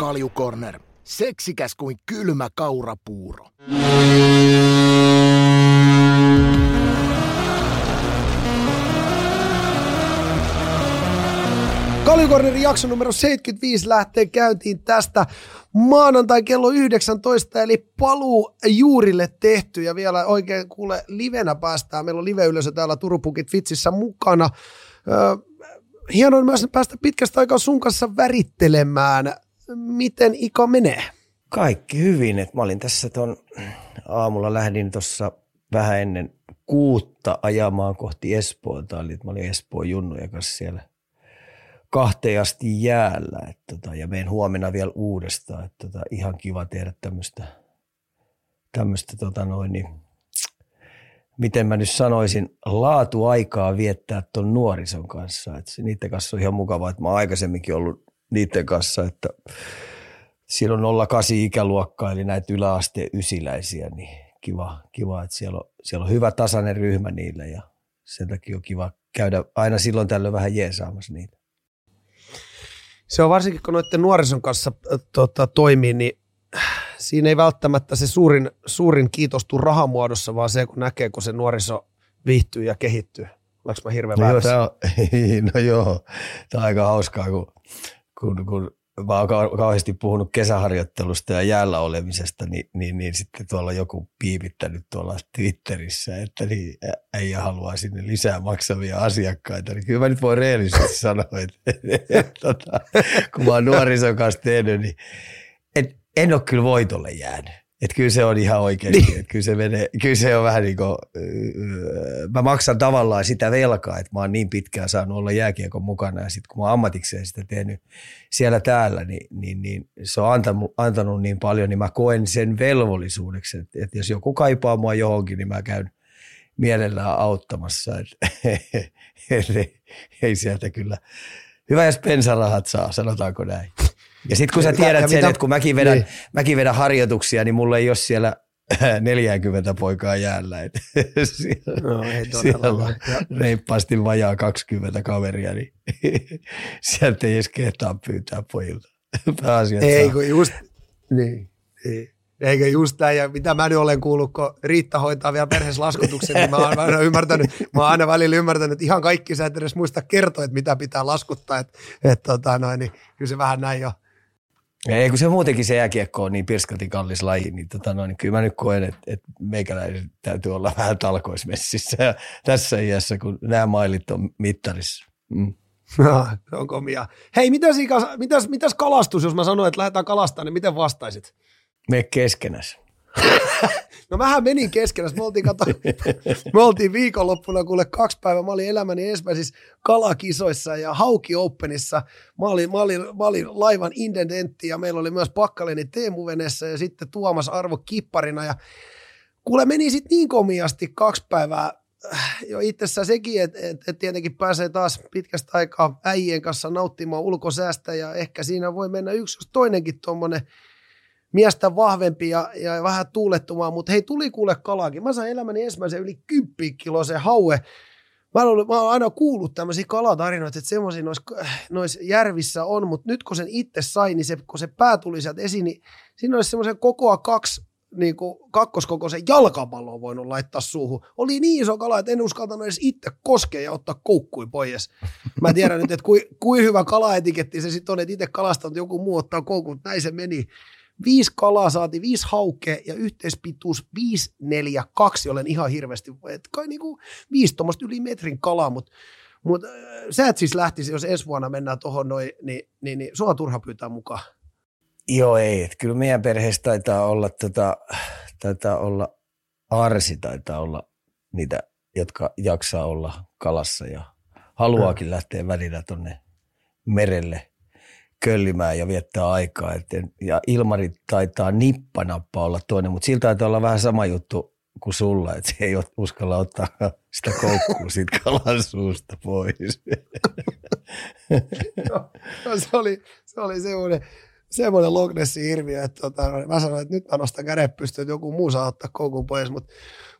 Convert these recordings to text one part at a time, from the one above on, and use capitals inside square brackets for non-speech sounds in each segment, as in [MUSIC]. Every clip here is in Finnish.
Kaljukorner. Seksikäs kuin kylmä kaurapuuro. Kaljukornerin jakso numero 75 lähtee käyntiin tästä maanantai kello 19, eli paluu juurille tehty ja vielä oikein kuule livenä päästään. Meillä on live-yleisö täällä Turupukit Fitsissä mukana. Hienoa myös päästä pitkästä aikaa sun kanssa värittelemään. Miten Ika menee? Kaikki hyvin. Et mä olin tässä ton aamulla lähdin tuossa vähän ennen kuutta ajamaan kohti Espoota. Eli mä olin Espoon junnuja kanssa siellä kahteen asti jäällä. Et tota, ja menen huomenna vielä uudestaan. Et tota, ihan kiva tehdä tämmöistä, tämmöistä tota noin, niin, miten mä nyt sanoisin, laatuaikaa viettää tuon nuorison kanssa. Et niiden kanssa on ihan mukavaa, että mä oon aikaisemminkin ollut niiden kanssa, että siellä on 08 ikäluokkaa, eli näitä yläasteen ysiläisiä, niin kiva, kiva että siellä on, siellä on hyvä tasainen ryhmä niillä ja sen takia on kiva käydä aina silloin tällöin vähän jeesaamassa niitä. Se on varsinkin, kun noiden nuorison kanssa tota, toimii, niin siinä ei välttämättä se suurin, suurin kiitos tule rahamuodossa, vaan se, kun näkee, kun se nuoriso viihtyy ja kehittyy. Olenko mä hirveän No joo, väärässä? tää on, [LAUGHS] no joo, tämä on aika hauskaa, kun, kun, kun mä oon kau- kauheasti puhunut kesäharjoittelusta ja jäällä olemisesta, niin, niin, niin sitten tuolla joku piipittänyt tuolla Twitterissä, että niin äijä haluaa sinne lisää maksavia asiakkaita. Niin kyllä mä nyt voin reellisesti [LAUGHS] sanoa, että, että tota, kun mä oon nuorison kanssa tehnyt, niin et, en ole kyllä voitolle jäänyt. Että kyllä se on ihan oikeasti, niin. että kyllä se, menee, kyllä se on vähän niin kuin, öö, mä maksan tavallaan sitä velkaa, että mä oon niin pitkään saanut olla jääkiekon mukana ja sitten kun mä oon ammatikseen sitä tehnyt siellä täällä, niin, niin, niin se on antanut, antanut niin paljon, niin mä koen sen velvollisuudeksi, että, että jos joku kaipaa mua johonkin, niin mä käyn mielellään auttamassa, että [LAUGHS] et, ei, ei sieltä kyllä, hyvä jos pensarahat saa, sanotaanko näin. Ja sitten kun sä tiedät ja sen, mitä- että kun mäkin vedän, niin. mäkin vedän harjoituksia, niin mulla ei ole siellä 40 poikaa jäällä. Et [LAUGHS] siellä, No, ei siellä on reippaasti vajaa 20 kaveria, niin [LAUGHS] sieltä ei edes kehtaa pyytää pojilta. [LAUGHS] Pääasiat Ei, kun just, niin, niin. Eikö just näin, ja mitä mä nyt olen kuullut, kun Riitta hoitaa vielä perheessä laskutuksen, niin mä oon aina ymmärtänyt, mä oon aina välillä ymmärtänyt, että ihan kaikki sä et edes muista kertoa, että mitä pitää laskuttaa, että, että tota noin, niin kyllä se vähän näin jo. Ei, kun se muutenkin se jääkiekko on niin pirskatin kallis laji, niin, tota noin, niin kyllä mä nyt koen, että, että meikäläisen täytyy olla [LAUGHS] vähän talkoismessissä ja tässä iässä, kun nämä mailit on mittarissa. Mm. [LAUGHS] No, se on komia. Hei, mitäs, mitäs, mitäs kalastus, jos mä sanoin, että lähdetään kalastamaan, niin miten vastaisit? Me keskenäs. No vähän menin kesken, me oltiin, kato, me oltiin viikonloppuna kuule kaksi päivää, mä olin elämäni ensimmäisissä kalakisoissa ja Hauki Openissa, mä olin, mä olin, mä olin laivan intendentti ja meillä oli myös Pakkaleni Teemu veneessä ja sitten Tuomas Arvo kipparina. Ja kuule meni sitten niin komiasti kaksi päivää äh, jo itsessään sekin, että et, et tietenkin pääsee taas pitkästä aikaa äijien kanssa nauttimaan ulkosäästä ja ehkä siinä voi mennä yksi toinenkin tuommoinen miestä vahvempi ja, ja vähän tuulettumaan, mutta hei, tuli kuule kalaakin. Mä sain elämäni ensimmäisen yli 10 kiloa haue. Mä olen, mä olen aina kuullut tämmöisiä kalatarinoita, että semmoisia noissa nois järvissä on, mutta nyt kun sen itse sai, niin se, kun se pää tuli sieltä esiin, niin siinä olisi semmoisen kokoa kaksi niin kuin kakkoskokoisen jalkapallon voinut laittaa suuhun. Oli niin iso kala, että en uskaltanut edes itse koskea ja ottaa koukkui pois. Mä tiedän [LAUGHS] nyt, että kuin kui hyvä kalaetiketti se sitten on, että itse kalastanut joku muu ottaa koukun, mutta näin se meni. Viisi kalaa saati, viisi haukea ja yhteispituus 5, 4, 2, olen ihan hirveästi, et kai niinku viisi tuommoista yli metrin kalaa, mutta mut, äh, sä et siis lähtisi, jos ensi vuonna mennään tuohon noin, niin, niin, niin sua on turha pyytää mukaan. Joo, ei. Että kyllä meidän perheessä taitaa olla, tota, taitaa olla arsi, taitaa olla niitä, jotka jaksaa olla kalassa ja haluaakin lähteä välillä tonne merelle köllimään ja viettää aikaa. Et, ja Ilmari taitaa nippanappa olla toinen, mutta siltä taitaa olla vähän sama juttu kuin sulla, että se ei uskalla ottaa [LAUGHS] sitä koukkua siitä kalan suusta pois. [LAUGHS] No, se oli, se oli semmoinen, semmoinen Loch Nessin hirviö, että tota, mä sanoin, että nyt mä nostan kädet pystyyn, että joku muu saa ottaa koukun pois, mutta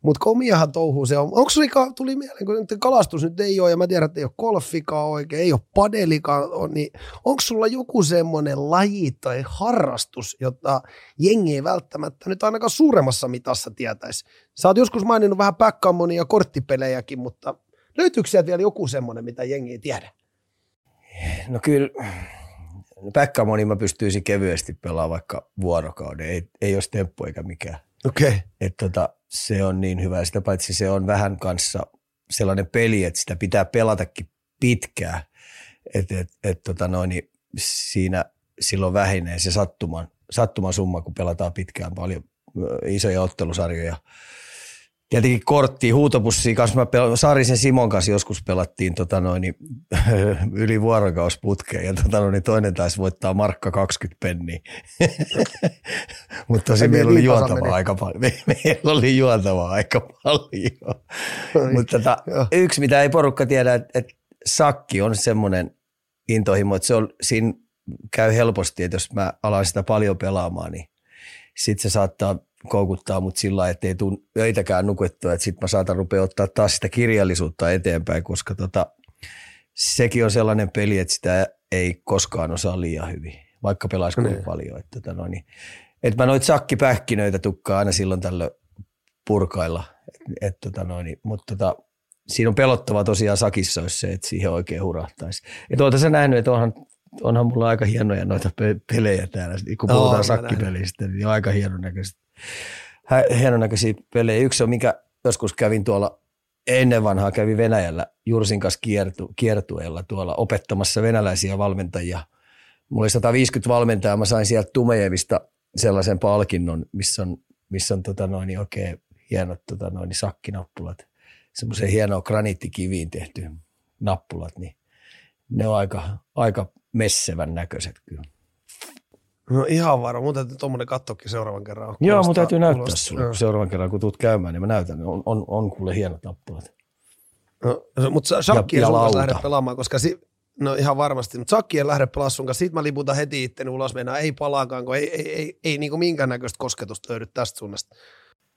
mut komiahan touhuu se on. Onko sulla, tuli mieleen, kun nyt kalastus nyt ei ole, ja mä tiedän, että ei ole golfikaan oikein, ei ole padelikaan, on, niin onko sulla joku semmoinen laji tai harrastus, jota jengi ei välttämättä nyt ainakaan suuremmassa mitassa tietäisi? Sä oot joskus maininnut vähän backgammonia ja korttipelejäkin, mutta löytyykö sieltä vielä joku semmoinen, mitä jengi ei tiedä? No kyllä, backgammoni mä pystyisin kevyesti pelaamaan vaikka vuorokauden. Ei, ei olisi temppu eikä mikään. Okei. Okay. Et tota, se on niin hyvä. Sitä paitsi se on vähän kanssa sellainen peli, että sitä pitää pelatakin pitkään. Et, et, et, tota noin, niin siinä silloin vähenee se sattuman, sattuman summa, kun pelataan pitkään paljon isoja ottelusarjoja tietenkin kortti, huutopussia kanssa. Mä pel- Saarisen Simon kanssa joskus pelattiin tota noin, [LAUGHS] yli vuorokausputkeen ja tota noin, toinen taisi voittaa markka 20 penniä. [LAUGHS] Mutta tosi meillä oli niin juotavaa [LAUGHS] aika paljon. meillä oli juotavaa aika paljon. Mutta tota, yksi, mitä ei porukka tiedä, että et sakki on semmoinen intohimo, että se on, siinä käy helposti, että jos mä alan sitä paljon pelaamaan, niin sitten se saattaa koukuttaa mut sillä lailla, ettei tule öitäkään nukettua, että sitten mä saatan rupea ottaa taas sitä kirjallisuutta eteenpäin, koska tota, sekin on sellainen peli, että sitä ei koskaan osaa liian hyvin, vaikka pelaisi niin. paljon. Että, tota noin, että mä noit sakkipähkinöitä tukkaa aina silloin tällöin purkailla, et, et, tota noin, mutta tota, siinä on pelottava tosiaan sakissa, jos se, että siihen oikein hurahtaisi. Et oota sä nähnyt, että onhan onhan mulla aika hienoja noita pelejä täällä, kun puhutaan no, sakkipelistä, niin on aika hienon näköistä hienonäköisiä pelejä. Yksi on, mikä joskus kävin tuolla ennen vanhaa, kävin Venäjällä Jursin kanssa kiertu, kiertueella tuolla opettamassa venäläisiä valmentajia. Mulla oli 150 valmentajaa, mä sain sieltä Tumejevista sellaisen palkinnon, missä on, missä on tota noin, oikein hienot tota noin, sakkinappulat. Semmoisen hienoa graniittikiviin tehty nappulat, niin ne on aika, aika messevän näköiset kyllä. No ihan varma. Mun täytyy tuommoinen katsokin seuraavan kerran. Kuulostaa, Joo, mun täytyy näyttää kuulostaa. sulle seuraavan kerran, kun tuut käymään, niin mä näytän. On, on, on kuule hienot nappulat. No, mutta Shakki ei sun kanssa lähde pelaamaan, koska si, no ihan varmasti, mutta Shakki ei lähde pelaamaan sun kanssa. Sitten mä liputan heti itteni ulos mennä. Ei palaakaan, kun ei, ei, ei, ei niin minkäännäköistä kosketusta löydy tästä suunnasta.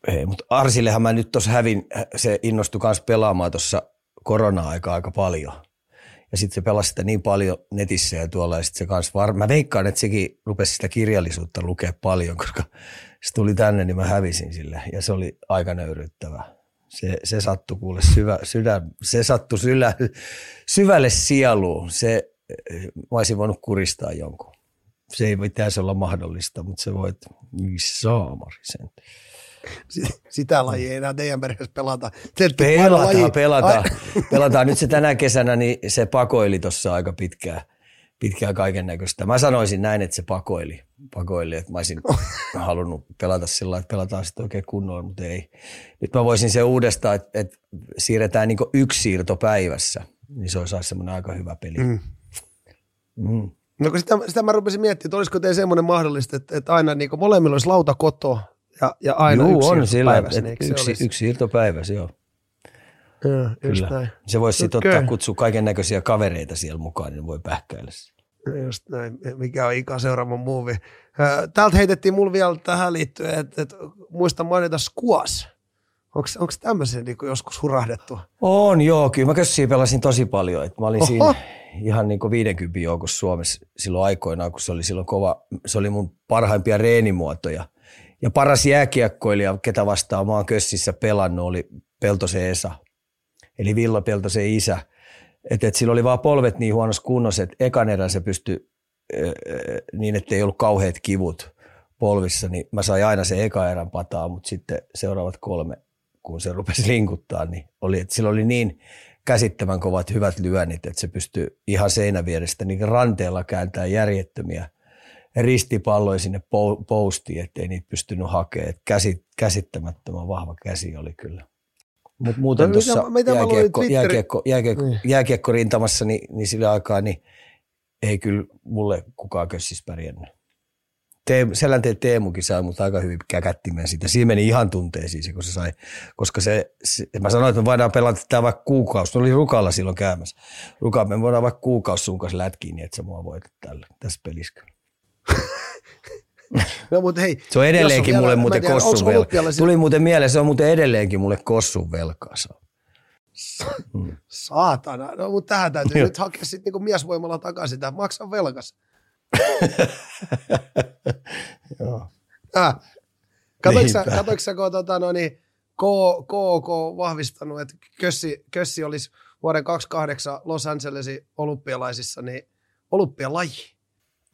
Ei, mutta Arsillehan mä nyt tuossa hävin, se innostui kanssa pelaamaan tuossa korona-aikaa aika paljon – ja sitten se pelasi sitä niin paljon netissä ja tuolla, ja sitten se kanssa var... Mä veikkaan, että sekin rupesi sitä kirjallisuutta lukea paljon, koska se tuli tänne, niin mä hävisin sille. Ja se oli aika nöyryttävä. Se, se sattui kuule syvä, sydän, se sattui sylä, syvälle sieluun. Se, mä olisin voinut kuristaa jonkun. Se ei pitäisi olla mahdollista, mutta se voit, saamari sen sitä lajia ei enää teidän perheessä pelata. pelataan, laji... pelataan. pelataan. Nyt se tänä kesänä, niin se pakoili tuossa aika pitkään, pitkään kaiken näköistä. Mä sanoisin näin, että se pakoili. pakoili että mä olisin [LAUGHS] halunnut pelata sillä että pelataan sitten oikein kunnolla, mutta ei. Nyt mä voisin se uudestaan, että, että siirretään niin yksi siirto päivässä, niin se olisi semmoinen aika hyvä peli. Mm. Mm. No kun sitä, sitä mä rupesin miettimään, että olisiko teillä semmoinen mahdollista, että, että aina niin molemmilla olisi lauta koto, ja, ja aina Juu, yksi on sillä, päivässä, niin yksi, olisi? yksi siirto päivässä, joo. Joo, Kyllä. Näin. Se voisi sitten okay. ottaa kutsua kaiken näköisiä kavereita siellä mukaan, niin voi pähkäillä Just näin. Mikä on Ika seuraava muuvi. Täältä heitettiin mulle vielä tähän liittyen, että, että muista mainita Squas. Onko tämmöisen niin joskus hurahdettu? On, joo. Kyllä mä kössiä pelasin tosi paljon. Et mä olin Oho. siinä ihan niin 50 joukossa Suomessa silloin aikoinaan, kun se oli silloin kova. Se oli mun parhaimpia reenimuotoja. Ja paras jääkiekkoilija, ketä vastaan oon Kössissä pelannut, oli Peltosen Esa. Eli Villa Peltosen isä. Että et sillä oli vaan polvet niin huonossa kunnossa, että ekan erän se pystyi niin, ettei ollut kauheat kivut polvissa, niin mä sain aina se eka erän pataa, mutta sitten seuraavat kolme, kun se rupesi linkuttaa, niin oli, että sillä oli niin käsittävän kovat hyvät lyönnit, että se pystyi ihan seinävierestä niin ranteella kääntämään järjettömiä ristipalloja sinne postiin, ettei niitä pystynyt hakemaan. Käsit, käsittämättömän vahva käsi oli kyllä. Mutta muuten no, tuossa jääkiekko, jääkiekko, jääkiekko, niin. jääkiekko rintamassa, niin, niin sillä aikaa niin ei kyllä mulle kukaan kössis pärjännyt. Teemu, Selänteen Teemukin sai mut aika hyvin käkättimeen siitä. Siinä meni ihan tunteisiin, kun se sai, koska se, se mä sanoin, että me voidaan pelata tätä vaikka kuukausi. oli Rukalla silloin käymässä. Rukalla me voidaan vaikka kuukausi sun kanssa lätkiin, niin että sä mua voitat tällä, tässä pelissä. [LAUGHS] No mutta hei. Se on edelleenkin mulle vielä- muuten tiedä, kossun velka. Tuli muuten mieleen, se on muuten edelleenkin mulle kossun velkaa. On. Saatana. No mutta tähän täytyy Joo. nyt hakea sitten niinku miesvoimalla takaisin. Tämä maksaa velkas. [LAUGHS] Joo. Äh. Katoiko sä, tota, no niin, KK vahvistanut, että Kössi, Kössi olisi vuoden 28 Los Angelesin olympialaisissa, niin olympialaji.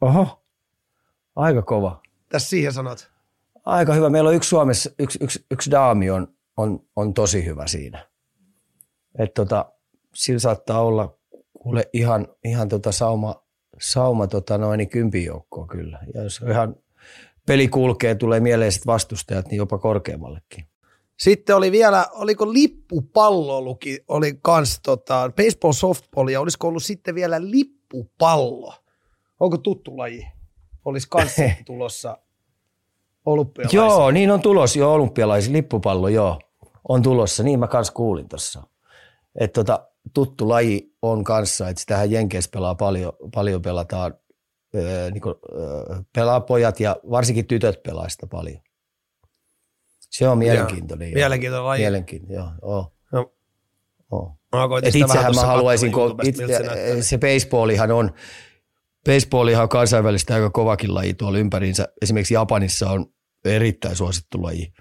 Oho, aika kova. Tässä siihen sanot. Aika hyvä. Meillä on yksi Suomessa, yksi, yksi, yksi daami on, on, on tosi hyvä siinä. Et tota, sillä saattaa olla kuule ihan, ihan tota sauma, sauma tota noin, niin kympin joukkoa kyllä. Ja jos ihan peli kulkee, tulee mieleen sit vastustajat, niin jopa korkeammallekin. Sitten oli vielä, oliko lippupalloluki, oli kans tota, baseball softball ja olisiko ollut sitten vielä lippupallo. Onko tuttu laji? Olisi kans [LAUGHS] tulossa olympialaisiin. Joo, niin on tulos jo olympialaisen lippupallo, joo. On tulossa, niin mä kans kuulin tuossa. Että tota, tuttu laji on kanssa, että sitähän Jenkeissä pelaa paljon, paljon pelataan, öö, niin kuin, öö, pelaa pojat ja varsinkin tytöt pelaa sitä paljon. Se on mielenkiintoinen. joo. Mielenkiintoinen laji. Mielenkiintoinen, joo. joo. No. joo. Vähän itsehän mä haluaisin, itse, miltä se se baseballihan on, baseballihan on kansainvälistä aika kovakin laji tuolla ympäriinsä. Esimerkiksi Japanissa on erittäin suosittu laji.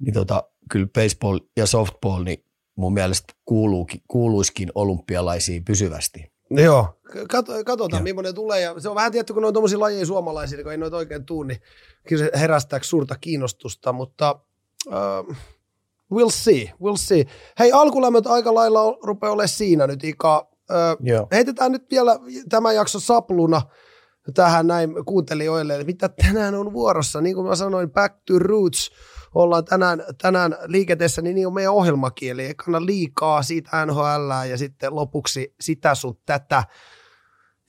Niin tota, kyllä baseball ja softball, niin mun mielestä kuuluukin, kuuluisikin olympialaisiin pysyvästi. Joo, Kato, katsotaan Joo. millainen tulee. Ja se on vähän tietty, kun on tuommoisia lajeja suomalaisia, kun ei noita oikein tuu, niin kyllä se herästää suurta kiinnostusta, mutta uh, we'll see, we'll see. Hei, alkulämmöt aika lailla rupeaa olemaan siinä nyt, Ika. Uh, Joo. heitetään nyt vielä tämä jakso sapluna tähän näin kuuntelijoille, että mitä tänään on vuorossa. Niin kuin mä sanoin, Back to Roots ollaan tänään, tänään liikenteessä, niin, niin on meidän ohjelmakin, eli ei kannata liikaa siitä NHL ja sitten lopuksi sitä sun tätä.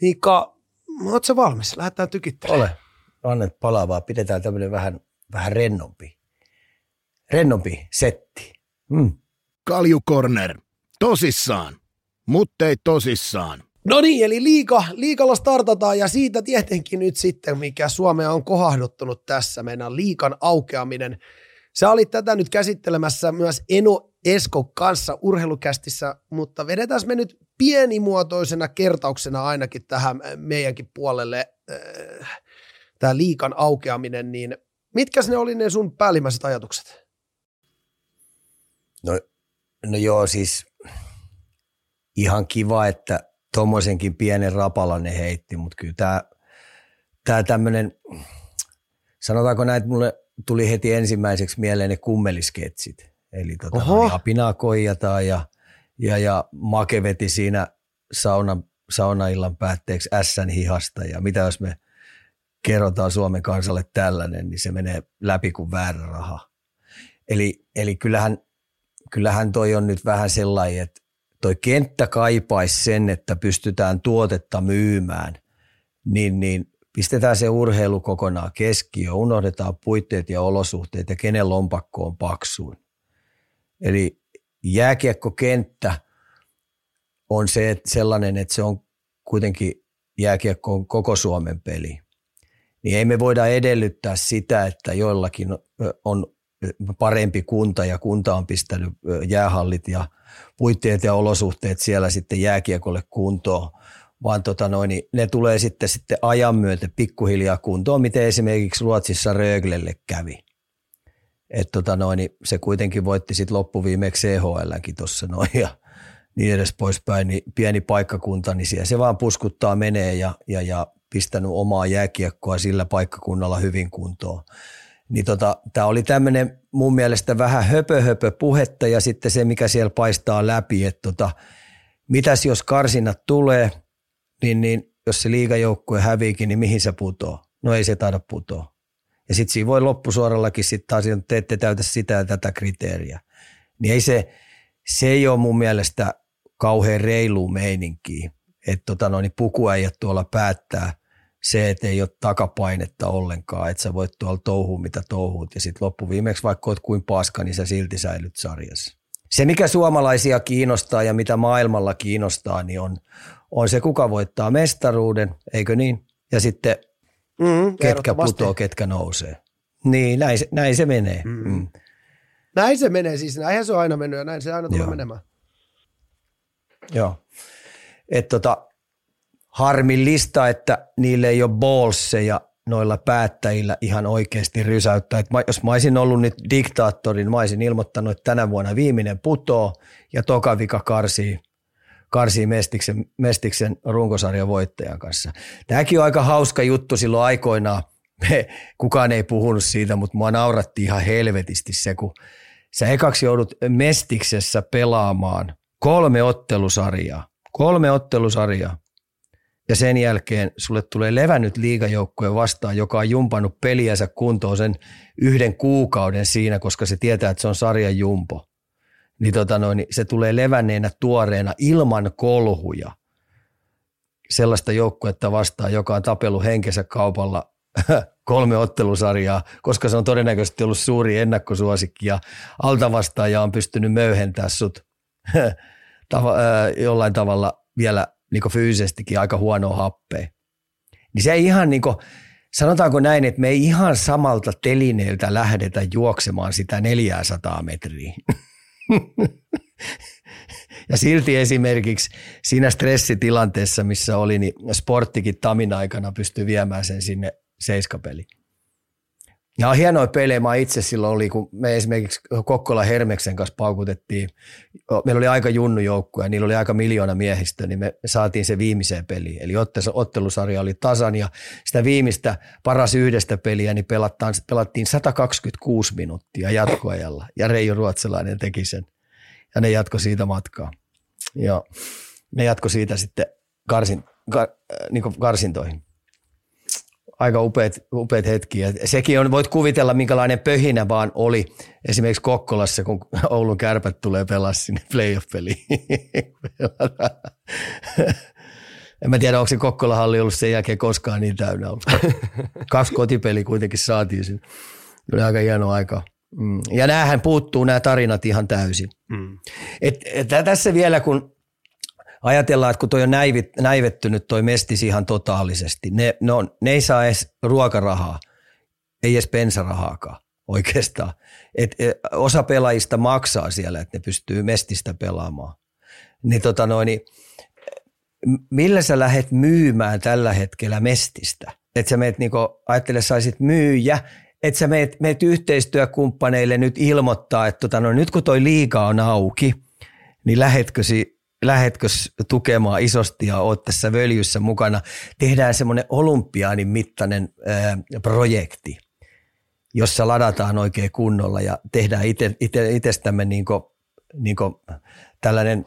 Ika, ootko sä valmis? Lähdetään tykittämään. Ole. Annet palaa vaan, pidetään tämmöinen vähän, vähän rennompi. Rennompi setti. Mm. Kalju Corner. Tosissaan. Muttei tosissaan. No niin, eli liika, liikalla startataan ja siitä tietenkin nyt sitten, mikä Suomea on kohahduttanut tässä, meidän liikan aukeaminen. Sä olit tätä nyt käsittelemässä myös Eno Esko kanssa urheilukästissä, mutta vedetään me nyt pienimuotoisena kertauksena ainakin tähän meidänkin puolelle äh, tämä liikan aukeaminen, niin mitkä ne oli ne sun päällimmäiset ajatukset? No, no joo, siis ihan kiva, että tommosenkin pienen rapalan ne heitti, mutta kyllä tämä tää tämmöinen, sanotaanko näin, että mulle tuli heti ensimmäiseksi mieleen ne kummelisketsit. Eli tota, apinaa koijataan ja, ja, ja Make veti siinä sauna, saunaillan päätteeksi ässän hihasta ja mitä jos me kerrotaan Suomen kansalle tällainen, niin se menee läpi kuin väärä raha. Eli, eli kyllähän, kyllähän toi on nyt vähän sellainen, että toi kenttä kaipaisi sen, että pystytään tuotetta myymään, niin, niin pistetään se urheilu kokonaan keskiöön, unohdetaan puitteet ja olosuhteet ja kenen lompakko on paksuin. Eli jääkiekkokenttä on se, että sellainen, että se on kuitenkin jääkiekko on koko Suomen peli. Niin ei me voida edellyttää sitä, että joillakin on parempi kunta ja kunta on pistänyt jäähallit ja puitteet ja olosuhteet siellä sitten jääkiekolle kuntoon, vaan tota noin, niin ne tulee sitten, sitten ajan myötä pikkuhiljaa kuntoon, miten esimerkiksi Ruotsissa Röglelle kävi. Et tota noin, niin se kuitenkin voitti sitten loppuviimeksi CHLkin tuossa noin ja niin edes poispäin, niin pieni paikkakunta, niin siellä se vaan puskuttaa menee ja, ja, ja pistänyt omaa jääkiekkoa sillä paikkakunnalla hyvin kuntoon. Niin tota, tämä oli tämmöinen mun mielestä vähän höpö, höpö puhetta ja sitten se, mikä siellä paistaa läpi, että tota, mitäs jos karsinat tulee, niin, niin jos se liigajoukkue häviikin, niin mihin se putoo? No ei se taida putoa. Ja sitten siinä voi loppusuorallakin sitten taas, että te ette täytä sitä ja tätä kriteeriä. Niin ei se, se ei ole mun mielestä kauhean reilu meininkiä, että tota noin, pukuäijät tuolla päättää se, että ei ole takapainetta ollenkaan, että sä voit tuolla touhua mitä touhuut ja sitten loppuviimeksi vaikka oot kuin paska, niin sä silti säilyt sarjassa. Se, mikä suomalaisia kiinnostaa ja mitä maailmalla kiinnostaa, niin on, on se, kuka voittaa mestaruuden, eikö niin? Ja sitten Mm, ketkä putoo, ketkä nousee. Niin, näin se, näin se menee. Mm. Mm. Näin se menee siis, näinhän se on aina mennyt ja näin se aina tulee Joo. menemään. Joo. Et tota, harmillista, että niille ei ole ballseja noilla päättäjillä ihan oikeasti rysäyttää. Et mä, jos mä olisin ollut nyt diktaattori, niin mä olisin ilmoittanut, että tänä vuonna viimeinen putoo ja toka vika karsii, karsii Mestiksen, Mestiksen runkosarjan voittajan kanssa. Tämäkin on aika hauska juttu silloin aikoinaan. Me, kukaan ei puhunut siitä, mutta mua nauratti ihan helvetisti se, kun sä ekaksi joudut Mestiksessä pelaamaan kolme ottelusarjaa. Kolme ottelusarjaa. Ja sen jälkeen sulle tulee levännyt liigajoukkue vastaan, joka on jumpannut peliänsä kuntoon sen yhden kuukauden siinä, koska se tietää, että se on sarjan jumpo. Niin, tota noin, niin se tulee levänneenä tuoreena ilman kolhuja sellaista joukkuetta vastaan, joka on tapellut henkensä kaupalla [LAUGHS] kolme ottelusarjaa, koska se on todennäköisesti ollut suuri ennakkosuosikki ja altavastaaja on pystynyt möyhentämään sut [LAUGHS] jollain tavalla vielä niin fyysisestikin aika huonoa happea. Niin se ei ihan niin kuin, sanotaanko näin, että me ei ihan samalta telineeltä lähdetä juoksemaan sitä 400 metriä. [LAUGHS] ja silti esimerkiksi siinä stressitilanteessa, missä oli, niin sporttikin Tamin aikana pystyi viemään sen sinne seiskapeliin. Ja hienoja pelejä. Mä itse silloin oli, kun me esimerkiksi Kokkola Hermeksen kanssa paukutettiin. Meillä oli aika junnu joukkue ja niillä oli aika miljoona miehistä, niin me saatiin se viimeiseen peliin. Eli ottelusarja oli tasan ja sitä viimeistä paras yhdestä peliä niin pelattiin, pelattiin 126 minuuttia jatkoajalla. Ja Reijo Ruotsalainen teki sen. Ja ne jatko siitä matkaa. Ja ne jatko siitä sitten karsin, kar, niin karsintoihin aika upeat, upeat hetkiä. Sekin on, voit kuvitella, minkälainen pöhinä vaan oli esimerkiksi Kokkolassa, kun [LAUGHS] Oulun kärpät tulee pelaa sinne playoff-peliin. [LAUGHS] en mä tiedä, onko se Kokkola-halli ollut sen jälkeen koskaan niin täynnä ollut. [LAUGHS] Kaksi kotipeliä kuitenkin saatiin sinne. Oli aika hieno aika. Mm. Ja näähän puuttuu nämä tarinat ihan täysin. Mm. Et, et, tässä vielä, kun ajatellaan, että kun toi on näivit, näivettynyt toi mestis ihan totaalisesti, ne, ne, on, ne ei saa edes ruokarahaa, ei edes pensarahaakaan oikeastaan. Et, et, osa pelaajista maksaa siellä, että ne pystyy mestistä pelaamaan. Niin tota noin, niin, millä sä lähdet myymään tällä hetkellä mestistä? Että sä meet, niinku, ajattele, saisit myyjä, että sä meet, meet yhteistyökumppaneille nyt ilmoittaa, että tota, no, nyt kun toi liiga on auki, niin lähetkö lähetkö tukemaan isosti ja oot tässä völjyssä mukana, tehdään semmoinen olympiaanin mittainen ää, projekti, jossa ladataan oikein kunnolla ja tehdään ite, ite, itsestämme niinku, niinku tällainen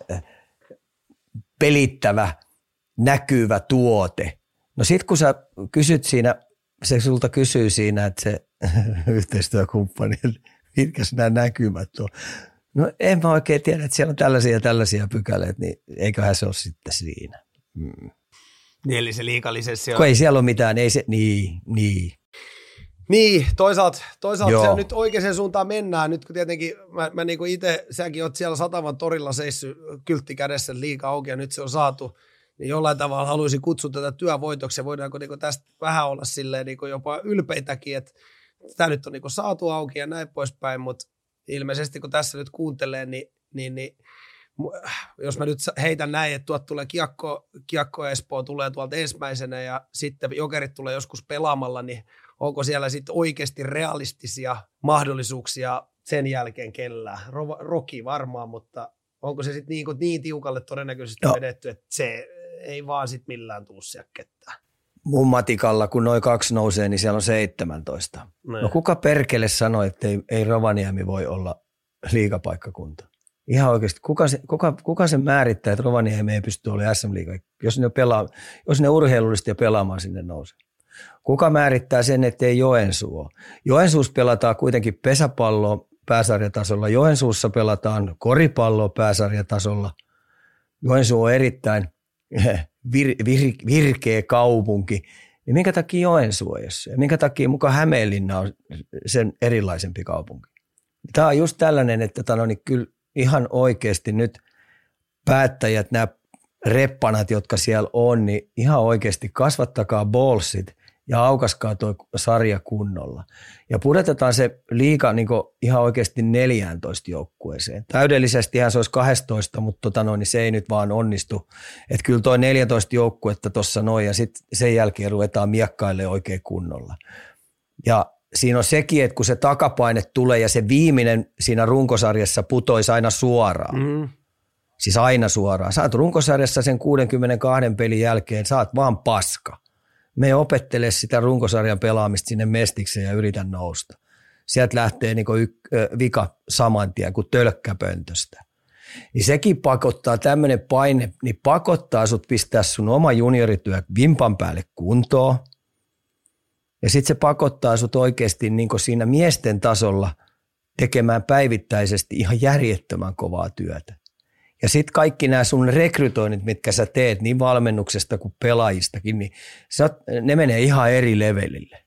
pelittävä, näkyvä tuote. No sit kun sä kysyt siinä, se sulta kysyy siinä, että se [LAUGHS] yhteistyökumppani, mitkä nämä näkymät on. No en mä oikein tiedä, että siellä on tällaisia ja tällaisia pykäleitä, niin eiköhän se ole sitten siinä. Hmm. Niin, eli se liikalisenssi on... Kun ei siellä ole mitään, ei se, niin, niin. Niin, toisaalta, toisaalta se on nyt oikeaan suuntaan mennään. Nyt kun tietenkin mä, mä niin itse, säkin oot siellä Satavan torilla seissyt kyltti kädessä liika auki ja nyt se on saatu, niin jollain tavalla haluaisin kutsua tätä työvoitoksi ja voidaanko niin tästä vähän olla silleen niin jopa ylpeitäkin, että tämä nyt on niin saatu auki ja näin poispäin, mutta ilmeisesti kun tässä nyt kuuntelee, niin, niin, niin jos mä nyt heitän näin, että tuot tulee kiekko, kiekko Espoo tulee tuolta ensimmäisenä ja sitten jokerit tulee joskus pelaamalla, niin onko siellä sitten oikeasti realistisia mahdollisuuksia sen jälkeen kellään? Roki varmaan, mutta onko se sitten niin, niin tiukalle todennäköisesti no. vedetty, että se ei vaan sitten millään tuu siellä ketään? Mun matikalla, kun noin kaksi nousee, niin siellä on 17. Ne. No kuka perkele sanoi, että ei, ei Rovaniemi voi olla liigapaikkakunta? Ihan oikeasti, kuka se, kuka, kuka se määrittää, että Rovaniemi ei pysty olemaan SM Liiga, jos ne, pelaa, jos ne urheilullisesti ja pelaamaan sinne nousee? Kuka määrittää sen, että ei Joensuu ole? Joensuussa pelataan kuitenkin pesäpalloa pääsarjatasolla. Joensuussa pelataan koripalloa pääsarjatasolla. Joensuu on erittäin [LAUGHS] vir, vir, virkeä kaupunki. Niin minkä takia Joensuu ei ole Minkä takia mukaan Hämeenlinna on sen erilaisempi kaupunki? Tämä on just tällainen, että tano, niin kyllä ihan oikeasti nyt päättäjät, nämä reppanat, jotka siellä on, niin ihan oikeasti kasvattakaa ballsit ja aukaskaa tuo sarja kunnolla. Ja pudotetaan se liika niin ihan oikeasti 14 joukkueeseen. Täydellisestihän se olisi 12, mutta tota noin, niin se ei nyt vaan onnistu. Että kyllä tuo 14 joukkuetta tuossa noin ja sitten sen jälkeen ruvetaan miekkaille oikein kunnolla. Ja siinä on sekin, että kun se takapaine tulee ja se viimeinen siinä runkosarjassa putoisi aina suoraan. Mm. Siis aina suoraan. Saat runkosarjassa sen 62 pelin jälkeen, saat vaan paska me opettele sitä runkosarjan pelaamista sinne mestikseen ja yritän nousta. Sieltä lähtee niin y- vika saman tien kuin tölkkäpöntöstä. Niin sekin pakottaa, tämmöinen paine, niin pakottaa sut pistää sun oma juniorityö vimpan päälle kuntoon. Ja sitten se pakottaa sut oikeasti niin siinä miesten tasolla tekemään päivittäisesti ihan järjettömän kovaa työtä. Ja sitten kaikki nämä sun rekrytoinnit, mitkä sä teet niin valmennuksesta kuin pelaajistakin, niin sä, ne menee ihan eri levelille.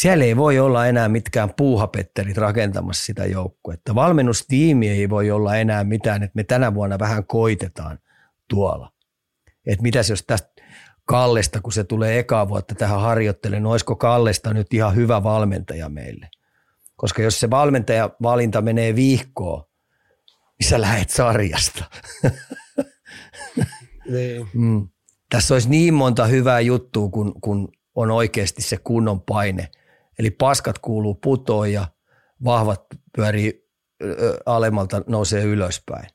Siellä ei voi olla enää mitkään puuhapetterit rakentamassa sitä joukkuetta. Valmennustiimi ei voi olla enää mitään, että me tänä vuonna vähän koitetaan tuolla. Että mitäs jos tästä Kallesta, kun se tulee ekaa vuotta tähän harjoittelemaan, niin olisiko Kallesta nyt ihan hyvä valmentaja meille? Koska jos se valmentajavalinta menee viikkoon, niin sä lähet sarjasta. niin. mm. Tässä olisi niin monta hyvää juttua, kun, kun on oikeasti se kunnon paine. Eli paskat kuuluu putoon ja vahvat pyörii alemmalta nousee ylöspäin.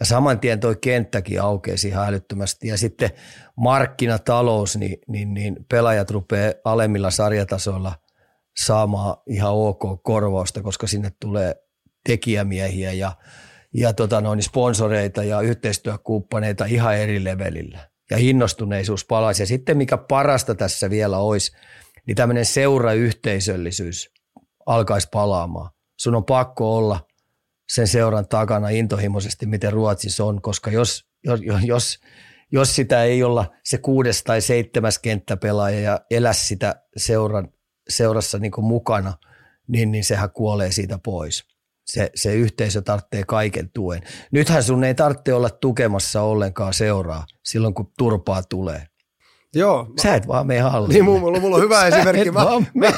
Ja saman tien toi kenttäkin aukeaa siihen älyttömästi. Ja sitten markkinatalous, niin, niin, niin pelaajat rupeaa alemmilla sarjatasoilla saamaan ihan ok korvausta, koska sinne tulee tekijämiehiä ja ja tota noin, sponsoreita ja yhteistyökumppaneita ihan eri levelillä. Ja innostuneisuus palaisi. Ja sitten mikä parasta tässä vielä olisi, niin tämmöinen seurayhteisöllisyys alkaisi palaamaan. Sun on pakko olla sen seuran takana intohimoisesti, miten Ruotsissa on, koska jos, jos, jos, jos sitä ei olla se kuudes tai seitsemäs kenttäpelaaja ja elä sitä seuran, seurassa niin mukana, niin, niin sehän kuolee siitä pois se, se yhteisö tarvitsee kaiken tuen. Nythän sun ei tarvitse olla tukemassa ollenkaan seuraa silloin, kun turpaa tulee. Joo. Sä et vaan mene hallille. Niin, mulla, mulla on hyvä esimerkki. Mä, mä,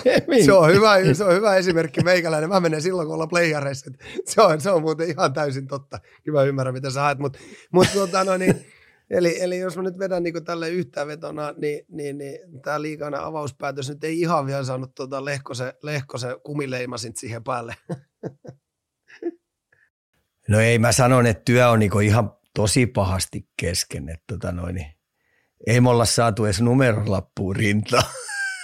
se, on hyvä, se on hyvä esimerkki meikäläinen. Mä menen silloin, kun ollaan playareissa. Se on, se on muuten ihan täysin totta. Kyllä ymmärrän, mitä sä haet. Mutta mut, tota, no, niin, eli, eli jos mä nyt vedän niin tälle yhteenvetona, niin, niin, niin tämä liikana avauspäätös nyt ei ihan vielä saanut tota lehkose, lehkose kumileimasin siihen päälle. No ei, mä sanon, että työ on niinku ihan tosi pahasti kesken. Että tota noin, niin ei me olla saatu edes numerolappuun rintaan,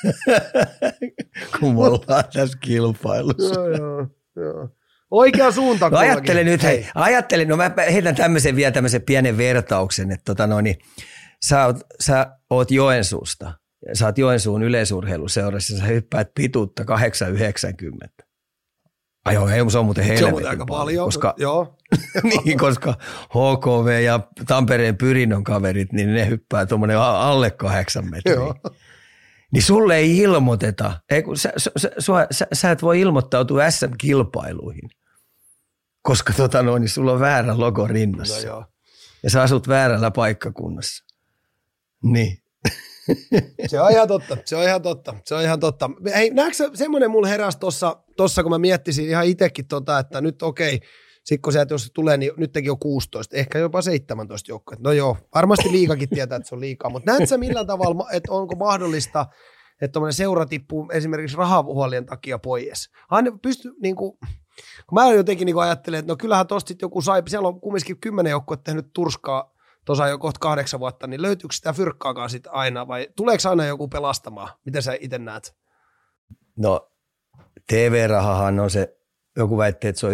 [LAUGHS] kun me ollaan tässä kilpailussa. Joo, joo, joo. Oikea suunta. No ajattele nyt, hei, ajattele, no mä heitän tämmöisen vielä tämmöisen pienen vertauksen, että tota noin, niin, sä, oot, sä oot Joensuusta, sä oot Joensuun yleisurheiluseurassa, sä hyppäät pituutta 890. Ai joo, ei, se on muuten helvetin Se on aika paljon, koska, joo. [LAUGHS] niin, koska HKV ja Tampereen Pyrinnon kaverit, niin ne hyppää tuommoinen alle kahdeksan metriä. Joo. Niin sulle ei ilmoiteta, ei, kun sä, sä, sä, sä, sä et voi ilmoittautua SM-kilpailuihin, koska tota noin, niin sulla on väärä logo rinnassa. No joo. Ja sä asut väärällä paikkakunnassa. Niin. Se on ihan totta, se on ihan totta, se on ihan totta. Hei, näetkö semmoinen mulla heräsi tuossa, tossa, kun mä miettisin ihan itsekin tota, että nyt okei, sitten kun se, jos tulee, niin nyt teki jo 16, ehkä jopa 17 joukkoa. No joo, varmasti liikakin tietää, että se on liikaa, mutta näetkö sä millään tavalla, että onko mahdollista, että seura tippuu esimerkiksi rahavuolien takia pois? Hän pystyy, niin kuin, kun mä jotenkin niin ajattelen, että no kyllähän tosta joku sai, siellä on kumminkin kymmenen joukkoa tehnyt turskaa tuossa jo kohta kahdeksan vuotta, niin löytyykö sitä fyrkkaakaan sitten aina vai tuleeko aina joku pelastamaan? Miten sä itse näet? No TV-rahahan on se, joku väittää, että se on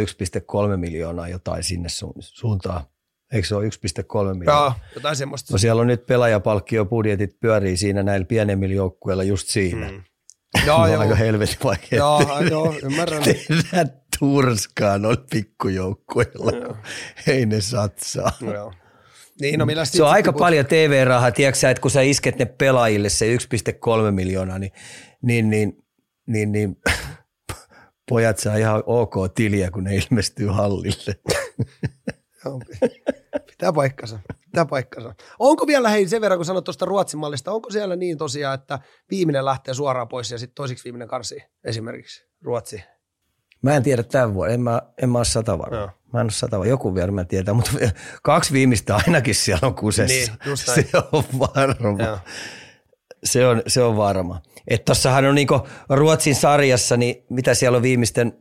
1,3 miljoonaa jotain sinne su- suuntaan. Eikö se ole 1,3 miljoonaa? Joo, jotain semmoista. No siellä on nyt pelaajapalkkiopudjetit pyörii siinä näillä pienemmillä joukkueilla just siinä. Mm. [LAUGHS] Joo, joo. aika helvetin vaikea. Joo, joo, ymmärrän. [LAUGHS] Tehdään turskaa noilla pikkujoukkueilla, ei ne satsaa. Joo. Niin, no millä se on aika kun... paljon TV-rahaa, tiedätkö että kun sä isket ne pelaajille se 1,3 miljoonaa, niin, niin, niin, niin, niin [LAUGHS] pojat saa ihan ok tiliä, kun ne ilmestyy hallille. [LAUGHS] Tämä paikkansa. Tämä paikkansa. Onko vielä, hei sen verran kun sanoit tuosta Ruotsin mallista, onko siellä niin tosiaan, että viimeinen lähtee suoraan pois ja sitten toisiksi viimeinen karsi esimerkiksi Ruotsi? Mä en tiedä tämän vuoden, en mä, en mä ole sata varma. Mä en ole sata varma, joku vielä tietää, mutta kaksi viimeistä ainakin siellä on kusessa. Niin, just näin. se on varma. Joo. Se on, se on varma. Että tossahan on niinku Ruotsin sarjassa, niin mitä siellä on viimeisten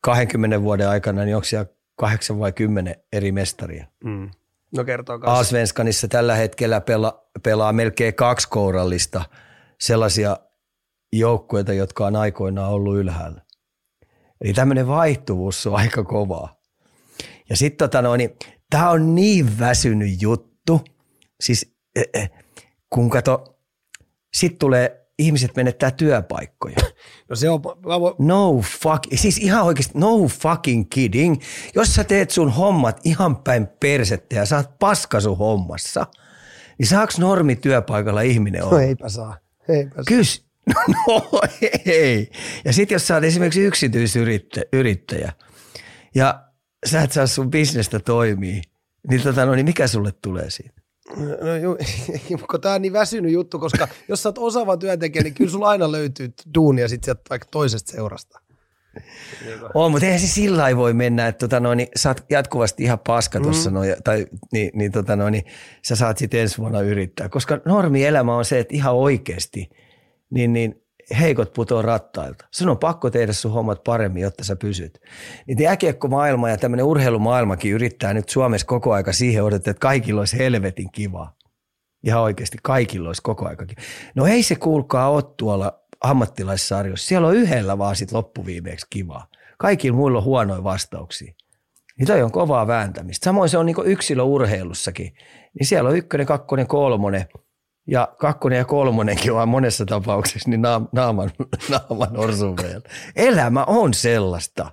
20 vuoden aikana, niin onko siellä kahdeksan vai kymmenen eri mestaria? Mm. No kertoo kanssa. Asvenskanissa tällä hetkellä pela, pelaa melkein kaksi kourallista sellaisia joukkueita, jotka on aikoinaan ollut ylhäällä. Eli tämmöinen vaihtuvuus on aika kovaa. Ja sitten tota no, niin, tämä on niin väsynyt juttu. Siis eh, eh, kun kato, sitten tulee, ihmiset menettää työpaikkoja. [LAUGHS] No se on, mä voin, No fuck, siis ihan oikeasti, no fucking kidding. Jos sä teet sun hommat ihan päin persettä ja saat paska sun hommassa, niin saaks normi työpaikalla ihminen no olla? eipä saa. Eipä saa. Kys, [LAUGHS] no ei. Ja sitten jos sä oot esimerkiksi yksityisyrittäjä ja sä et saa sun bisnestä toimii, niin, tota, no, niin mikä sulle tulee siitä? No ju, [LAUGHS] kun tämä on niin väsynyt juttu, koska jos sä oot osaava työntekijä, niin kyllä sulla aina löytyy duunia sit sieltä vaikka toisesta seurasta. On, mutta eihän se sillä lailla voi mennä, että tota noin, niin sä oot jatkuvasti ihan paska tuossa mm. noin, tai niin, niin, tota noin, niin sä saat sitten ensi vuonna yrittää. Koska normi elämä on se, että ihan oikeasti niin, niin heikot putoo rattailta. Sun on pakko tehdä sun hommat paremmin, jotta sä pysyt. Niin jääkiekkomaailma ja tämmöinen urheilumaailmakin yrittää nyt Suomessa koko aika siihen odottaa, että kaikilla olisi helvetin kivaa. Ihan oikeasti kaikilla olisi koko aikakin. No ei se kuulkaa ole tuolla ammattilaissarjossa. Siellä on yhdellä vaan sit loppuviimeeksi kivaa. Kaikilla muilla on huonoja vastauksia. Niin toi on kovaa vääntämistä. Samoin se on niin yksilöurheilussakin. Niin siellä on ykkönen, kakkonen, kolmonen. Ja kakkonen ja kolmonenkin on monessa tapauksessa niin naam- naaman, [LAUGHS] naaman orsun vielä. Elämä on sellaista.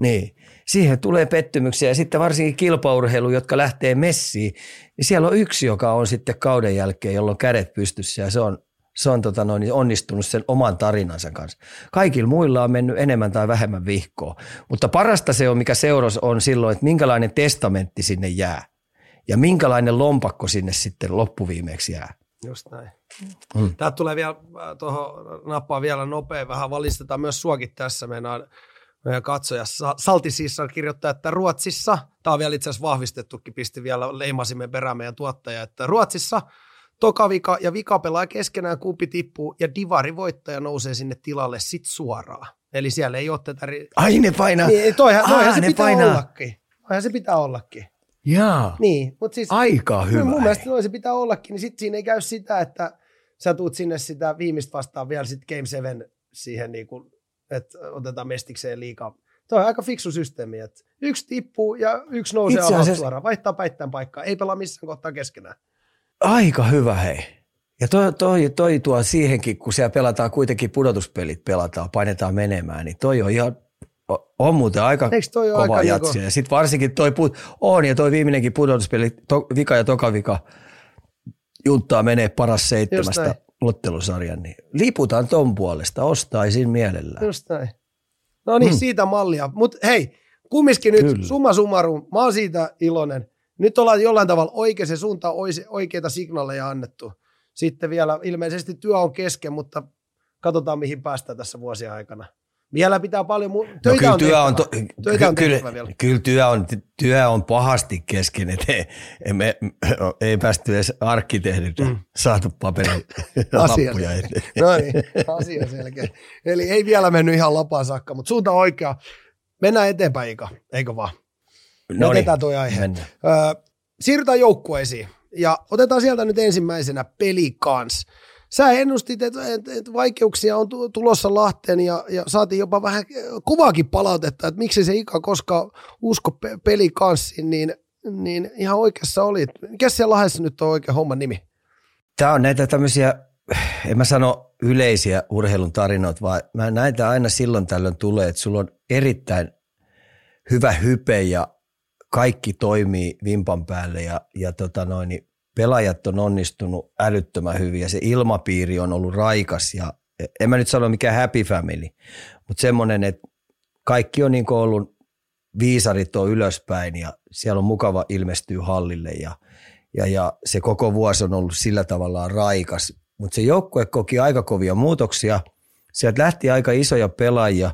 Niin. Siihen tulee pettymyksiä ja sitten varsinkin kilpaurheilu, jotka lähtee messiin, niin siellä on yksi, joka on sitten kauden jälkeen, jolla on kädet pystyssä ja se on, se on tota noin, onnistunut sen oman tarinansa kanssa. Kaikilla muilla on mennyt enemmän tai vähemmän vihkoa, mutta parasta se on, mikä seuros on silloin, että minkälainen testamentti sinne jää ja minkälainen lompakko sinne sitten loppuviimeeksi jää. Just näin. Mm. Täältä tulee vielä, tuohon nappaa vielä nopea, vähän valistetaan myös suokin tässä. Meidän, meidän katsoja Sa- Saltisissa kirjoittaa, että Ruotsissa, tämä on vielä itse asiassa vahvistettukin, pisti vielä, leimasimme perään meidän tuottaja, että Ruotsissa toka vika ja vika pelaa keskenään, kumpi tippuu ja divari voittaja nousee sinne tilalle sit suoraan. Eli siellä ei ole tätä... Ri- Ai ne painaa. niin, toihan, Aa, toihan se ne pitää painaa. ollakin. Toihan se pitää ollakin. Jaa, Niin, mutta siis... aika Hyvä, mun mielestä noin se pitää ollakin, niin sitten siinä ei käy sitä, että sä tuut sinne sitä viimeistä vastaan vielä sitten Game 7 siihen, niin kuin, että otetaan mestikseen liikaa. Tuo on aika fiksu systeemi, että yksi tippuu ja yksi nousee Itse alas asiassa- suoraan, vaihtaa päittäin paikkaa, ei pelaa missään kohtaa keskenään. Aika hyvä hei. Ja toi, toi, toi tuo siihenkin, kun siellä pelataan kuitenkin pudotuspelit, pelataan, painetaan menemään, niin toi on ihan, on muuten aika kova aika jatsi. niinku- Ja sitten varsinkin toi, put, on ja toi viimeinenkin pudotuspeli, to, vika ja toka vika, junttaa menee paras seitsemästä ottelusarjan, niin liputaan ton puolesta, ostaisin mielellään. Just näin. No niin, Mm. siitä mallia. Mutta hei, kumminkin nyt Kyllä. summa summarum, mä oon siitä iloinen. Nyt ollaan jollain tavalla oikeaan suuntaan ois- oikeita signaaleja annettu. Sitten vielä ilmeisesti työ on kesken, mutta katsotaan mihin päästään tässä vuosien aikana. Vielä pitää paljon, mu- No töitä kyllä on työ on, to. Töitä on kyllä, vielä. kyllä työ on, työ on pahasti kesken, että ei, emme, ei päästy edes arkkitehdiltä mm. saatu paperin [LAUGHS] Asia lappuja eteen. No niin, asia selkeä. Eli ei vielä mennyt ihan lapaan saakka, mutta suunta oikea. Mennään eteenpäin, Ika, eikö vaan? No Jätetään toi aihe. mennään. Öö, siirrytään joukkueisiin ja otetaan sieltä nyt ensimmäisenä peli kans. Sä ennustit, että et, et vaikeuksia on tu- tulossa Lahteen ja, ja saatiin jopa vähän kuvaakin palautetta, että miksi se Ika koska usko pe- peli kanssiin, niin, niin ihan oikeassa oli. Mikä siellä Lahdessa nyt on oikein homman nimi? Tämä on näitä tämmöisiä, en mä sano yleisiä urheilun tarinoita, vaan mä näitä aina silloin tällöin tulee, että sulla on erittäin hyvä hype ja kaikki toimii vimpan päälle ja, ja tota noin, niin pelaajat on onnistunut älyttömän hyvin ja se ilmapiiri on ollut raikas ja en mä nyt sano mikään happy family, mutta semmoinen, että kaikki on niin ollut viisarit on ylöspäin ja siellä on mukava ilmestyä hallille ja, ja, ja se koko vuosi on ollut sillä tavalla raikas. Mutta se joukkue koki aika kovia muutoksia. Sieltä lähti aika isoja pelaajia,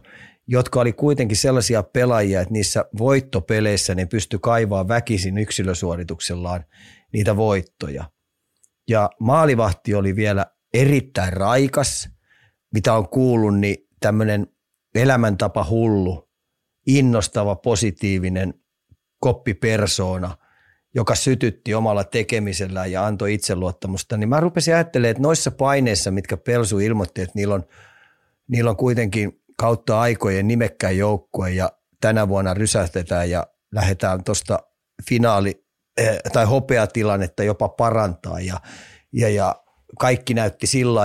jotka oli kuitenkin sellaisia pelaajia, että niissä voittopeleissä ne pystyi kaivaa väkisin yksilösuorituksellaan niitä voittoja. Ja maalivahti oli vielä erittäin raikas, mitä on kuullut, niin tämmöinen elämäntapa hullu, innostava, positiivinen koppipersoona, joka sytytti omalla tekemisellään ja antoi itseluottamusta, niin mä rupesin ajattelemaan, että noissa paineissa, mitkä Pelsu ilmoitti, että niillä on, niillä on kuitenkin kautta aikojen nimekkäin joukkue ja tänä vuonna rysähtetään ja lähdetään tuosta finaali- tai hopeatilannetta jopa parantaa ja, ja, ja kaikki näytti sillä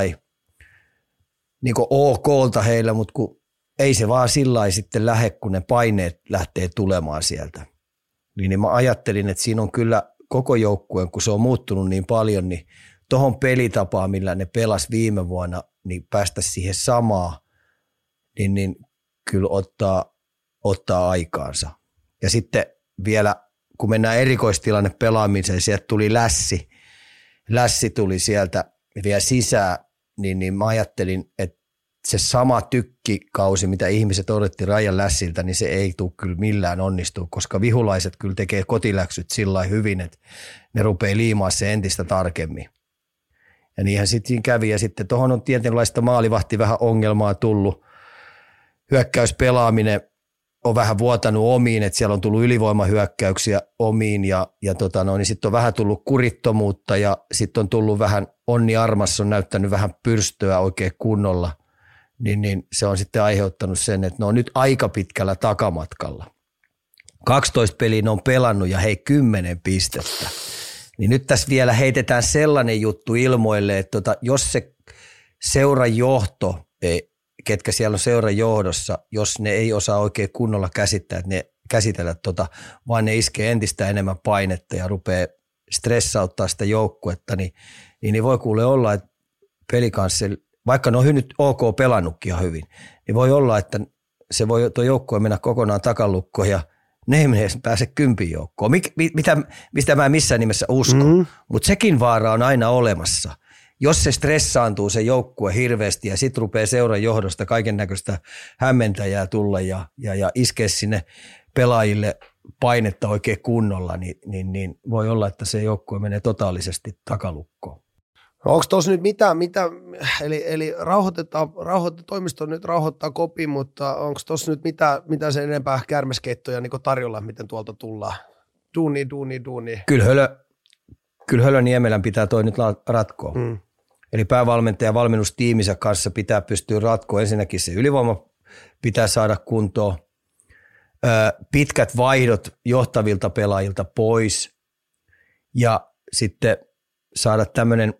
niin okolta heillä, mutta kun ei se vaan sillä sitten lähde, kun ne paineet lähtee tulemaan sieltä. Niin mä ajattelin, että siinä on kyllä koko joukkueen, kun se on muuttunut niin paljon, niin tuohon pelitapaan, millä ne pelas viime vuonna, niin päästä siihen samaa, niin, niin kyllä ottaa, ottaa aikaansa. Ja sitten vielä, kun mennään erikoistilanne pelaamiseen, sieltä tuli lässi, lässi tuli sieltä vielä sisään, niin, niin mä ajattelin, että se sama tykkikausi, mitä ihmiset odotti Rajan lässiltä, niin se ei tule kyllä millään onnistua, koska vihulaiset kyllä tekee kotiläksyt sillä hyvin, että ne rupeaa liimaa se entistä tarkemmin. Ja niinhän sitten kävi. Ja sitten tuohon on tietynlaista maalivahti vähän ongelmaa tullut. Hyökkäyspelaaminen on vähän vuotanut omiin, että siellä on tullut ylivoimahyökkäyksiä omiin ja, ja tota no, niin sitten on vähän tullut kurittomuutta ja sitten on tullut vähän, Onni Armas on näyttänyt vähän pyrstöä oikein kunnolla, niin, niin se on sitten aiheuttanut sen, että ne on nyt aika pitkällä takamatkalla. 12 peliä ne on pelannut ja hei 10 pistettä. Niin nyt tässä vielä heitetään sellainen juttu ilmoille, että tota, jos se seuran johto ketkä siellä on seuran johdossa, jos ne ei osaa oikein kunnolla käsittää, että ne käsitellä tota, vaan ne iskee entistä enemmän painetta ja rupeaa stressauttaa sitä joukkuetta, niin, niin, niin voi kuule olla, että pelikanssa, vaikka ne on nyt ok pelannutkin ihan hyvin, niin voi olla, että se voi tuo joukkue mennä kokonaan takalukkoon ja ne ei pääse kympin joukkoon, Mik, mitä, mistä mä en missään nimessä usko, mm-hmm. mutta sekin vaara on aina olemassa – jos se stressaantuu se joukkue hirveästi ja sitten rupeaa seuran johdosta kaiken näköistä hämmentäjää tulla ja, ja, ja iskee sinne pelaajille painetta oikein kunnolla, niin, niin, niin voi olla, että se joukkue menee totaalisesti takalukkoon. No onko tuossa nyt mitä, mitä eli, eli rauhoitetaan, rauhoitetaan, toimisto nyt rauhoittaa kopi, mutta onko tuossa nyt mitä, mitä sen enempää kärmeskeittoja niin tarjolla, miten tuolta tullaan? Duuni, duuni, duuni. Kyllä Hölö, kyllä Hölö Niemelän pitää toi nyt ratkoa. Mm. Eli päävalmentaja valmennustiiminsä kanssa pitää pystyä ratkoa. Ensinnäkin se ylivoima pitää saada kuntoon, pitkät vaihdot johtavilta pelaajilta pois. Ja sitten saada tämmöinen,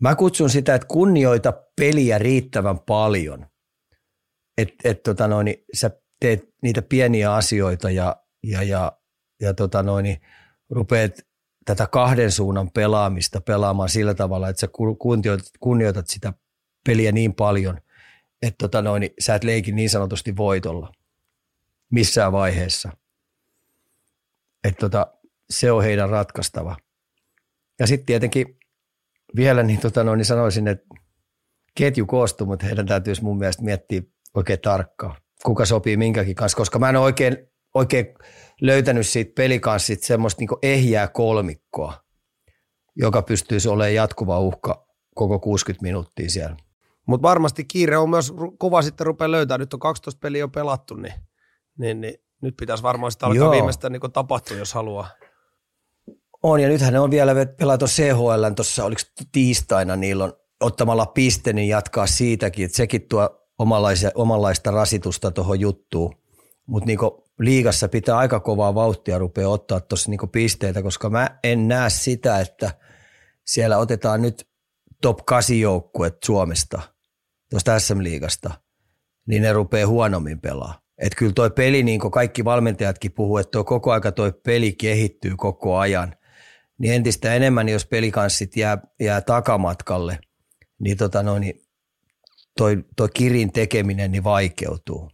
mä kutsun sitä, että kunnioita peliä riittävän paljon, että et, tota sä teet niitä pieniä asioita ja, ja, ja, ja tota noin, rupeat tätä kahden suunnan pelaamista pelaamaan sillä tavalla, että sä kunnioitat, kunnioitat sitä peliä niin paljon, että tota noin, niin sä et leiki niin sanotusti voitolla missään vaiheessa. Että tota, se on heidän ratkaistava. Ja sitten tietenkin vielä niin, tota noin, niin sanoisin, että ketju koostuu, mutta heidän täytyisi mun mielestä miettiä oikein tarkkaan, kuka sopii minkäkin kanssa, koska mä en oikein, oikein löytänyt siitä pelikanssit semmoista niin ehjää kolmikkoa, joka pystyisi olemaan jatkuva uhka koko 60 minuuttia siellä. Mutta varmasti kiire on myös kova sitten rupeaa löytää. Nyt on 12 peliä jo pelattu, niin, niin, niin nyt pitäisi varmaan sitä alkaa Joo. viimeistään niin tapahtua, jos haluaa. On, ja nythän ne on vielä pelata CHL tuossa, oliko tiistaina, niillä on ottamalla piste, niin jatkaa siitäkin, että sekin tuo omanlaista rasitusta tuohon juttuun. Mutta niin liigassa pitää aika kovaa vauhtia rupea ottaa tuossa niinku pisteitä, koska mä en näe sitä, että siellä otetaan nyt top 8 joukkuet Suomesta, tuosta SM-liigasta, niin ne rupeaa huonommin pelaa. Että kyllä toi peli, niin kuin kaikki valmentajatkin puhuu, että toi koko aika toi peli kehittyy koko ajan, niin entistä enemmän, jos pelikanssit jää, jää takamatkalle, niin, tota noin, niin toi, toi kirin tekeminen niin vaikeutuu.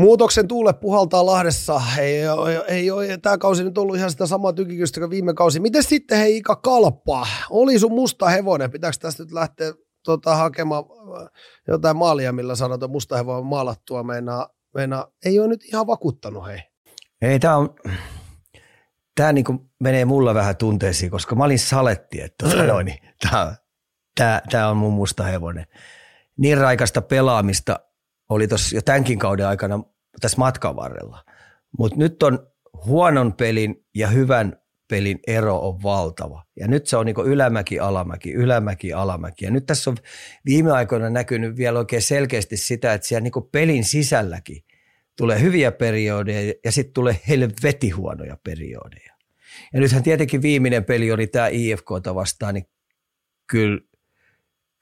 Muutoksen tuule puhaltaa Lahdessa. Ei, ei, ei ole tämä kausi nyt ollut ihan sitä samaa tykikystä kuin viime kausi. Miten sitten hei Ika Kalppa? Oli sun musta hevonen. Pitääkö tästä nyt lähteä tota, hakemaan äh, jotain maalia, millä sanotaan musta hevonen maalattua? Meinaa, meinaa, ei ole nyt ihan vakuuttanut hei. Ei, tämä on, tämä niinku menee mulla vähän tunteisiin, koska mä olin saletti, että tota noin, niin tämä, tämä, tämä on mun musta hevonen. Niin raikasta pelaamista oli tuossa jo tämänkin kauden aikana tässä matkan varrella. Mutta nyt on huonon pelin ja hyvän pelin ero on valtava. Ja nyt se on niin ylämäki, alamäki, ylämäki, alamäki. Ja nyt tässä on viime aikoina näkynyt vielä oikein selkeästi sitä, että siellä niin pelin sisälläkin tulee hyviä periodeja ja sitten tulee helveti huonoja periodeja. Ja nythän tietenkin viimeinen peli oli tämä IFKta vastaan, niin kyllä,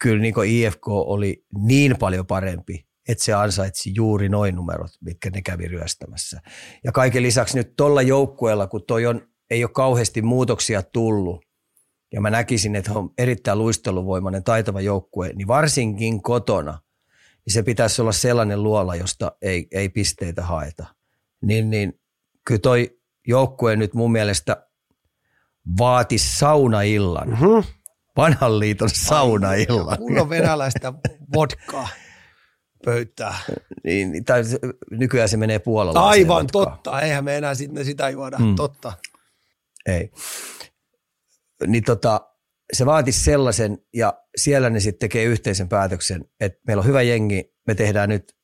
kyllä niin IFK oli niin paljon parempi että se ansaitsi juuri noin numerot, mitkä ne kävi ryöstämässä. Ja kaiken lisäksi nyt tuolla joukkueella, kun toi on, ei ole kauheasti muutoksia tullut, ja mä näkisin, että on erittäin luisteluvoimainen, taitava joukkue, niin varsinkin kotona, niin se pitäisi olla sellainen luola, josta ei, ei pisteitä haeta. Niin, niin kyllä toi joukkue nyt mun mielestä vaati saunaillan. Mm-hmm. Vanhan liiton saunaillan. Kunnon venäläistä vodkaa pöytää. Niin, tai nykyään se menee puolella. Aivan, totta. Eihän me enää sitä, sitä juoda, mm. totta. Ei. Niin tota, se vaatisi sellaisen, ja siellä ne sitten tekee yhteisen päätöksen, että meillä on hyvä jengi, me tehdään nyt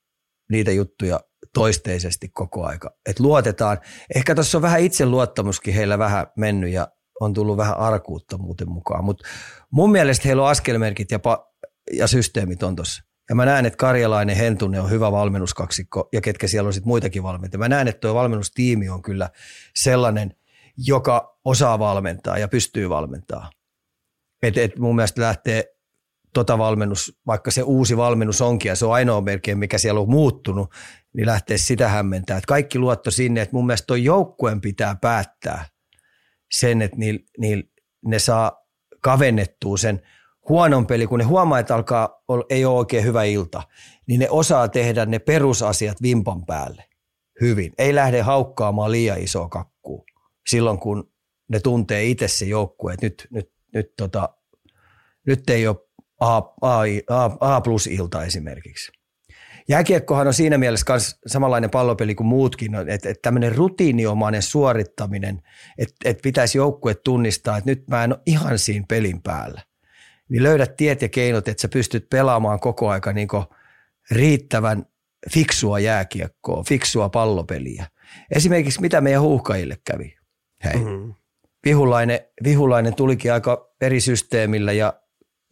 niitä juttuja toisteisesti koko aika. Että luotetaan. Ehkä tuossa on vähän itseluottamuskin heillä vähän mennyt ja on tullut vähän arkuutta muuten mukaan. Mutta mun mielestä heillä on askelmerkit ja, pa- ja systeemit on tuossa. Ja mä näen, että Karjalainen Hentunen on hyvä valmennuskaksikko ja ketkä siellä on sitten muitakin valmentajia. Mä näen, että tuo valmennustiimi on kyllä sellainen, joka osaa valmentaa ja pystyy valmentaa. Et, et mun mielestä lähtee tota valmennus, vaikka se uusi valmennus onkin ja se on ainoa melkein, mikä siellä on muuttunut, niin lähtee sitä hämmentää. Et kaikki luotto sinne, että mun mielestä tuo joukkueen pitää päättää sen, että niil, niil, ne saa kavennettua sen – huonon peli, kun ne huomaa, että alkaa, ei ole oikein hyvä ilta, niin ne osaa tehdä ne perusasiat vimpan päälle hyvin. Ei lähde haukkaamaan liian isoa kakkua silloin, kun ne tuntee itse se joukkue, että nyt, nyt, nyt, tota, nyt ei ole A, A, A, A plus ilta esimerkiksi. Jääkiekkohan on siinä mielessä myös samanlainen pallopeli kuin muutkin, että, että tämmöinen rutiiniomainen suorittaminen, että, että pitäisi joukkue tunnistaa, että nyt mä en ole ihan siinä pelin päällä niin löydät tiet ja keinot, että sä pystyt pelaamaan koko aika niin riittävän fiksua jääkiekkoa, fiksua pallopeliä. Esimerkiksi mitä meidän huuhkajille kävi. Hei. Mm-hmm. Vihulainen, Vihulainen tulikin aika eri systeemillä ja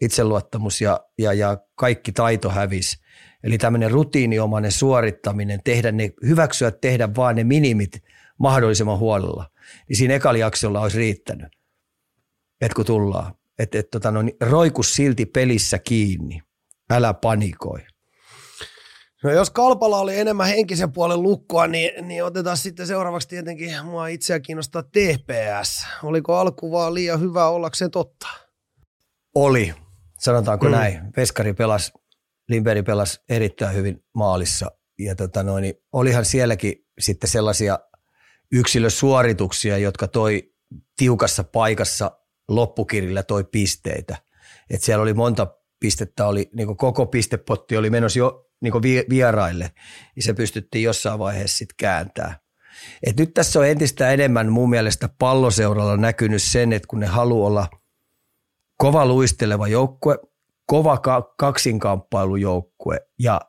itseluottamus ja, ja, ja kaikki taito hävisi. Eli tämmöinen rutiiniomainen suorittaminen, tehdä ne, hyväksyä tehdä vaan ne minimit mahdollisimman huolella. Niin siinä ekalla jaksolla olisi riittänyt, että kun tullaan että et, tota, no, niin roiku silti pelissä kiinni, älä panikoi. No jos Kalpala oli enemmän henkisen puolen lukkoa, niin, niin otetaan sitten seuraavaksi tietenkin mua itseä kiinnostaa TPS. Oliko alku vaan liian hyvä ollakseen totta? Oli, sanotaanko mm. näin. Veskari pelasi, Limberi pelasi erittäin hyvin maalissa ja tota noin, niin olihan sielläkin sitten sellaisia yksilösuorituksia, jotka toi tiukassa paikassa loppukirjalla toi pisteitä. Et siellä oli monta pistettä, oli, niin koko pistepotti oli menossa jo niin vieraille, niin se pystyttiin jossain vaiheessa sitten kääntää. Et nyt tässä on entistä enemmän mun mielestä palloseuralla näkynyt sen, että kun ne haluaa olla kova luisteleva joukkue, kova kaksinkamppailujoukkue ja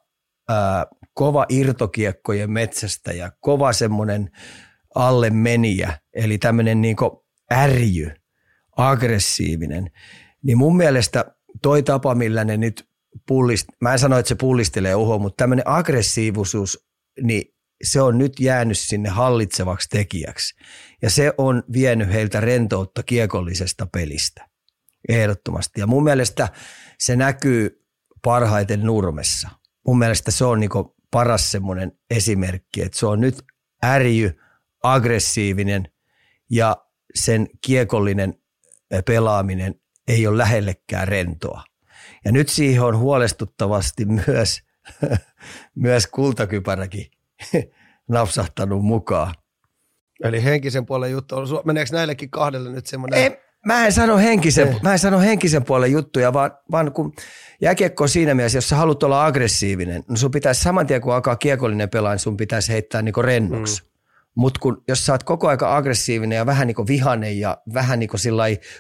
ää, kova irtokiekkojen metsästä ja kova semmoinen alle meniä, eli tämmöinen niin ärjy, aggressiivinen, niin mun mielestä toi tapa, millä ne nyt pullist, mä en sano, että se pullistelee uho, mutta tämmöinen aggressiivisuus, niin se on nyt jäänyt sinne hallitsevaksi tekijäksi. Ja se on vienyt heiltä rentoutta kiekollisesta pelistä. Ehdottomasti. Ja mun mielestä se näkyy parhaiten nurmessa. Mun mielestä se on niinku paras semmoinen esimerkki, että se on nyt ärjy, aggressiivinen ja sen kiekollinen pelaaminen ei ole lähellekään rentoa. Ja nyt siihen on huolestuttavasti myös, [LAUGHS] myös kultakypäräkin [LAUGHS] napsahtanut mukaan. Eli henkisen puolen juttu. Meneekö näillekin kahdelle nyt semmoinen? Ei, mä en sano henkisen, mä en sano henkisen puolen juttuja, vaan, vaan kun jääkiekko on siinä mielessä, jos sä haluat olla aggressiivinen, niin sun pitäisi saman tien kun alkaa kiekollinen pelaa, niin sun pitäisi heittää niinku rennoksi. Mm. Mutta kun, jos sä oot koko aika aggressiivinen ja vähän niin vihanen ja vähän niin kuin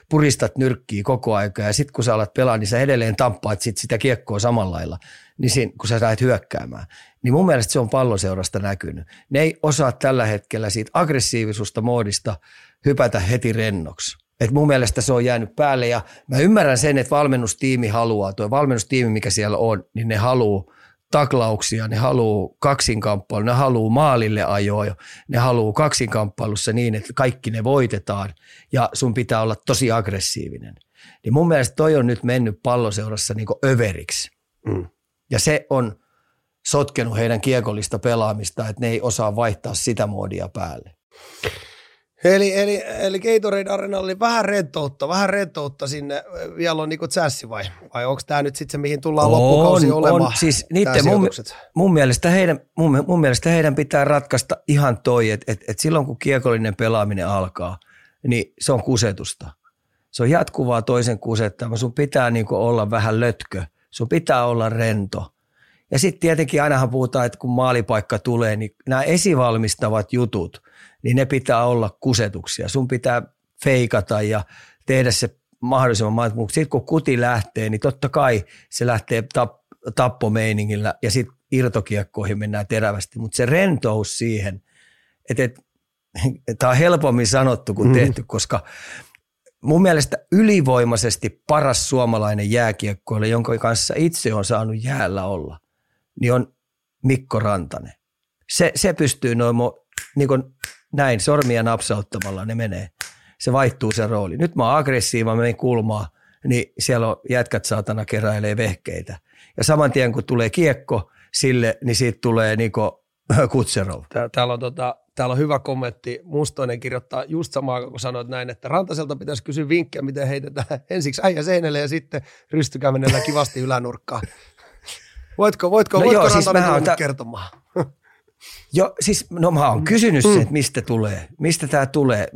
puristat nyrkkiä koko aika ja sitten kun sä alat pelaa, niin sä edelleen tamppaat sit sitä kiekkoa samalla lailla, niin siinä, kun sä lähdet hyökkäämään. Niin mun mielestä se on palloseurasta näkynyt. Ne ei osaa tällä hetkellä siitä aggressiivisusta moodista hypätä heti rennoksi. Et mun mielestä se on jäänyt päälle ja mä ymmärrän sen, että valmennustiimi haluaa, tuo valmennustiimi mikä siellä on, niin ne haluaa taklauksia, ne haluaa kaksinkamppailu, ne haluaa maalille ajoa, ne haluaa kaksinkamppailussa niin, että kaikki ne voitetaan ja sun pitää olla tosi aggressiivinen. Niin mun mielestä toi on nyt mennyt palloseurassa niin överiksi. Mm. Ja se on sotkenut heidän kiekollista pelaamista, että ne ei osaa vaihtaa sitä moodia päälle. Eli, eli, eli Gatorade Arena oli vähän rentoutta, vähän rentoutta sinne. Vielä on niinku chassi vai? Vai onko tämä nyt sitten se, mihin tullaan on, loppukausi olemaan? On, siis niiden, mun, mun, mielestä heidän, mun, mun mielestä heidän pitää ratkaista ihan toi, että et, et silloin kun kiekollinen pelaaminen alkaa, niin se on kusetusta. Se on jatkuvaa toisen kusettama. Sun pitää niinku olla vähän lötkö. Sun pitää olla rento. Ja sitten tietenkin ainahan puhutaan, että kun maalipaikka tulee, niin nämä esivalmistavat jutut – niin ne pitää olla kusetuksia. Sun pitää feikata ja tehdä se mahdollisimman mutta sitten kun kuti lähtee, niin totta kai se lähtee tap- tappomeiningillä ja sitten irtokiekkoihin mennään terävästi, mutta se rentous siihen, että et, [LAUGHS] tämä on helpommin sanottu kuin mm. tehty, koska mun mielestä ylivoimaisesti paras suomalainen jääkiekkoille, jonka kanssa itse on saanut jäällä olla, niin on Mikko Rantanen. Se, se pystyy noin niin näin sormia napsauttamalla ne menee. Se vaihtuu se rooli. Nyt mä oon aggressiiva, mä menen kulmaa, niin siellä on jätkät saatana keräilee vehkeitä. Ja saman tien kun tulee kiekko sille, niin siitä tulee [LAUGHS] Niko Kutserov. Täällä on, tota, täällä on hyvä kommentti. Mustoinen kirjoittaa just samaa, kun sanoit näin, että Rantaselta pitäisi kysyä vinkkejä, miten heitetään ensiksi äijä seinälle ja sitten rystykävenellä kivasti ylänurkkaan. [LAUGHS] Voitko, voitko, no voitko joo, siis Rantanen siis kertomaan? Joo, siis no mä oon kysynyt mm. että mistä tulee, mistä tämä tulee.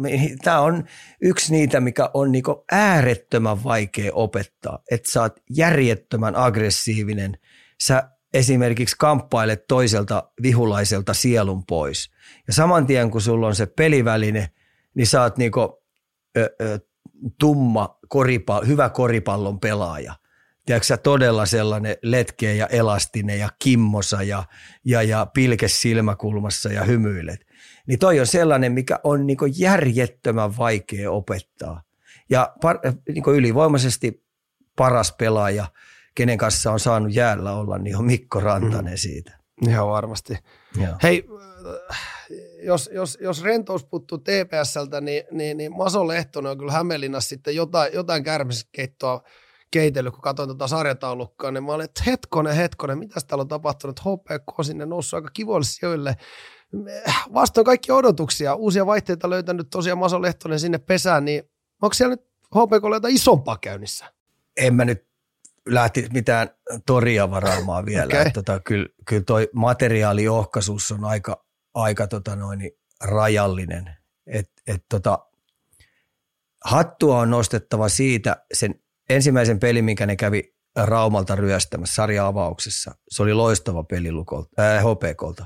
Tämä on yksi niitä, mikä on niinku äärettömän vaikea opettaa, että sä oot järjettömän aggressiivinen. Sä esimerkiksi kamppailet toiselta vihulaiselta sielun pois. Ja saman tien, kun sulla on se peliväline, niin sä oot niinku, ö, ö, tumma, koripa, hyvä koripallon pelaaja – tiedätkö, todella sellainen letkeä ja elastinen ja kimmosa ja, ja, ja pilkes silmäkulmassa ja hymyilet. Niin toi on sellainen, mikä on niin järjettömän vaikea opettaa. Ja par, niin ylivoimaisesti paras pelaaja, kenen kanssa on saanut jäällä olla, niin on Mikko Rantanen mm. siitä. Ihan varmasti. Joo. Hei, jos, jos, jos rentous puuttuu TPSltä, niin, niin, niin Maso Lehtonen on kyllä Hämeenlinnassa sitten jotain, jotain kärmiskeittoa keitellyt, kun katsoin tuota sarjataulukkaa, niin mä olin, että hetkonen, hetkonen, mitä täällä on tapahtunut? HPK on sinne noussut aika kivoille sijoille. Vastoin kaikki odotuksia, uusia vaihteita löytänyt tosiaan Maso Lehtonen sinne pesään, niin onko siellä nyt HPK jotain isompaa käynnissä? En mä nyt lähti mitään toria varaamaan vielä. okay. tota, kyllä, kyllä toi materiaaliohkaisuus on aika, aika tota noin, rajallinen. Et, et tota, hattua on nostettava siitä sen ensimmäisen pelin, minkä ne kävi Raumalta ryöstämässä sarja-avauksessa, se oli loistava peli Lukolta, äh, HPKlta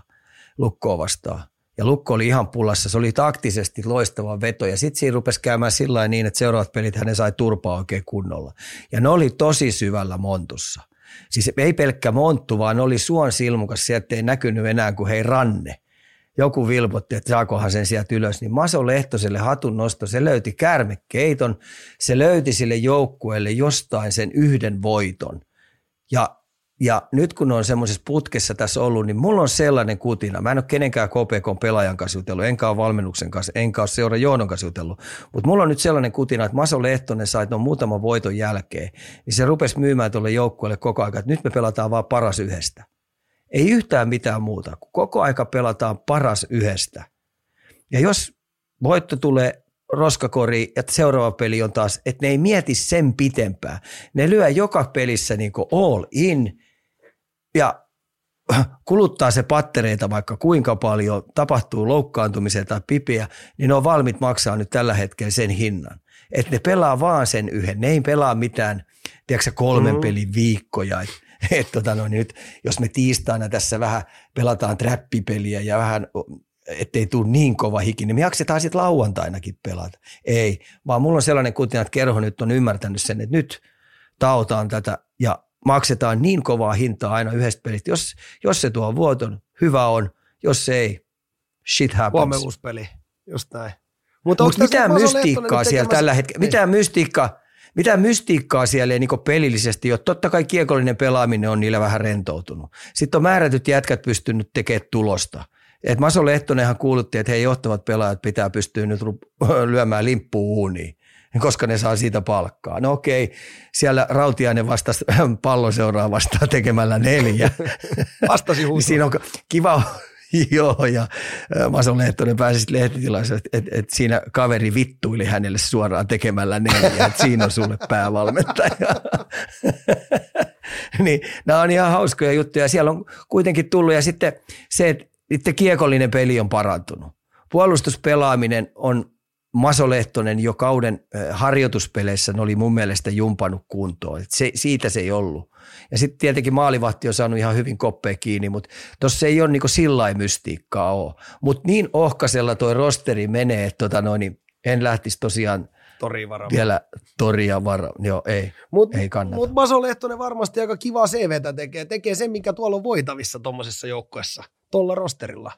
Lukkoa vastaan. Ja Lukko oli ihan pulassa, se oli taktisesti loistava veto ja sitten siinä rupesi käymään sillä niin, että seuraavat pelit hän sai turpaa oikein kunnolla. Ja ne oli tosi syvällä montussa. Siis ei pelkkä monttu, vaan ne oli suon silmukas, sieltä ei näkynyt enää kuin hei ranne joku vilpotti, että saakohan sen sieltä ylös, niin Maso Lehtoselle hatun nosto, se löyti kärmekeiton, se löyti sille joukkueelle jostain sen yhden voiton. Ja, ja nyt kun on semmoisessa putkessa tässä ollut, niin mulla on sellainen kutina. Mä en ole kenenkään KPK pelaajan kanssa jutellut, enkä ole valmennuksen kanssa, enkä ole seura Joonon kanssa jutellut. Mutta mulla on nyt sellainen kutina, että Maso Lehtonen sai no muutaman voiton jälkeen, niin se rupesi myymään tuolle joukkueelle koko ajan, että nyt me pelataan vaan paras yhdestä. Ei yhtään mitään muuta, kun koko aika pelataan paras yhdestä. Ja jos voitto tulee roskakori ja seuraava peli on taas, että ne ei mieti sen pitempään. Ne lyö joka pelissä niin all in ja kuluttaa se pattereita vaikka kuinka paljon, tapahtuu loukkaantumisia tai pipiä, niin ne on valmiit maksaa nyt tällä hetkellä sen hinnan. Että ne pelaa vaan sen yhden, ne ei pelaa mitään, tiedätkö kolmen mm. pelin viikkoja. Et, [LAUGHS] et, tota no, niin nyt, jos me tiistaina tässä vähän pelataan trappipeliä ja vähän ettei tule niin kova hiki, niin me jaksetaan sitten lauantainakin pelata. Ei, vaan mulla on sellainen kutina, että kerho nyt on ymmärtänyt sen, että nyt taotaan tätä ja maksetaan niin kovaa hintaa aina yhdestä pelistä. Jos, jos se tuo vuoton, hyvä on. Jos se ei, shit happens. Huomenna uusi peli, just näin. Mutta Mut mitään mystiikkaa siellä tällä hetkellä, niin. mitään mystiikkaa, mitään mystiikkaa siellä ei niin pelillisesti ole. Totta kai kiekollinen pelaaminen on niillä vähän rentoutunut. Sitten on määrätyt jätkät pystynyt tekemään tulosta. Et Maso Lehtonenhan kuulutti, että hei johtavat pelaajat pitää pystyä nyt [LAUGHS] lyömään limppuun uuniin koska ne saa siitä palkkaa. No okei, siellä Rautiainen vastasi [LAUGHS] palloseuraa vastaan tekemällä neljä. Vastasi huutoon. Siinä on kiva, [LAUGHS] Joo, ja Maso Lehtonen pääsi sitten lehtitilaisuuteen, että et, et siinä kaveri vittuili hänelle suoraan tekemällä neljä, että siinä on sulle päävalmentaja. [LAUGHS] niin, nämä on ihan hauskoja juttuja. Siellä on kuitenkin tullut, ja sitten se, että kiekollinen peli on parantunut. Puolustuspelaaminen on Maso Lehtonen jo kauden harjoituspeleissä oli mun mielestä jumpannut kuntoon. se, siitä se ei ollut. Ja sitten tietenkin maalivahti on saanut ihan hyvin koppea kiinni, mutta tuossa ei ole niinku sillä mystiikkaa ole. Mutta niin ohkasella toi rosteri menee, että tota noin, niin en lähtisi tosiaan Tori varmaan. Vielä toria vara, joo ei, mut, ei kannata. Mutta Maso Lehtonen varmasti aika kivaa CVtä tekee. Tekee sen, mikä tuolla on voitavissa tuommoisessa joukkuessa, tuolla rosterilla.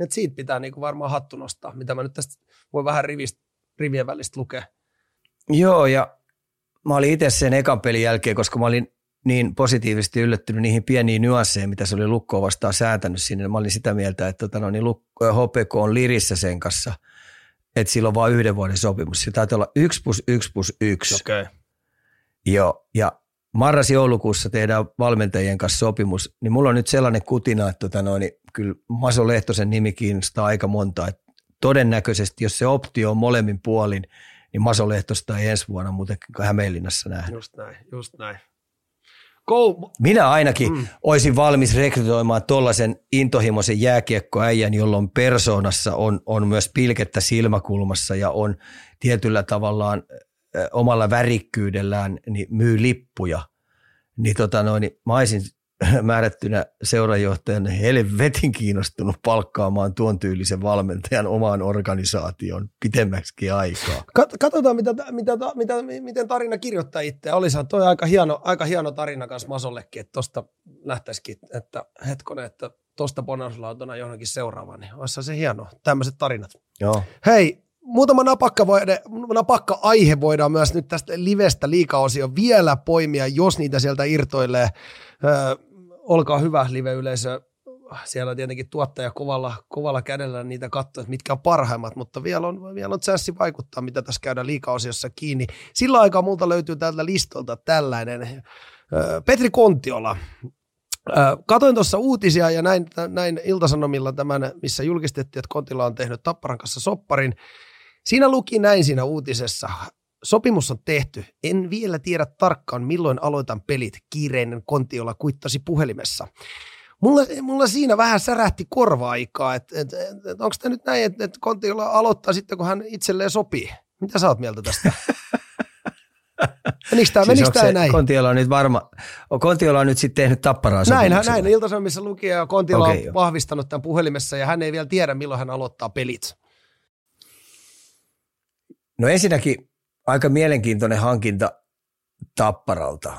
Et siitä pitää niinku varmaan hattu nostaa, mitä mä nyt tästä voi vähän rivistä, rivien välistä lukea. Joo, ja mä olin itse sen ekan pelin jälkeen, koska mä olin niin positiivisesti yllättynyt niihin pieniin nyansseihin, mitä se oli Lukkoa vastaan säätänyt sinne. Mä olin sitä mieltä, että tota, no, niin Lukko, HPK on lirissä sen kanssa, että sillä on vain yhden vuoden sopimus. Se taitaa olla 1 plus 1 plus 1. Okay. Joo, ja marras-joulukuussa tehdään valmentajien kanssa sopimus, niin mulla on nyt sellainen kutina, että tota noin, niin kyllä Maso Lehtosen nimi kiinnostaa aika monta. Että todennäköisesti, jos se optio on molemmin puolin, niin Maso Lehtosta ei ensi vuonna muuten Hämeenlinnassa nähdä. Just näin, just näin. Go. Minä ainakin mm. olisin valmis rekrytoimaan tuollaisen intohimoisen jääkiekkoäijän, jolloin persoonassa on, on myös pilkettä silmäkulmassa ja on tietyllä tavallaan omalla värikkyydellään niin myy lippuja. Niin, tota noin, niin mä olisin [LAUGHS] määrättynä seurajohtajan helvetin kiinnostunut palkkaamaan tuon tyylisen valmentajan omaan organisaatioon pitemmäksi aikaa. Katsotaan, mitä, mitä, mitä, miten tarina kirjoittaa itse. Olisi toi aika hieno, aika hieno tarina kanssa Masollekin, että tuosta nähtäisikin, että hetkonen, että tuosta bonauslautana johonkin seuraavaan, niin olisi se hieno. Tämmöiset tarinat. Joo. Hei, muutama napakka, voide, napakka aihe voidaan myös nyt tästä livestä liikaosio vielä poimia, jos niitä sieltä irtoilee. Öö, olkaa hyvä live-yleisö. Siellä tietenkin tuottaja kovalla, kovalla kädellä niitä katsoo, että mitkä on parhaimmat, mutta vielä on, vielä on chanssi vaikuttaa, mitä tässä käydään liikaosiossa kiinni. Sillä aikaa multa löytyy tältä listolta tällainen. Petri Kontiola, Katoin tuossa uutisia ja näin, näin Iltasanomilla tämän, missä julkistettiin, että Kontila on tehnyt Tapparan kanssa sopparin. Siinä luki näin siinä uutisessa. Sopimus on tehty. En vielä tiedä tarkkaan, milloin aloitan pelit. Kiireinen Kontiola kuittasi puhelimessa. Mulla, mulla siinä vähän särähti korva-aikaa, että et, et, et, onko tämä nyt näin, että et Kontiola aloittaa sitten, kun hän itselleen sopii. Mitä sä oot mieltä tästä? [LAUGHS] Menikö tämä, siis tämä näin? Kontiola on nyt varma, Kontiola on nyt sitten tehnyt tapparaa Näin, näin Ilta-Sanomissa luki ja Kontiola okay, on jo. vahvistanut tämän puhelimessa ja hän ei vielä tiedä, milloin hän aloittaa pelit. No ensinnäkin aika mielenkiintoinen hankinta Tapparalta.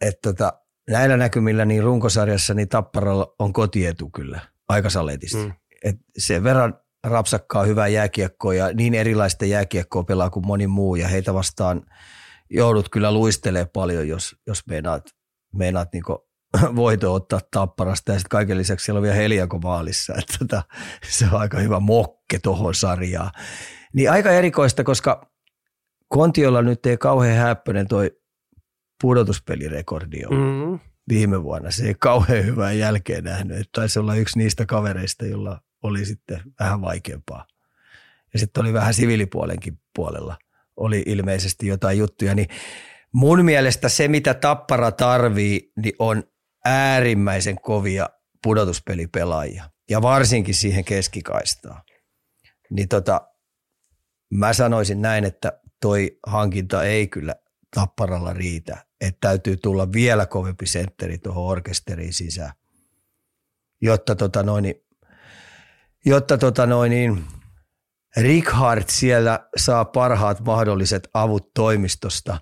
Että tota, näillä näkymillä niin runkosarjassa niin Tapparalla on kotietu kyllä aika saletisti. Mm. Et sen verran rapsakkaa hyvää jääkiekkoa ja niin erilaista jääkiekkoa pelaa kuin moni muu ja heitä vastaan joudut kyllä luistelee paljon, jos, jos meinaat, meinaat [CLEARS THROAT] niin voito ottaa tapparasta ja sitten kaiken lisäksi siellä on vielä Heliako vaalissa, että tota, se on aika hyvä mokke tuohon sarjaan. Niin aika erikoista, koska Kontiolla nyt ei kauhean häppöinen toi pudotuspelirekordi on mm-hmm. viime vuonna. Se ei kauhean hyvää jälkeen nähnyt. Että taisi olla yksi niistä kavereista, jolla oli sitten vähän vaikeampaa. Ja sitten oli vähän siviilipuolenkin puolella. Oli ilmeisesti jotain juttuja. Niin mun mielestä se, mitä Tappara tarvii, niin on äärimmäisen kovia pudotuspelipelaajia ja varsinkin siihen keskikaistaan. Niin tota, mä sanoisin näin, että toi hankinta ei kyllä tapparalla riitä, että täytyy tulla vielä kovempi sentteri tuohon orkesteriin sisään, jotta, tota noin, jotta tota noin, Richard siellä saa parhaat mahdolliset avut toimistosta.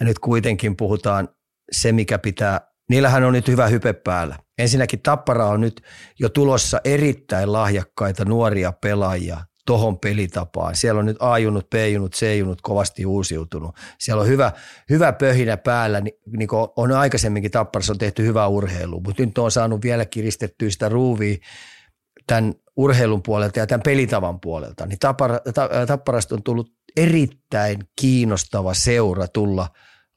Ja nyt kuitenkin puhutaan se, mikä pitää, niillähän on nyt hyvä hype päällä. Ensinnäkin Tappara on nyt jo tulossa erittäin lahjakkaita nuoria pelaajia tohon pelitapaan. Siellä on nyt A-junut, B-junut, C-junut kovasti uusiutunut. Siellä on hyvä, hyvä pöhinä päällä, niin, niin kuin on aikaisemminkin Tapparassa on tehty hyvää urheilua, mutta nyt on saanut vielä kiristettyä sitä ruuvia tämän urheilun puolelta ja tämän pelitavan puolelta. Niin Tappara, Tapparasta on tullut erittäin kiinnostava seura tulla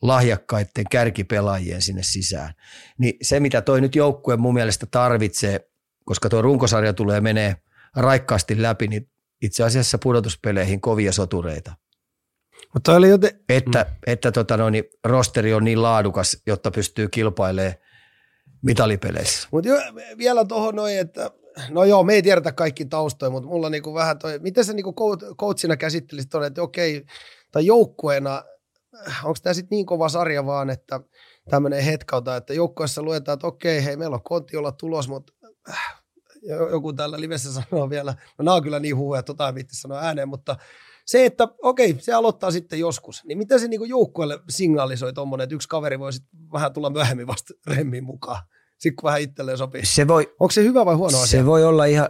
lahjakkaiden kärkipelaajien sinne sisään. Niin se, mitä toi nyt joukkue mun mielestä tarvitsee, koska tuo runkosarja tulee menee raikkaasti läpi, niin itse asiassa pudotuspeleihin kovia sotureita. Mutta oli joten... Että, mm. että tota no, niin rosteri on niin laadukas, jotta pystyy kilpailemaan mitalipeleissä. Mutta vielä tuohon noin, että no joo, me ei tiedetä kaikki taustoja, mutta mulla niinku vähän toi, miten sä niinku coachina käsittelisit tuonne, että okei, tai joukkueena, onko tämä sitten niin kova sarja vaan, että tämmöinen hetkauta, että joukkueessa luetaan, että okei, hei, meillä on kontiolla tulos, mutta joku täällä livessä [LAUGHS] sanoo vielä, no nämä on kyllä niin huhuja, tota ei viitti sanoa ääneen, mutta se, että okei, se aloittaa sitten joskus, niin miten se niinku joukkueelle signalisoi tuommoinen, että yksi kaveri voi vähän tulla myöhemmin vasta [LAUGHS] remmiin mukaan, sitten kun vähän itselleen sopii. Se voi, Onko se hyvä vai huono asia? Se voi olla ihan,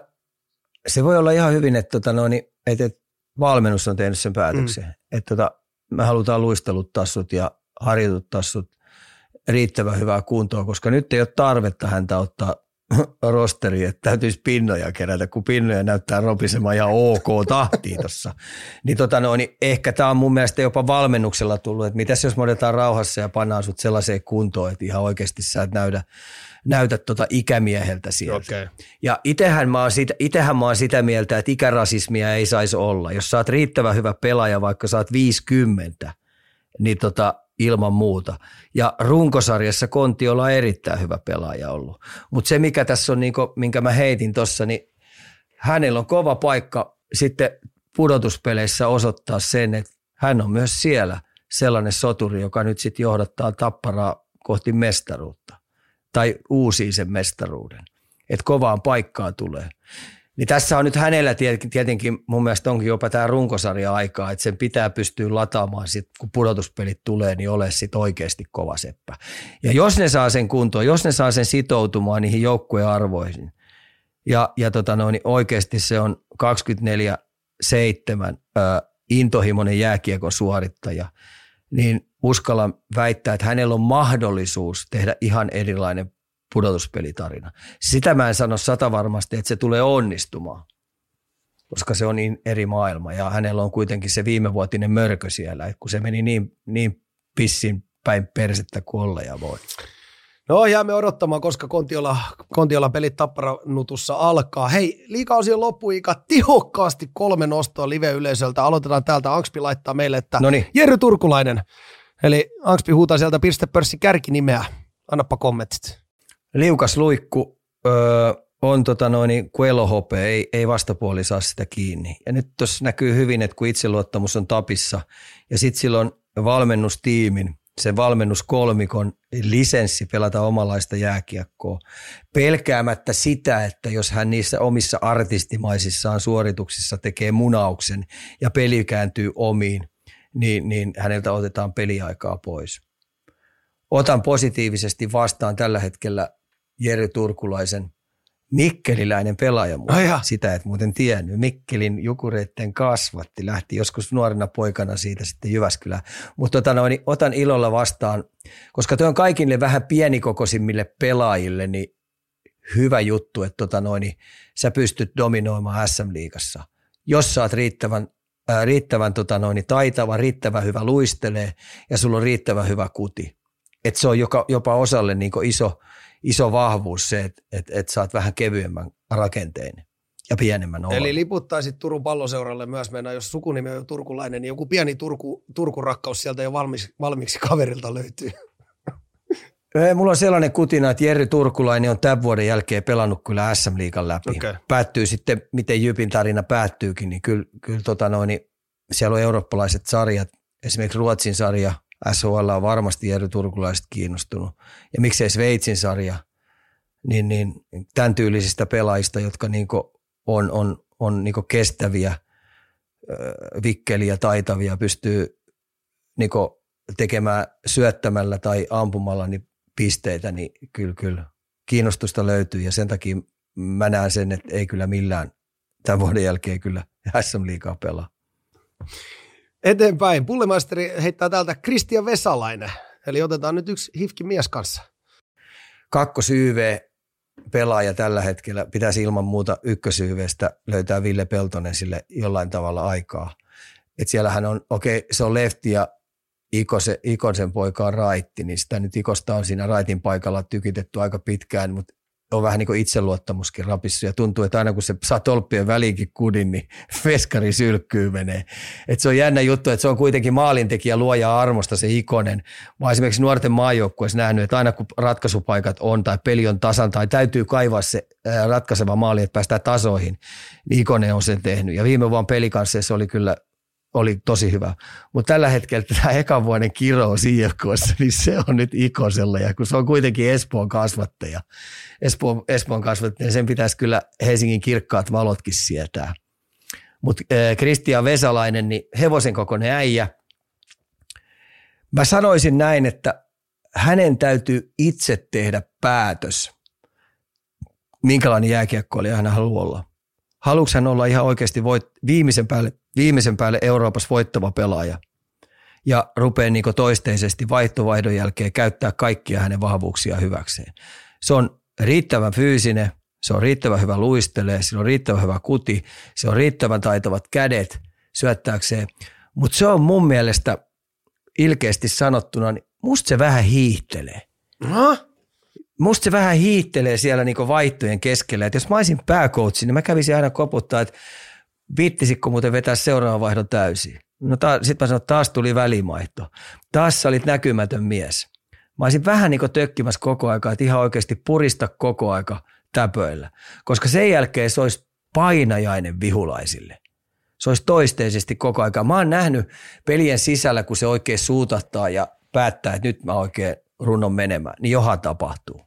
se voi olla ihan hyvin, että, tota, no, niin, että, että valmennus on tehnyt sen päätöksen, mm. että tota, me halutaan luistelut tassut ja harjoitut tassut riittävän hyvää kuntoa, koska nyt ei ole tarvetta häntä ottaa rosteri, että täytyisi pinnoja kerätä, kun pinnoja näyttää ropisemaan ja ok tahtiin tuossa. Niin, tota no, niin ehkä tämä on mun mielestä jopa valmennuksella tullut, että mitäs jos me otetaan rauhassa ja pannaan sut sellaiseen kuntoon, että ihan oikeasti sä et näytä, näytä tota ikämieheltä sieltä. Okay. Ja itehän mä, oon sitä, itehän mä oon sitä mieltä, että ikärasismia ei saisi olla. Jos sä oot riittävän hyvä pelaaja, vaikka sä oot 50, niin tota, ilman muuta. Ja runkosarjassa Kontiolla on erittäin hyvä pelaaja ollut. Mutta se, mikä tässä on, niin kuin, minkä mä heitin tuossa, niin hänellä on kova paikka sitten pudotuspeleissä osoittaa sen, että hän on myös siellä sellainen soturi, joka nyt sitten johdattaa tapparaa kohti mestaruutta tai uusii sen mestaruuden. Että kovaan paikkaan tulee. Niin tässä on nyt hänellä tietenkin mun mielestä onkin jopa tämä runkosarja aikaa, että sen pitää pystyä lataamaan sit, kun pudotuspelit tulee, niin ole sitten oikeasti kova seppä. Ja jos ne saa sen kuntoon, jos ne saa sen sitoutumaan niihin joukkueen arvoihin, ja, ja tota no, niin oikeasti se on 24-7 ö, intohimoinen jääkiekon suorittaja, niin uskallan väittää, että hänellä on mahdollisuus tehdä ihan erilainen pudotuspelitarina. Sitä mä en sano sata varmasti, että se tulee onnistumaan, koska se on niin eri maailma ja hänellä on kuitenkin se viimevuotinen mörkö siellä, että kun se meni niin, niin pissin päin persettä kuin olla ja voi. No jäämme odottamaan, koska Kontiola, Kontiola pelit tapparanutussa alkaa. Hei, liikausien loppuika tehokkaasti kolme nostoa live-yleisöltä. Aloitetaan täältä. Angspi laittaa meille, että Noniin. Jerry Turkulainen. Eli Angspi huutaa sieltä pistepörssin kärkinimeä. Annappa kommentit liukas luikku öö, on tota noin, kuin ei, ei vastapuoli saa sitä kiinni. Ja nyt tuossa näkyy hyvin, että kun itseluottamus on tapissa ja sitten silloin valmennustiimin, se valmennuskolmikon lisenssi pelata omalaista jääkiekkoa, pelkäämättä sitä, että jos hän niissä omissa artistimaisissaan suorituksissa tekee munauksen ja peli kääntyy omiin, niin, niin häneltä otetaan peliaikaa pois. Otan positiivisesti vastaan tällä hetkellä Jere Turkulaisen mikkeliläinen pelaaja. Oh, Sitä et muuten tiennyt. Mikkelin jukureitten kasvatti. Lähti joskus nuorena poikana siitä sitten Jyväskylään. Mutta tota noin, otan ilolla vastaan, koska tuo on kaikille vähän pienikokoisimmille pelaajille niin hyvä juttu, että tota noin, sä pystyt dominoimaan SM-liigassa. Jos sä oot riittävän, ää, riittävän tota noin, taitava, riittävän hyvä luistelee ja sulla on riittävän hyvä kuti. Et se on joka, jopa osalle niin iso – iso vahvuus se, että et, et saat vähän kevyemmän rakenteen ja pienemmän olon. Eli liputtaisit Turun palloseuralle myös mennä, jos sukunimi on jo turkulainen, niin joku pieni Turku, Turku-rakkaus sieltä jo valmiiksi, valmiiksi kaverilta löytyy. [LAUGHS] Mulla on sellainen kutina, että Jerry Turkulainen on tämän vuoden jälkeen pelannut kyllä SM Liigan läpi. Okei. Päättyy sitten, miten Jypin tarina päättyykin, niin kyllä, kyllä tota noin, niin siellä on eurooppalaiset sarjat, esimerkiksi Ruotsin sarja, SHL on varmasti Jerry Turkulaiset kiinnostunut. Ja miksei Sveitsin sarja, niin, niin tämän tyylisistä pelaajista, jotka niinku on, on, on niinku kestäviä, vikkeliä, taitavia, pystyy niinku tekemään syöttämällä tai ampumalla niin pisteitä, niin kyllä, kyllä kiinnostusta löytyy ja sen takia mä näen sen, että ei kyllä millään tämän vuoden jälkeen kyllä SM Liigaa pelaa. Eteenpäin. Pullimaisteri heittää täältä Kristian Vesalainen. Eli otetaan nyt yksi hifki mies kanssa. kakkosyyve pelaaja tällä hetkellä. Pitäisi ilman muuta ykkösyyvestä löytää Ville Peltonen sille jollain tavalla aikaa. Et siellähän on, okei, okay, se on lefti ja Ikose, Ikosen poika on raitti, niin sitä nyt Ikosta on siinä raitin paikalla tykitetty aika pitkään, mutta on vähän niin kuin itseluottamuskin rapissu ja tuntuu, että aina kun se saa tolppien väliinkin kudin, niin [LAUGHS] veskari sylkkyy menee. Et se on jännä juttu, että se on kuitenkin maalintekijä luoja armosta se Ikonen. Mä esimerkiksi nuorten maajoukkueessa nähnyt, että aina kun ratkaisupaikat on tai peli on tasan tai täytyy kaivaa se ratkaiseva maali, että päästään tasoihin, niin Ikonen on sen tehnyt. Ja viime vuonna pelikanssa se oli kyllä oli tosi hyvä. Mutta tällä hetkellä tämä ekan vuoden kirous IFKssa, niin se on nyt Ikosella. Ja kun se on kuitenkin Espoon kasvattaja, Espoon, Espoon kasvattaja, niin sen pitäisi kyllä Helsingin kirkkaat valotkin sietää. Mutta Kristian Vesalainen, niin hevosen kokoinen äijä. Mä sanoisin näin, että hänen täytyy itse tehdä päätös, minkälainen jääkiekkoilija hän haluaa olla. Haluatko hän olla ihan oikeasti voit, viimeisen päälle viimeisen päälle Euroopassa voittava pelaaja ja rupeaa niin toisteisesti vaihtovaihdon jälkeen käyttää kaikkia hänen vahvuuksia hyväkseen. Se on riittävän fyysinen, se on riittävän hyvä luistelee, se on riittävän hyvä kuti, se on riittävän taitavat kädet syöttääkseen, mutta se on mun mielestä ilkeästi sanottuna, niin musta se vähän hiihtelee. Huh? Musta se vähän hiittelee siellä niinku vaihtojen keskellä. Et jos mä olisin pääkoutsi, niin mä kävisin aina koputtaa, että viittisikö muuten vetää seuraavan vaihdon täysin? No ta, sitten mä sanoin, taas tuli välimaihto. Taas sä olit näkymätön mies. Mä olisin vähän niin kuin tökkimässä koko aika, että ihan oikeasti purista koko aika täpöillä. Koska sen jälkeen se olisi painajainen vihulaisille. Se olisi toisteisesti koko aika. Mä oon nähnyt pelien sisällä, kun se oikein suutattaa ja päättää, että nyt mä oikein runnon menemään, niin johan tapahtuu.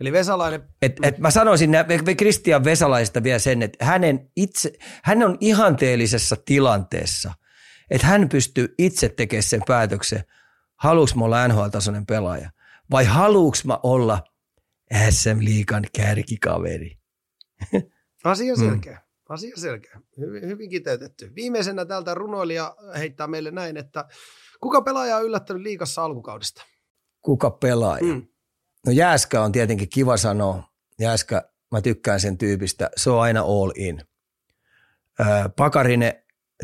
Eli Vesalainen, Et, et mä sanoisin Kristian Vesalaista vielä sen, että hänen itse, hän on ihanteellisessa tilanteessa, että hän pystyy itse tekemään sen päätöksen, haluuks mä olla NHL-tasoinen pelaaja vai haluuks mä olla SM Liikan kärkikaveri. [LAUGHS] asia selkeä. Asia selkeä. Hyvin, hyvin kiteytetty. Viimeisenä täältä runoilija heittää meille näin, että kuka pelaaja on yllättänyt liikassa alkukaudesta? Kuka pelaaja? Mm. No Jääskä on tietenkin kiva sanoa. Jääskä, mä tykkään sen tyypistä. Se on aina all in. Öö, Pakarinen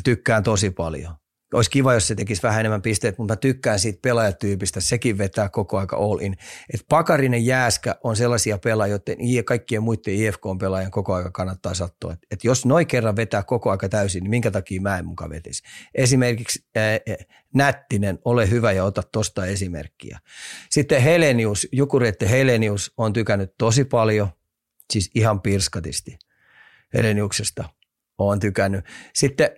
tykkään tosi paljon. Olisi kiva, jos se tekisi vähän enemmän pisteet, mutta mä tykkään siitä pelaajatyypistä. Sekin vetää koko aika all in. Et Pakarinen Jääskä on sellaisia pelaajia, joiden kaikkien muiden IFK-pelaajien koko aika kannattaa sattua. Et, et jos noin kerran vetää koko aika täysin, niin minkä takia mä en mukaan vetisi? Esimerkiksi ää, Nättinen, ole hyvä ja ota tosta esimerkkiä. Sitten Helenius, Jukurette Helenius on tykännyt tosi paljon, siis ihan pirskatisti Heleniuksesta on tykännyt. Sitten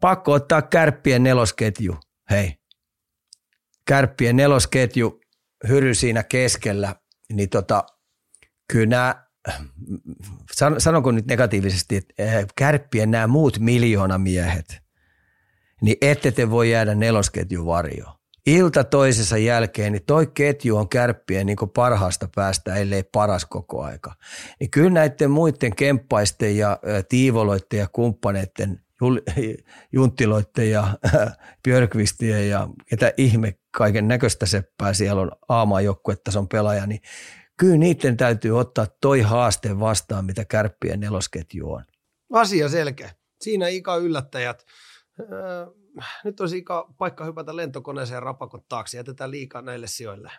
pakko ottaa kärppien nelosketju. Hei, kärppien nelosketju, hyry siinä keskellä, niin tota, kyllä nämä, san, sanonko nyt negatiivisesti, että eh, kärppien nämä muut miljoonamiehet, niin ette te voi jäädä nelosketjun varjoon. Ilta toisessa jälkeen, niin toi ketju on kärppien niin parhaasta päästä, ellei paras koko aika. Niin kyllä näiden muiden kemppaisten ja ö, tiivoloiden ja kumppaneiden junttiloitten ja [LAUGHS] Björkvistien ja ketä ihme kaiken näköistä seppää siellä on aamajoukkuetason pelaaja, niin kyllä niiden täytyy ottaa toi haaste vastaan, mitä kärppien nelosketju on. Asia selkeä. Siinä Ika yllättäjät. Öö, nyt olisi Ika paikka hypätä lentokoneeseen rapakot taakse. Jätetään liikaa näille sijoille.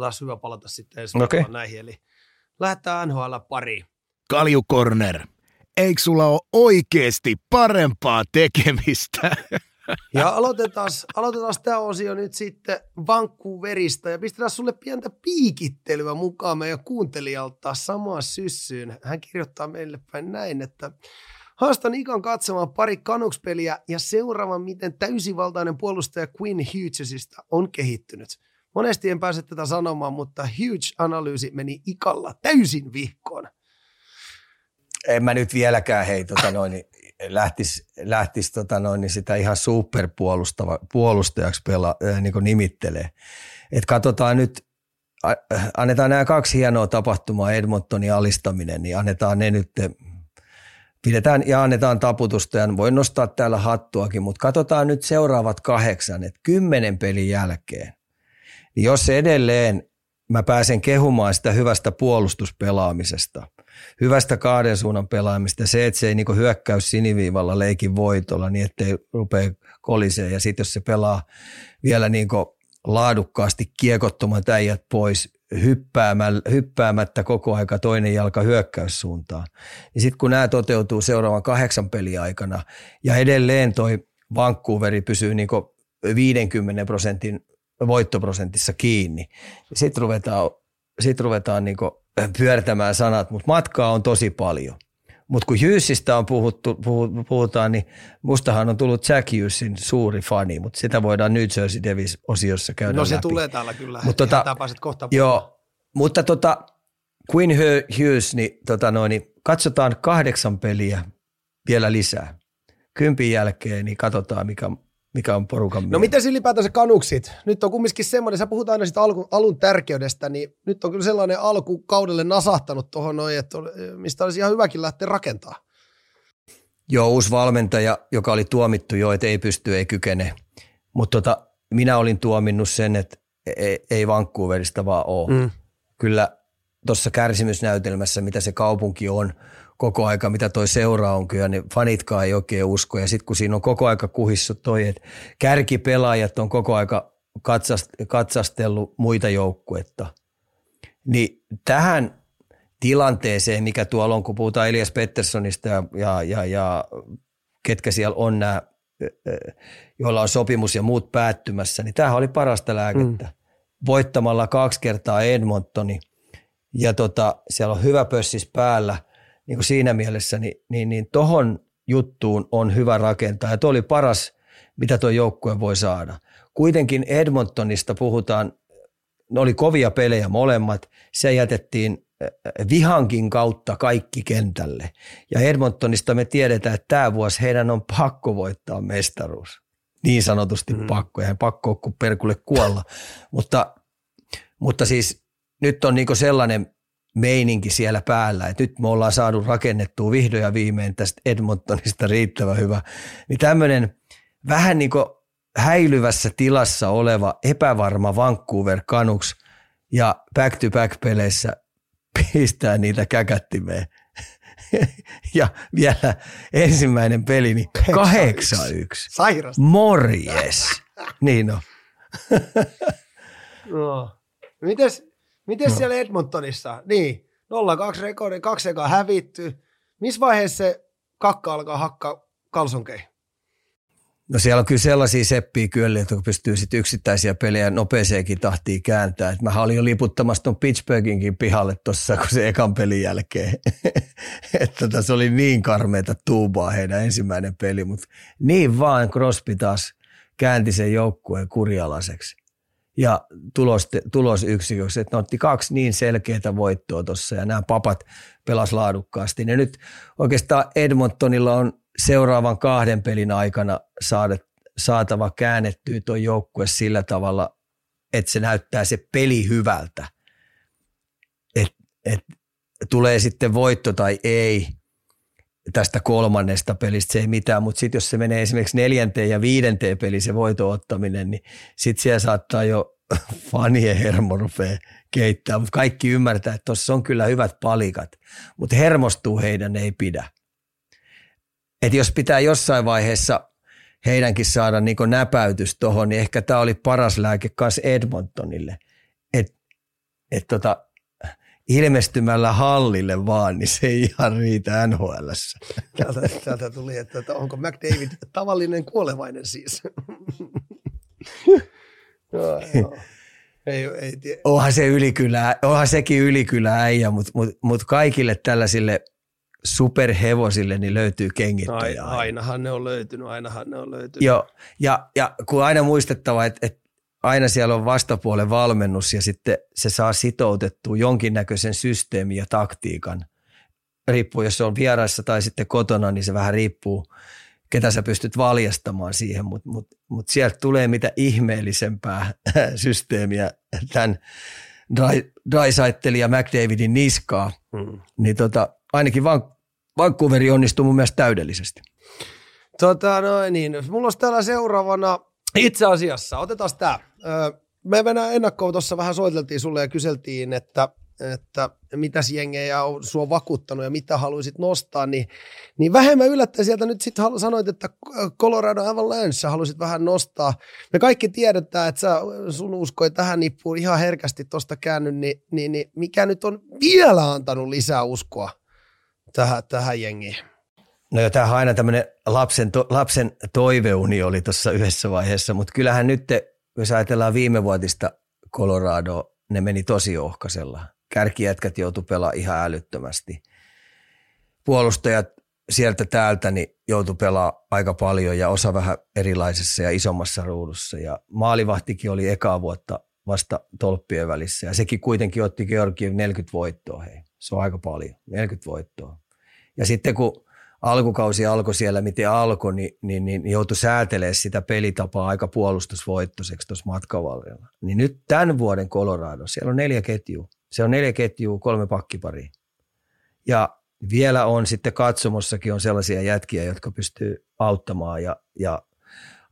Taas hyvä palata sitten ensi okay. näihin. Eli lähdetään NHL pariin. Kalju Corner. Eikö sulla ole oikeasti parempaa tekemistä? [LAUGHS] Ja aloitetaan, aloitetaan tämä osio nyt sitten Vancouverista ja pistetään sulle pientä piikittelyä mukaan meidän kuuntelijalta samaan syssyyn. Hän kirjoittaa meille päin näin, että Haastan Ikan katsomaan pari kanukspeliä ja seuraavan, miten täysivaltainen puolustaja Quinn Hughesista on kehittynyt. Monesti en pääse tätä sanomaan, mutta Huge-analyysi meni Ikalla täysin vihkoon. En mä nyt vieläkään hei tota noin, lähtis, lähtis tota noin, sitä ihan superpuolustajaksi pela, äh, niin nimittelee. Et katsotaan nyt, annetaan nämä kaksi hienoa tapahtumaa, Edmontonin alistaminen, niin annetaan ne nyt, pidetään ja annetaan taputusta ja voin nostaa täällä hattuakin, mutta katsotaan nyt seuraavat kahdeksan, että kymmenen pelin jälkeen, niin jos edelleen mä pääsen kehumaan sitä hyvästä puolustuspelaamisesta – hyvästä kahden suunnan pelaamista. Se, että se ei niin hyökkäys siniviivalla leikin voitolla niin, ettei rupea koliseen. Ja sitten jos se pelaa vielä niin laadukkaasti kiekottomat äijät pois, hyppäämättä koko aika toinen jalka hyökkäyssuuntaan. Niin sitten kun nämä toteutuu seuraavan kahdeksan pelin aikana ja edelleen toi Vancouveri pysyy niin 50 prosentin voittoprosentissa kiinni, niin sitten ruvetaan, sit ruvetaan niin pyörtämään sanat, mutta matkaa on tosi paljon. Mutta kun Hyysistä on puhuttu, puhutaan, niin mustahan on tullut Jack Hughesin suuri fani, mutta sitä voidaan New Jersey Devils-osiossa käydä No se läpi. tulee täällä kyllä, Mut tota, kohta Joo, mutta tota, Quinn Hughes, niin, tota noin, niin katsotaan kahdeksan peliä vielä lisää. Kympin jälkeen, niin katsotaan mikä, mikä on porukan No miten ylipäätänsä kanuksit? Nyt on kumminkin semmoinen, sä puhut aina siitä alun, alun tärkeydestä, niin nyt on kyllä sellainen alku kaudelle nasahtanut tuohon noin, että mistä olisi ihan hyväkin lähteä rakentaa. Joo, uusi valmentaja, joka oli tuomittu jo, että ei pysty, ei kykene. Mutta tota, minä olin tuominnut sen, että ei, ei Vancouverista vaan ole. Mm. Kyllä tuossa kärsimysnäytelmässä, mitä se kaupunki on, koko aika, mitä toi seura on kyllä, niin fanitkaan ei oikein usko. Ja sitten kun siinä on koko aika kuhissu toi, että kärkipelaajat on koko aika katsast, katsastellut muita joukkuetta, niin tähän tilanteeseen, mikä tuolla on, kun puhutaan Elias Petterssonista ja, ja, ja, ja ketkä siellä on nämä, joilla on sopimus ja muut päättymässä, niin tämähän oli parasta lääkettä. Mm. Voittamalla kaksi kertaa Edmontoni ja tota, siellä on hyvä pössis päällä – niin kuin siinä mielessä, niin, niin, niin tohon juttuun on hyvä rakentaa. Ja tuo oli paras, mitä tuo joukkue voi saada. Kuitenkin Edmontonista puhutaan, ne oli kovia pelejä molemmat. Se jätettiin äh, vihankin kautta kaikki kentälle. Ja Edmontonista me tiedetään, että tämä vuosi heidän on pakko voittaa mestaruus. Niin sanotusti mm. pakko. Eihän pakko ole kuin perkulle kuolla. mutta, mutta siis nyt on niinku sellainen meininki siellä päällä, että nyt me ollaan saanut rakennettua vihdoin ja viimein tästä Edmontonista riittävän hyvä, niin tämmöinen vähän niin kuin häilyvässä tilassa oleva epävarma Vancouver Canucks ja back-to-back-peleissä pistää niitä käkättimeen. [LAUGHS] ja vielä ensimmäinen peli, niin 8-1. Sairas. Morjes. niin on. [LAUGHS] no. Mites, Miten no. siellä Edmontonissa? Niin, 0-2 rekordi, kaksi ekaa hävitty. Missä vaiheessa se kakka alkaa hakkaa kalsonkeihin? No siellä on kyllä sellaisia seppiä kyllä, että pystyy sitten yksittäisiä pelejä nopeeseenkin tahtiin kääntää. Et mä olin jo liputtamassa tuon Pittsburghinkin pihalle tuossa, kun se ekan pelin jälkeen. [LAUGHS] että tota, se oli niin karmeita tuubaa heidän ensimmäinen peli, mutta niin vaan Crosby taas käänti sen joukkueen kurialaiseksi ja tulos, tulosyksiköksi, että ne otti kaksi niin selkeää voittoa tuossa ja nämä papat pelas laadukkaasti. Ja nyt oikeastaan Edmontonilla on seuraavan kahden pelin aikana saada, saatava käännettyä tuo joukkue sillä tavalla, että se näyttää se peli hyvältä. Et, et, tulee sitten voitto tai ei tästä kolmannesta pelistä, se ei mitään, mutta sitten jos se menee esimerkiksi neljänteen ja viidenteen peli se voito ottaminen, niin sitten siellä saattaa jo [LAUGHS] fanien hermo rupeaa keittää, mutta kaikki ymmärtää, että tuossa on kyllä hyvät palikat, mutta hermostuu heidän ei pidä. Et jos pitää jossain vaiheessa heidänkin saada niin näpäytys tuohon, niin ehkä tämä oli paras lääke myös Edmontonille. Et, et tota, ilmestymällä hallille vaan, niin se ei ihan riitä nhl [LAUGHS] Täältä, täältä tuli, että, että onko McDavid tavallinen kuolevainen siis? [LAUGHS] joo, joo. Ei, ei tie. Onhan, se ylikylä, onhan sekin ylikylä äijä, mutta mut, mut kaikille tällaisille superhevosille niin löytyy kengittäjä. Ai, ainahan ne on löytynyt, ainahan ne on löytynyt. Joo, ja, ja kun aina muistettava, että, että aina siellä on vastapuolen valmennus ja sitten se saa sitoutettua jonkinnäköisen systeemin ja taktiikan. Riippuu, jos se on vieraissa tai sitten kotona, niin se vähän riippuu, ketä sä pystyt valjastamaan siihen, mutta mut, mut sieltä tulee mitä ihmeellisempää [LAUGHS] systeemiä tämän Dry, ja McDavidin niskaa, hmm. niin tota, ainakin Van, Vancouveri onnistuu mun mielestä täydellisesti. Tota, noin niin. Mulla olisi täällä seuraavana itse asiassa, otetaan tämä. Me mennään ennakkoon, tuossa vähän soiteltiin sulle ja kyseltiin, että, että mitäs jengejä on sua vakuuttanut ja mitä haluaisit nostaa, niin, niin vähemmän yllättäen sieltä nyt sitten sanoit, että Colorado Avalanche sä haluaisit vähän nostaa. Me kaikki tiedetään, että sä, sun uskoi tähän nippuun ihan herkästi tuosta käännyt, niin, niin, niin mikä nyt on vielä antanut lisää uskoa tähän, tähän jengiin? No ja tämähän aina tämmöinen lapsen, to, lapsen toiveuni oli tuossa yhdessä vaiheessa, mutta kyllähän nyt, jos ajatellaan viimevuotista Colorado, ne meni tosi ohkasella. Kärkijätkät joutu pelaamaan ihan älyttömästi. Puolustajat sieltä täältä niin joutui pelaamaan aika paljon ja osa vähän erilaisessa ja isommassa ruudussa. Ja maalivahtikin oli ekaa vuotta vasta tolppien välissä ja sekin kuitenkin otti Georgiev 40 voittoa. Hei. Se on aika paljon, 40 voittoa. Ja sitten kun alkukausi alkoi siellä, miten alkoi, niin, niin, niin joutui säätelemään sitä pelitapaa aika puolustusvoittoiseksi tuossa matkavallilla. Niin nyt tämän vuoden Colorado, siellä on neljä ketjua. Se on neljä ketjua, kolme pakkiparia. Ja vielä on sitten katsomossakin on sellaisia jätkiä, jotka pystyy auttamaan ja, ja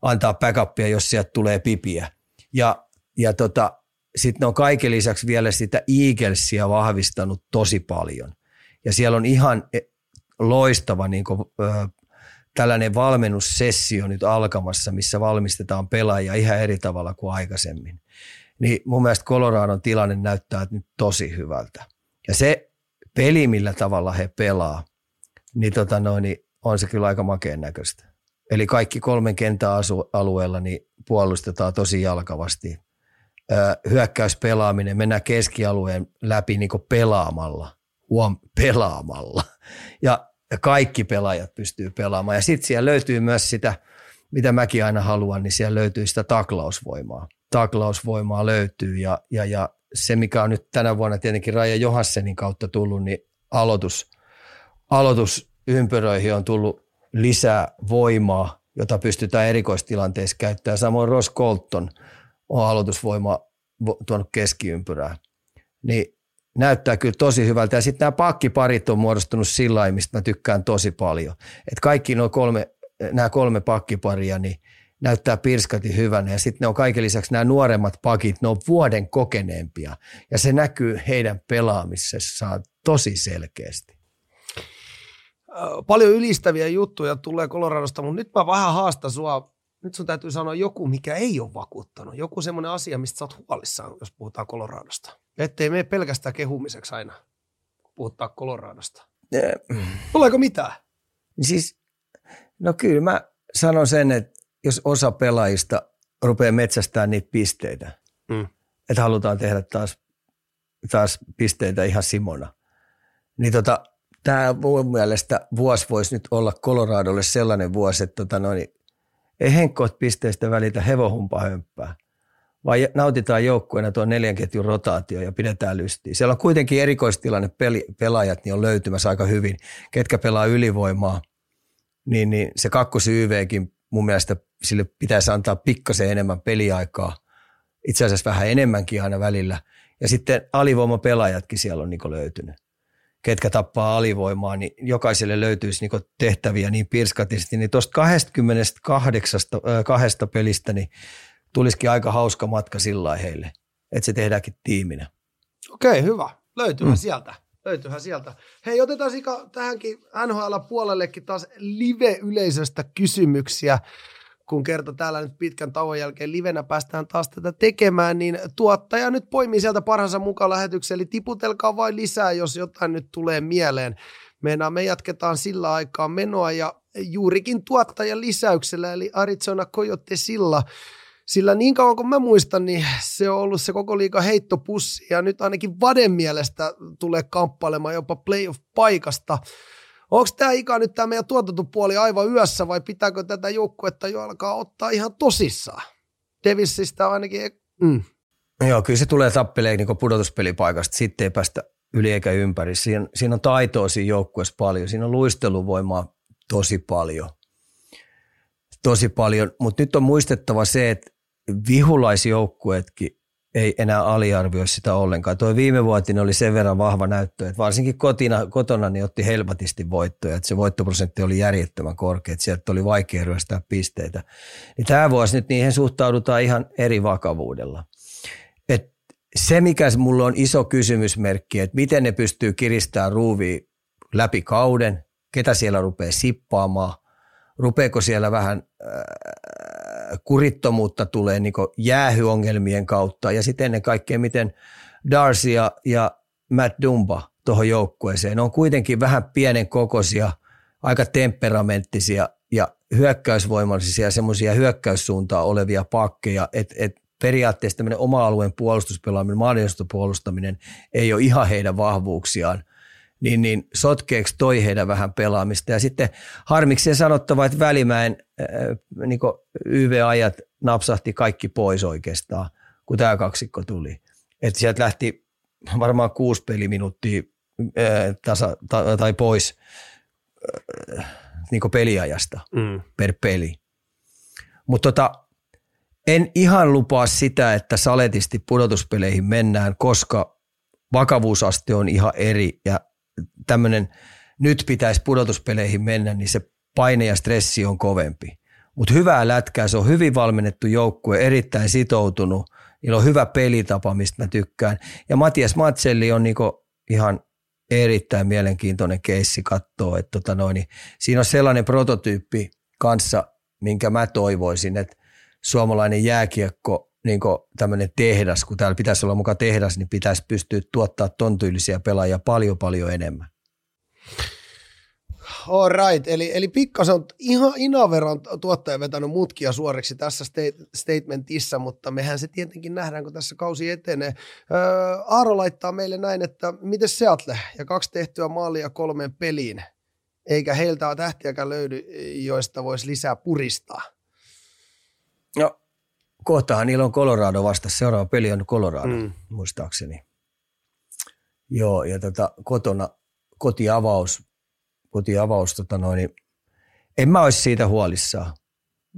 antaa backupia, jos sieltä tulee pipiä. Ja, ja tota, sitten on kaiken lisäksi vielä sitä Eaglesia vahvistanut tosi paljon. Ja siellä on ihan loistava niin kuin, ö, tällainen valmennussessio nyt alkamassa, missä valmistetaan pelaajia ihan eri tavalla kuin aikaisemmin. Niin mun mielestä Coloradon tilanne näyttää nyt tosi hyvältä. Ja se peli, millä tavalla he pelaa, niin, tota noin, niin on se kyllä aika makeen näköistä. Eli kaikki kolmen kentän alueella niin puolustetaan tosi jalkavasti. hyökkäyspelaaminen, mennään keskialueen läpi niin pelaamalla, huom, pelaamalla. Ja kaikki pelaajat pystyy pelaamaan. Ja sitten siellä löytyy myös sitä, mitä mäkin aina haluan, niin siellä löytyy sitä taklausvoimaa. Taklausvoimaa löytyy ja, ja, ja se, mikä on nyt tänä vuonna tietenkin Raija Johansenin kautta tullut, niin aloitus, aloitusympyröihin on tullut lisää voimaa, jota pystytään erikoistilanteissa käyttämään. Samoin Ross Colton on aloitusvoima tuonut keskiympyrää. Niin näyttää kyllä tosi hyvältä. Ja sitten nämä pakkiparit on muodostunut sillä mistä mä tykkään tosi paljon. Että kaikki nuo kolme, nämä kolme pakkiparia, niin näyttää pirskati hyvänä. Ja sitten ne on kaiken lisäksi nämä nuoremmat pakit, ne on vuoden kokeneempia. Ja se näkyy heidän pelaamisessaan tosi selkeästi. Paljon ylistäviä juttuja tulee Coloradosta, mutta nyt mä vähän haastan sua. Nyt sun täytyy sanoa joku, mikä ei ole vakuuttanut. Joku semmoinen asia, mistä sä oot huolissaan, jos puhutaan Coloradosta. Ettei mene pelkästään kehumiseksi aina, kun puhutaan Coloradosta. Tuleeko mitään? Siis, no kyllä mä sanon sen, että jos osa pelaajista rupeaa metsästämään niitä pisteitä, mm. että halutaan tehdä taas, taas pisteitä ihan Simona, niin tota, tämä mun mielestä vuosi voisi nyt olla Coloradolle sellainen vuosi, että tota noin, ei henkkoot pisteistä välitä hevohumpaa hömppää vai nautitaan joukkueena tuon neljän ketjun rotaatio ja pidetään lystiä. Siellä on kuitenkin erikoistilanne peli, pelaajat niin on löytymässä aika hyvin, ketkä pelaa ylivoimaa, niin, niin se kakkosi YVkin mun mielestä sille pitäisi antaa pikkasen enemmän peliaikaa, itse asiassa vähän enemmänkin aina välillä. Ja sitten alivoimapelaajatkin siellä on niin löytynyt ketkä tappaa alivoimaa, niin jokaiselle löytyisi niin tehtäviä niin pirskatisesti. Niin tuosta 28 kahdesta pelistä, niin tulisikin aika hauska matka sillä heille, että se tehdäänkin tiiminä. Okei, hyvä. Löytyyhän mm. sieltä. Löytyyhän sieltä. Hei, otetaan Sika tähänkin NHL-puolellekin taas live-yleisöstä kysymyksiä. kun kerta täällä nyt pitkän tauon jälkeen livenä päästään taas tätä tekemään, niin tuottaja nyt poimii sieltä parhaansa mukaan lähetykseen, eli tiputelkaa vain lisää, jos jotain nyt tulee mieleen. Meinaa me jatketaan sillä aikaa menoa ja juurikin tuottajan lisäyksellä, eli Arizona Coyote Silla sillä niin kauan kuin mä muistan, niin se on ollut se koko liiga heittopussi ja nyt ainakin Vaden mielestä tulee kamppailemaan jopa playoff-paikasta. Onko tämä Ika nyt tämä meidän tuotantopuoli aivan yössä vai pitääkö tätä joukkuetta jo alkaa ottaa ihan tosissaan? Davisista ainakin, mm. Joo, kyllä se tulee tappeleen niin pudotuspelipaikasta, sitten ei päästä yli eikä ympäri. Siinä, siinä on taitoa siinä joukkueessa paljon, siinä on luisteluvoimaa tosi paljon. Tosi paljon, mutta nyt on muistettava se, että vihulaisjoukkueetkin ei enää aliarvioi sitä ollenkaan. Tuo viime vuotinen oli sen verran vahva näyttö, että varsinkin kotina, kotona niin otti helvatisti voittoja, että se voittoprosentti oli järjettömän korkea, että sieltä oli vaikea ryöstää pisteitä. Niin tämä vuosi nyt niihin suhtaudutaan ihan eri vakavuudella. Et se, mikä mulla on iso kysymysmerkki, että miten ne pystyy kiristämään ruuvia läpi kauden, ketä siellä rupeaa sippaamaan, rupeeko siellä vähän äh, kurittomuutta tulee niin jäähyongelmien kautta ja sitten ennen kaikkea miten Darcy ja, ja Matt Dumba tuohon joukkueeseen. Ne on kuitenkin vähän pienen kokoisia, aika temperamenttisia ja hyökkäysvoimallisia semmoisia hyökkäyssuuntaa olevia pakkeja, että et periaatteessa tämmöinen oma alueen puolustuspelaaminen, puolustaminen ei ole ihan heidän vahvuuksiaan – niin, niin sotkeeksi toi heidän vähän pelaamista. Ja sitten harmikseen sanottava, että Välimäen äh, niin YV-ajat napsahti kaikki pois oikeastaan, kun tämä kaksikko tuli. Että sieltä lähti varmaan kuusi peliminuuttia äh, tasa, ta, tai pois äh, niin peliajasta mm. per peli. Mutta tota, en ihan lupaa sitä, että saletisti pudotuspeleihin mennään, koska vakavuusaste on ihan eri ja tämmöinen nyt pitäisi pudotuspeleihin mennä, niin se paine ja stressi on kovempi. Mutta hyvää lätkää, se on hyvin valmennettu joukkue, erittäin sitoutunut, niillä on hyvä pelitapa, mistä mä tykkään. Ja Matias Matselli on niinku ihan erittäin mielenkiintoinen keissi katsoa, että tota noin, niin siinä on sellainen prototyyppi kanssa, minkä mä toivoisin, että suomalainen jääkiekko, niin tämmöinen tehdas, kun täällä pitäisi olla mukaan tehdas, niin pitäisi pystyä tuottaa ton tyylisiä pelaajia paljon paljon enemmän. All right. Eli, eli pikkasen on ihan Inaveron tuottaja vetänyt mutkia suoriksi tässä statementissa, mutta mehän se tietenkin nähdään, kun tässä kausi etenee. Öö, Aaro laittaa meille näin, että miten Seattle ja kaksi tehtyä maalia kolmeen peliin, eikä heiltä tähtiäkään löydy, joista voisi lisää puristaa. No, kohtahan niillä on Colorado vasta. Seuraava peli on Colorado, mm. muistaakseni. Joo, ja tota, kotona kotiavaus kotiavaus, tota noin, niin en mä olisi siitä huolissaan.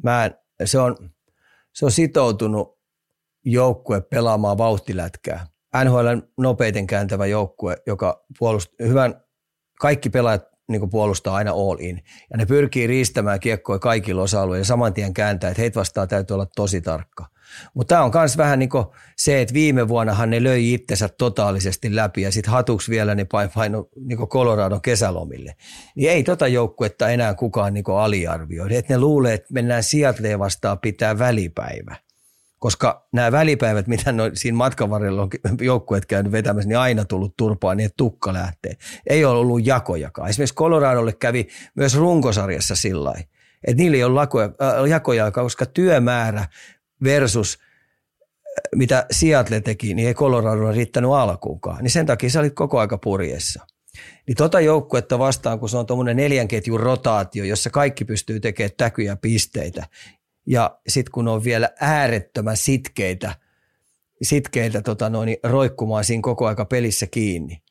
Mä en, se, on, se on sitoutunut joukkue pelaamaan vauhtilätkää. NHL nopeiten kääntävä joukkue, joka puolustaa hyvän, kaikki pelaajat niin puolustaa aina all in. Ja ne pyrkii riistämään kiekkoja kaikilla osa-alueilla ja saman tien kääntää, että heitä vastaan täytyy olla tosi tarkka. Mutta tämä on myös vähän niin kuin se, että viime vuonnahan ne löi itsensä totaalisesti läpi ja sitten hatuksi vielä ne paino niin Coloradon kesälomille. Niin ei tota joukkuetta enää kukaan niin aliarvioi. Että ne luulee, että mennään Seattleen vastaan pitää välipäivä. Koska nämä välipäivät, mitä no, siinä matkan varrella on joukkueet käynyt vetämässä, niin aina tullut turpaa niin, että tukka lähtee. Ei ole ollut jakojakaan. Esimerkiksi Coloradolle kävi myös runkosarjassa sillä että niillä ei ole äh, jakoja, koska työmäärä versus äh, mitä Seattle teki, niin ei Colorado riittänyt alkuunkaan. Niin sen takia sä olit koko aika purjessa. Niin tota joukkuetta vastaan, kun se on tuommoinen neljän ketjun rotaatio, jossa kaikki pystyy tekemään täkyjä pisteitä. Ja sitten kun on vielä äärettömän sitkeitä, sitkeitä tota noin, roikkumaan siinä koko aika pelissä kiinni,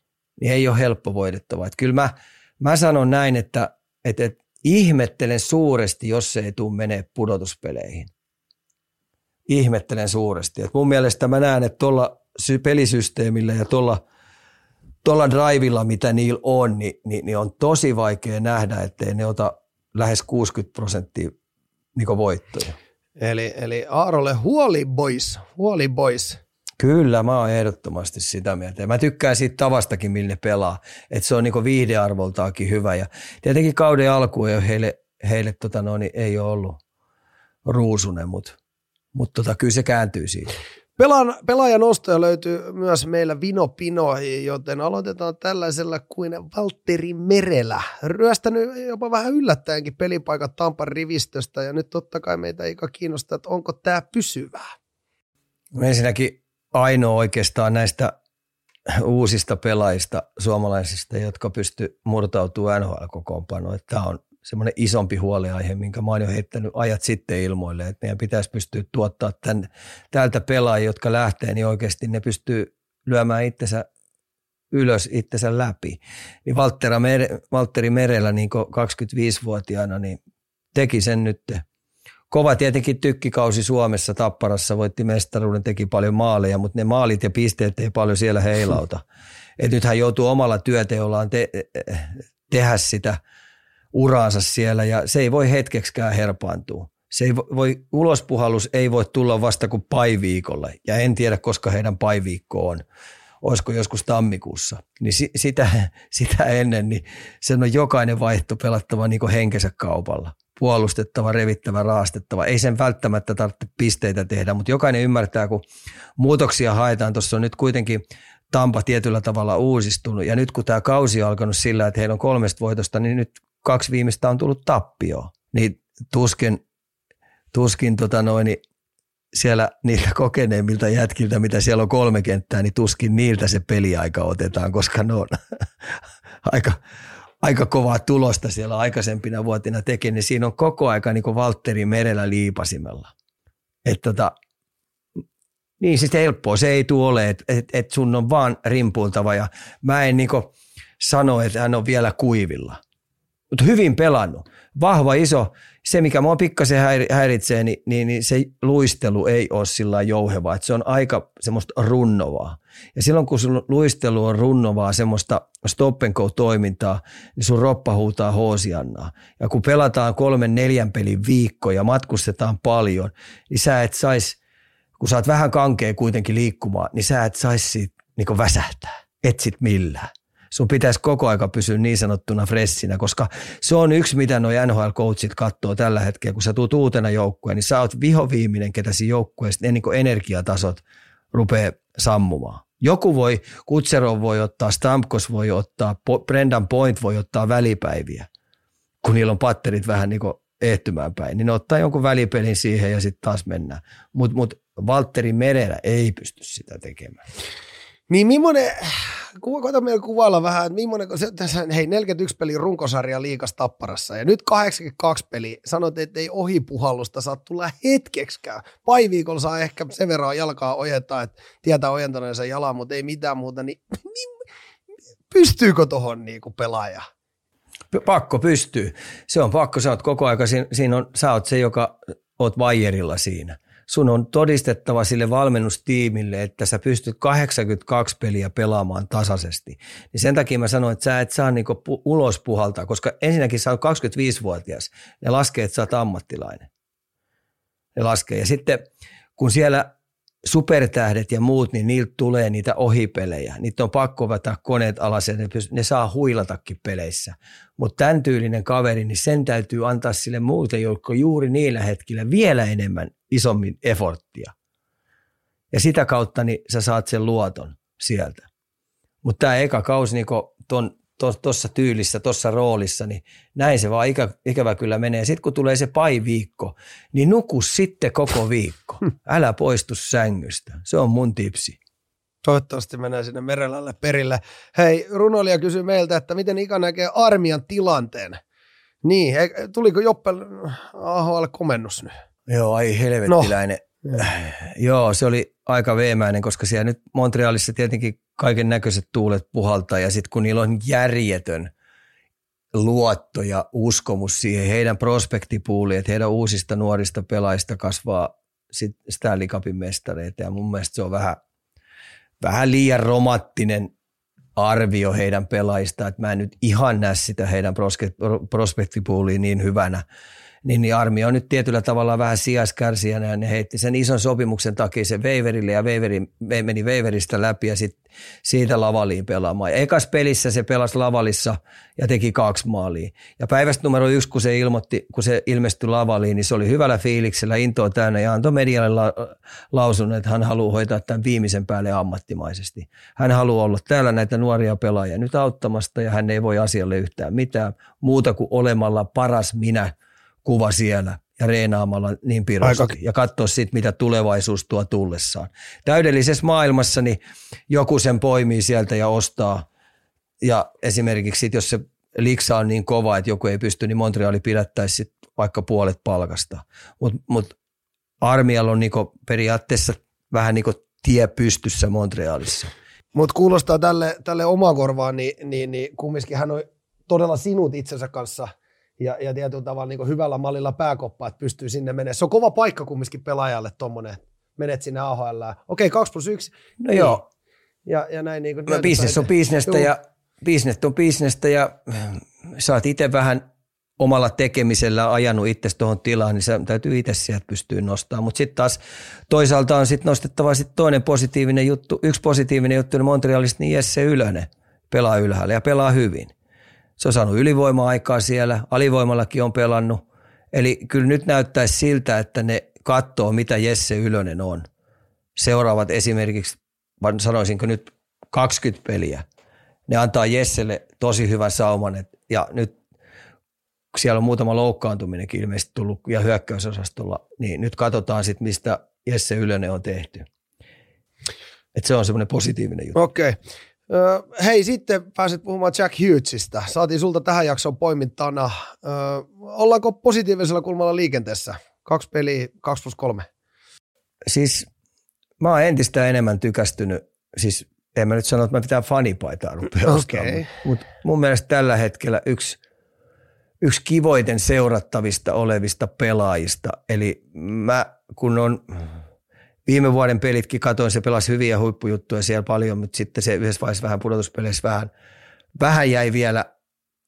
niin ei ole helppo voitettava. Et kyllä mä, mä sanon näin, että, että, että ihmettelen suuresti, jos se ei tule menee pudotuspeleihin ihmettelen suuresti. Et mun mielestä mä näen, että tuolla pelisysteemillä ja tuolla tuolla drivilla, mitä niillä on, niin, niin, niin on tosi vaikea nähdä, ettei ne ota lähes 60 prosenttia niin voittoja. Eli, eli Aarolle huoli boys, huoli boys. Kyllä, mä oon ehdottomasti sitä mieltä. Ja mä tykkään siitä tavastakin, millä ne pelaa. Että se on niin viihdearvoltaakin hyvä. Ja tietenkin kauden alku ei heille, heille tota noin, ei ole ollut ruusunen, mutta mut tota, kyllä se kääntyy siitä. Pelaan, pelaajan ostoja löytyy myös meillä Vino Pino, joten aloitetaan tällaisella kuin Valtteri Merelä. Ryöstänyt jopa vähän yllättäenkin pelipaikat Tampan rivistöstä ja nyt totta kai meitä ei kiinnostaa, että onko tämä pysyvää. Ensinnäkin ainoa oikeastaan näistä uusista pelaajista suomalaisista, jotka pysty murtautumaan NHL-kokoonpanoon. Tämä on semmoinen isompi huoleaihe, minkä mä oon jo heittänyt ajat sitten ilmoille, että meidän pitäisi pystyä tuottaa tämän, täältä pelaajia, jotka lähtee, niin oikeasti ne pystyy lyömään itsensä ylös itsensä läpi. Niin Valtteri, Mere, Valtteri Merellä niin 25-vuotiaana niin teki sen nyt. Kova tietenkin tykkikausi Suomessa, Tapparassa voitti mestaruuden, teki paljon maaleja, mutta ne maalit ja pisteet ei paljon siellä heilauta. Et nyt hän joutuu omalla työteollaan te- tehdä sitä – uraansa siellä ja se ei voi hetkeksikään herpaantua. Se ei voi, ulospuhallus ei voi tulla vasta kuin paiviikolle ja en tiedä koska heidän paiviikko on. Olisiko joskus tammikuussa. Niin si, sitä, [LAUGHS] sitä ennen niin sen on jokainen vaihto pelattava niin henkensä kaupalla. Puolustettava, revittävä, raastettava. Ei sen välttämättä tarvitse pisteitä tehdä, mutta jokainen ymmärtää, kun muutoksia haetaan. Tuossa on nyt kuitenkin Tampa tietyllä tavalla uusistunut. Ja nyt kun tämä kausi on alkanut sillä, että heillä on kolmesta voitosta, niin nyt kaksi viimeistä on tullut tappio, niin tuskin, tuskin tota noin, niin siellä niiltä kokeneimmilta jätkiltä, mitä siellä on kolme kenttää, niin tuskin niiltä se peliaika otetaan, koska ne on [LAUGHS] aika, aika kovaa tulosta siellä aikaisempina vuotina tekee, niin siinä on koko aika niin kuin Valtteri merellä liipasimella. Että tota, niin siis helppoa, se ei tule ole, että et, et sun on vaan rimpuiltava. Ja mä en niin sano, että hän on vielä kuivilla – mutta hyvin pelannut. Vahva, iso. Se, mikä mua pikkasen häiritsee, niin, niin, niin se luistelu ei ole sillä jouhevaa. Että se on aika semmoista runnovaa. Ja silloin, kun sun luistelu on runnovaa, semmoista stop and toimintaa, niin sun roppa huutaa hoosiannaa. Ja kun pelataan kolmen neljän pelin viikko ja matkustetaan paljon, niin sä et sais, kun sä oot vähän kankea kuitenkin liikkumaan, niin sä et sais siitä niin väsähtää. Et sit millään sun pitäisi koko aika pysyä niin sanottuna fressinä, koska se on yksi, mitä nuo NHL-coachit katsoo tällä hetkellä, kun sä tuut uutena joukkueen, niin sä oot vihoviiminen, ketä siinä joukkueessa ne niin energiatasot rupeaa sammumaan. Joku voi, Kutserov voi ottaa, Stamkos voi ottaa, Brendan Point voi ottaa välipäiviä, kun niillä on patterit vähän niin ehtymään päin, niin ottaa jonkun välipelin siihen ja sitten taas mennään. Mutta mut Valtteri Merellä ei pysty sitä tekemään. Niin millainen, koeta meillä kuvailla vähän, että millainen, se, tässä, hei 41 peli runkosarja liikas tapparassa ja nyt 82 peli, sanot, että ei ohipuhallusta saa tulla hetkeksikään. Paiviikolla saa ehkä sen verran jalkaa ojentaa, että tietää ojentaneensa jalan, mutta ei mitään muuta, niin, niin pystyykö tuohon niinku pelaaja? Pakko pystyy. Se on pakko, sä oot koko ajan, siinä, siinä on, sä oot se, joka oot vaijerilla siinä – sun on todistettava sille valmennustiimille, että sä pystyt 82 peliä pelaamaan tasaisesti. Niin sen takia mä sanoin, että sä et saa niinku pu- ulos puhaltaa, koska ensinnäkin sä oot 25-vuotias. Ne laskee, että sä oot ammattilainen. Ne laskee. Ja sitten kun siellä supertähdet ja muut, niin niiltä tulee niitä ohipelejä. Niitä on pakko vetää koneet alas ja ne, ne saa huilatakin peleissä. Mutta tämän tyylinen kaveri, niin sen täytyy antaa sille muuten, jotka juuri niillä hetkillä vielä enemmän isommin eforttia. Ja sitä kautta niin sä saat sen luoton sieltä. Mutta tämä eka kausi niin tuossa to, tyylissä, tuossa roolissa, niin näin se vaan ikä, ikävä kyllä menee. Sitten kun tulee se pai-viikko, niin nuku sitten koko viikko. Älä poistu sängystä. Se on mun tipsi. Toivottavasti menee sinne Merelälle perille. Hei, runoilija kysyy meiltä, että miten Ika näkee armian tilanteen. Niin, tuliko Joppe AHL komennus nyt? Joo, ai helvettiläinen. No. [SIGHS] Joo, se oli aika veemäinen, koska siellä nyt Montrealissa tietenkin kaiken näköiset tuulet puhaltaa ja sitten kun niillä on järjetön luotto ja uskomus siihen heidän prospektipuuliin, että heidän uusista nuorista pelaajista kasvaa sit Stanley Cupin mestareita ja mun mielestä se on vähän, vähän liian romattinen arvio heidän pelaajista, että mä en nyt ihan näe sitä heidän prospektipuuliin niin hyvänä, niin, niin armia on nyt tietyllä tavalla vähän sijaiskärsijänä ja ne heitti sen ison sopimuksen takia sen Weiverille ja Weiveri meni Weiveristä läpi ja sit siitä lavaliin pelaamaan. Ekas pelissä se pelasi lavalissa ja teki kaksi maalia. Ja päivästä numero yksi, kun se, ilmoitti, kun se ilmestyi lavaliin, niin se oli hyvällä fiiliksellä, intoa täynnä ja antoi medialle la- lausunnon, että hän haluaa hoitaa tämän viimeisen päälle ammattimaisesti. Hän haluaa olla täällä näitä nuoria pelaajia nyt auttamasta ja hän ei voi asialle yhtään mitään muuta kuin olemalla paras minä kuva siellä ja reenaamalla niin pirusti Aika. ja katsoa sitten, mitä tulevaisuus tuo tullessaan. Täydellisessä maailmassa niin joku sen poimii sieltä ja ostaa ja esimerkiksi sit, jos se liksa on niin kova, että joku ei pysty, niin Montreali pidättäisi sit vaikka puolet palkasta. Mutta mut armialla on niinku periaatteessa vähän niin kuin tie pystyssä Montrealissa. Mutta kuulostaa tälle, tälle omakorvaan, niin, niin, niin kumminkin hän on todella sinut itsensä kanssa ja, ja tietyllä tavalla niin hyvällä mallilla pääkoppa, että pystyy sinne menemään. Se on kova paikka kumminkin pelaajalle tuommoinen, menet sinne AHL. Okei, 2 plus 1. No niin. joo. Ja, ja näin niin kuin no, business on bisnestä ja, business on bisnestä ja saat itse vähän omalla tekemisellä ajanut itse tuohon tilaan, niin se täytyy itse sieltä pystyä nostamaan. Mutta sitten taas toisaalta on sitten nostettava sit toinen positiivinen juttu, yksi positiivinen juttu, niin Montrealista niin Jesse Ylönen pelaa ylhäällä ja pelaa hyvin. Se on saanut ylivoima-aikaa siellä, alivoimallakin on pelannut. Eli kyllä nyt näyttäisi siltä, että ne katsoo, mitä Jesse Ylönen on. Seuraavat esimerkiksi, sanoisinko nyt 20 peliä. Ne antaa Jesselle tosi hyvän sauman. ja nyt siellä on muutama loukkaantuminenkin ilmeisesti tullut ja hyökkäysosastolla, niin nyt katsotaan sitten, mistä Jesse Ylönen on tehty. Et se on semmoinen positiivinen juttu. Okei. Okay. Hei, sitten pääset puhumaan Jack Hughesista. Saatiin sulta tähän jaksoon poimintana. Ollaanko positiivisella kulmalla liikenteessä? Kaksi peliä, kaksi plus kolme. Siis mä oon entistä enemmän tykästynyt, siis en mä nyt sano, että mä pitää fanipaitaa rupea okay. mutta mun mielestä tällä hetkellä yksi, yksi kivoiten seurattavista olevista pelaajista, eli mä kun on viime vuoden pelitkin katoin, se pelasi hyviä huippujuttuja siellä paljon, mutta sitten se yhdessä vaiheessa vähän pudotuspeleissä vähän, vähän jäi vielä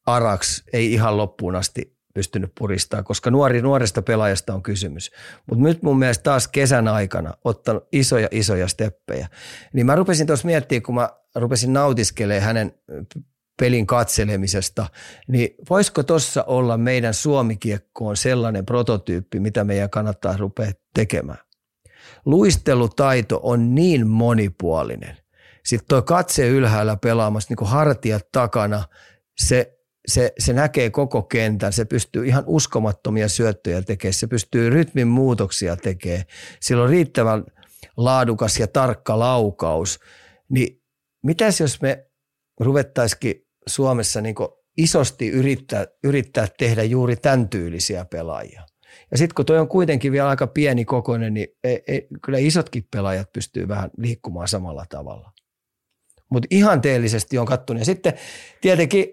araksi, ei ihan loppuun asti pystynyt puristaa, koska nuori, nuoresta pelaajasta on kysymys. Mutta nyt mun mielestä taas kesän aikana ottanut isoja, isoja steppejä. Niin mä rupesin tuossa miettimään, kun mä rupesin nautiskelemaan hänen pelin katselemisesta, niin voisiko tuossa olla meidän suomikiekkoon sellainen prototyyppi, mitä meidän kannattaa rupea tekemään? Luistelutaito on niin monipuolinen. Sitten tuo katse ylhäällä pelaamassa, niin kuin hartiat takana, se, se, se näkee koko kentän, se pystyy ihan uskomattomia syöttöjä tekemään, se pystyy rytmin muutoksia tekemään, sillä on riittävän laadukas ja tarkka laukaus. Niin mitäs jos me ruvettaisikin Suomessa niin isosti yrittää, yrittää tehdä juuri tämän tyylisiä pelaajia? Ja sitten kun toi on kuitenkin vielä aika pieni kokoinen, niin ei, ei, kyllä isotkin pelaajat pystyy vähän liikkumaan samalla tavalla. Mutta ihanteellisesti on kattunut. Ja sitten tietenkin,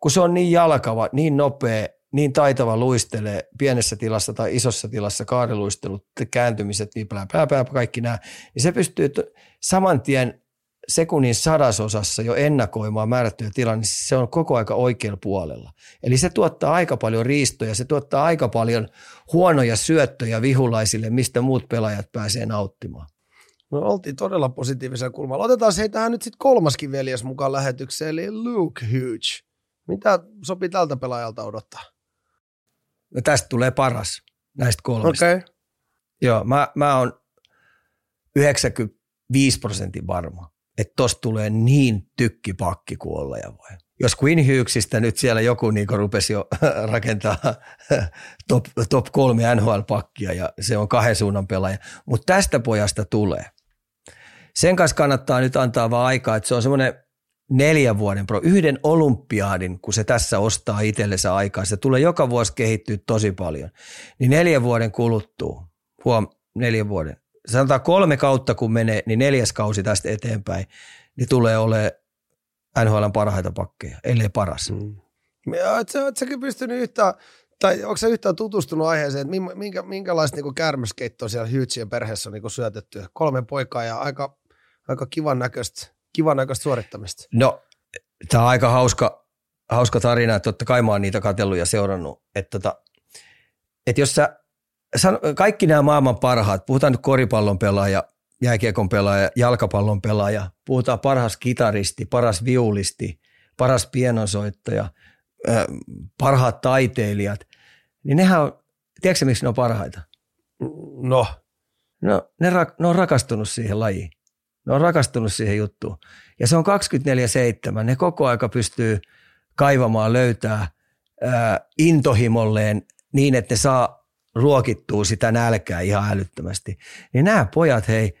kun se on niin jalkava, niin nopea, niin taitava luistelee pienessä tilassa tai isossa tilassa, kaariluistelut, kääntymiset, niin plää, plää, plää, kaikki nämä, niin se pystyy saman tien sekunnin sadasosassa jo ennakoimaan määrättyjä tilaa, niin se on koko aika oikealla puolella. Eli se tuottaa aika paljon riistoja, se tuottaa aika paljon huonoja syöttöjä vihulaisille, mistä muut pelaajat pääsee nauttimaan. No oltiin todella positiivisella kulmalla. Otetaan se tähän nyt sitten kolmaskin veljes mukaan lähetykseen, eli Luke Huge. Mitä sopii tältä pelaajalta odottaa? No tästä tulee paras näistä kolmesta. Okei. Okay. Joo, mä, mä oon 95 prosentin varma, että tosta tulee niin tykkipakki kuin olla ja voi. Jos Queen Hughesista nyt siellä joku niin rupesi jo [LAUGHS] rakentaa [LAUGHS] top, top kolme NHL-pakkia ja se on kahden suunnan pelaaja, mutta tästä pojasta tulee. Sen kanssa kannattaa nyt antaa vaan aikaa, että se on semmoinen neljän vuoden pro, yhden olympiaadin, kun se tässä ostaa itsellensä aikaa, se tulee joka vuosi kehittyä tosi paljon, niin neljän vuoden kuluttuu, huom, neljän vuoden, sanotaan kolme kautta kun menee, niin neljäs kausi tästä eteenpäin, niin tulee olemaan NHLn parhaita pakkeja, ellei paras. Mm. Oletko säkin pystynyt yhtään, tai onko sä yhtään tutustunut aiheeseen, että minkä, minkälaista niin kärmyskeittoa siellä Hyytsien perheessä on niin syötetty? Kolme poikaa ja aika, aika kivan näköistä, kivan näköistä suorittamista. No, tämä on aika hauska, hauska tarina, että totta kai mä oon niitä katsellut ja seurannut, että tota, että jos sä, kaikki nämä maailman parhaat, puhutaan nyt koripallon pelaaja, jääkiekon pelaaja, jalkapallon pelaaja, puhutaan paras kitaristi, paras viulisti, paras pienosoittaja, parhaat taiteilijat, niin nehän on, tiedätkö miksi ne on parhaita? No. No, ne, ra, ne on rakastunut siihen lajiin. Ne on rakastunut siihen juttuun. Ja se on 24-7. Ne koko aika pystyy kaivamaan, löytää ää, intohimolleen niin, että ne saa ruokittua sitä nälkää ihan älyttömästi. Niin nämä pojat, hei,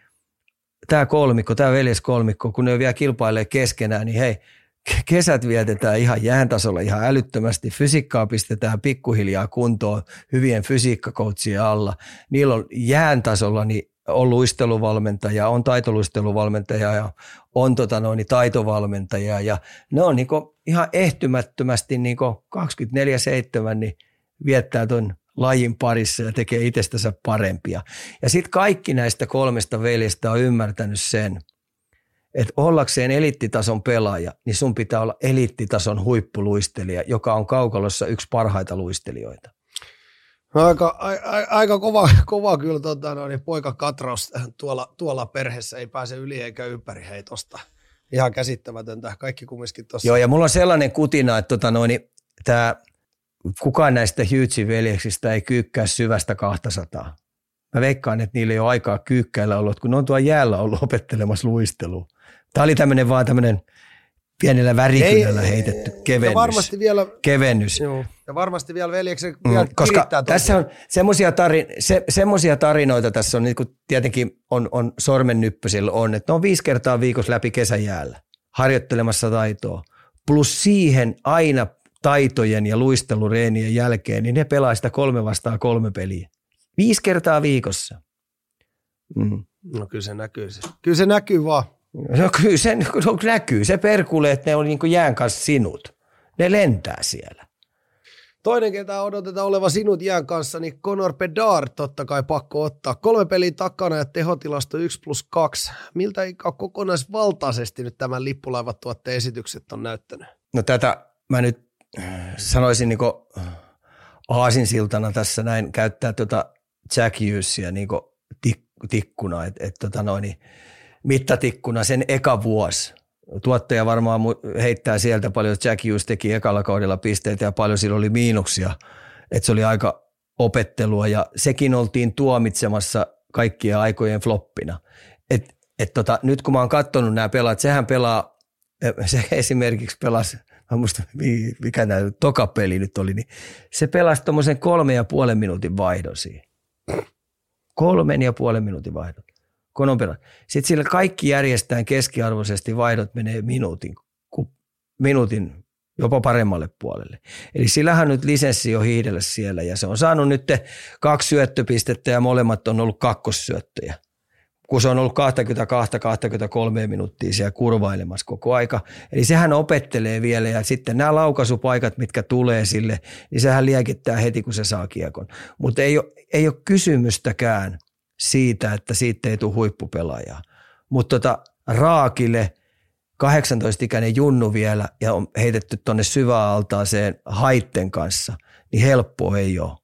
tämä kolmikko, tämä veljeskolmikko, kun ne vielä kilpailee keskenään, niin hei, kesät vietetään ihan jääntasolla ihan älyttömästi. Fysiikkaa pistetään pikkuhiljaa kuntoon hyvien fysiikkakoutsien alla. Niillä on jääntasolla niin on luisteluvalmentaja, on taitoluisteluvalmentaja ja on tota noin, niin taitovalmentaja ja ne on niin ihan ehtymättömästi niin 24-7 niin viettää tuon lajin parissa ja tekee itsestänsä parempia. Ja sitten kaikki näistä kolmesta veljestä on ymmärtänyt sen, että ollakseen eliittitason pelaaja, niin sun pitää olla eliittitason huippuluistelija, joka on kaukalossa yksi parhaita luistelijoita. No aika, a, aika kova, [LAUGHS] kova kyllä tota, no, niin poika Katraus tuolla, tuolla perheessä ei pääse yli eikä ympäri heitosta. Ihan käsittämätöntä. Kaikki kumminkin tuossa. Joo, ja mulla on sellainen kutina, että tota, no, niin, tämä kukaan näistä Hughesin veljeksistä ei kyykkää syvästä 200. Mä veikkaan, että niillä ei ole aikaa kyykkäillä ollut, kun ne on tuolla jäällä ollut opettelemassa luistelua. Tämä oli tämmöinen vaan tämmöinen pienellä värikynällä ei, heitetty kevennys. Ja varmasti vielä, kevennys. Joo, ja varmasti vielä veljeksi mm, vielä Koska tässä on semmoisia tarin, se, semmosia tarinoita tässä on, niin kuin tietenkin on, on sormennyppysillä on, että ne on viisi kertaa viikossa läpi kesäjäällä harjoittelemassa taitoa. Plus siihen aina taitojen ja luistelureenien jälkeen, niin ne pelaa sitä kolme vastaan kolme peliä. Viisi kertaa viikossa. Mm. No kyllä se näkyy. Kyllä se näkyy vaan. No kyllä se no, näkyy. Se perkulee, että ne on niin jään kanssa sinut. Ne lentää siellä. Toinen, ketä odotetaan oleva sinut jään kanssa, niin Conor Bedard totta kai pakko ottaa. Kolme peliä takana ja tehotilasto 1 plus 2. Miltä kokonaisvaltaisesti nyt tämän lippulaivat esitykset on näyttänyt? No tätä mä nyt sanoisin niin aasinsiltana tässä näin käyttää tuota Jack Hughesia niin tik- tikkuna, että et, tota noin, mittatikkuna sen eka vuosi. Tuottaja varmaan heittää sieltä paljon, Jack Hughes teki ekalla kaudella pisteitä ja paljon sillä oli miinuksia, että se oli aika opettelua ja sekin oltiin tuomitsemassa kaikkien aikojen floppina. Et, et tota, nyt kun mä oon katsonut nämä pelaat, sehän pelaa, se [LAUGHS] esimerkiksi pelasi – mä muista, mikä tämä toka peli nyt oli, niin se pelasi tuommoisen kolme ja puolen minuutin vaihdon siihen. Kolmen ja puolen minuutin vaihdon. Kun on pelannut. Sitten sillä kaikki järjestään keskiarvoisesti vaihdot menee minuutin, minuutin jopa paremmalle puolelle. Eli sillähän nyt lisenssi on hiidellä siellä ja se on saanut nyt kaksi syöttöpistettä ja molemmat on ollut kakkossyöttöjä kun se on ollut 22-23 minuuttia siellä kurvailemassa koko aika. Eli sehän opettelee vielä ja sitten nämä laukaisupaikat, mitkä tulee sille, niin sehän liekittää heti, kun se saa kiekon. Mutta ei ei ole kysymystäkään siitä, että siitä ei tule huippupelaajaa. Mutta tota, Raakille 18-ikäinen junnu vielä ja on heitetty tuonne syväaltaaseen haitten kanssa, niin helppo ei ole.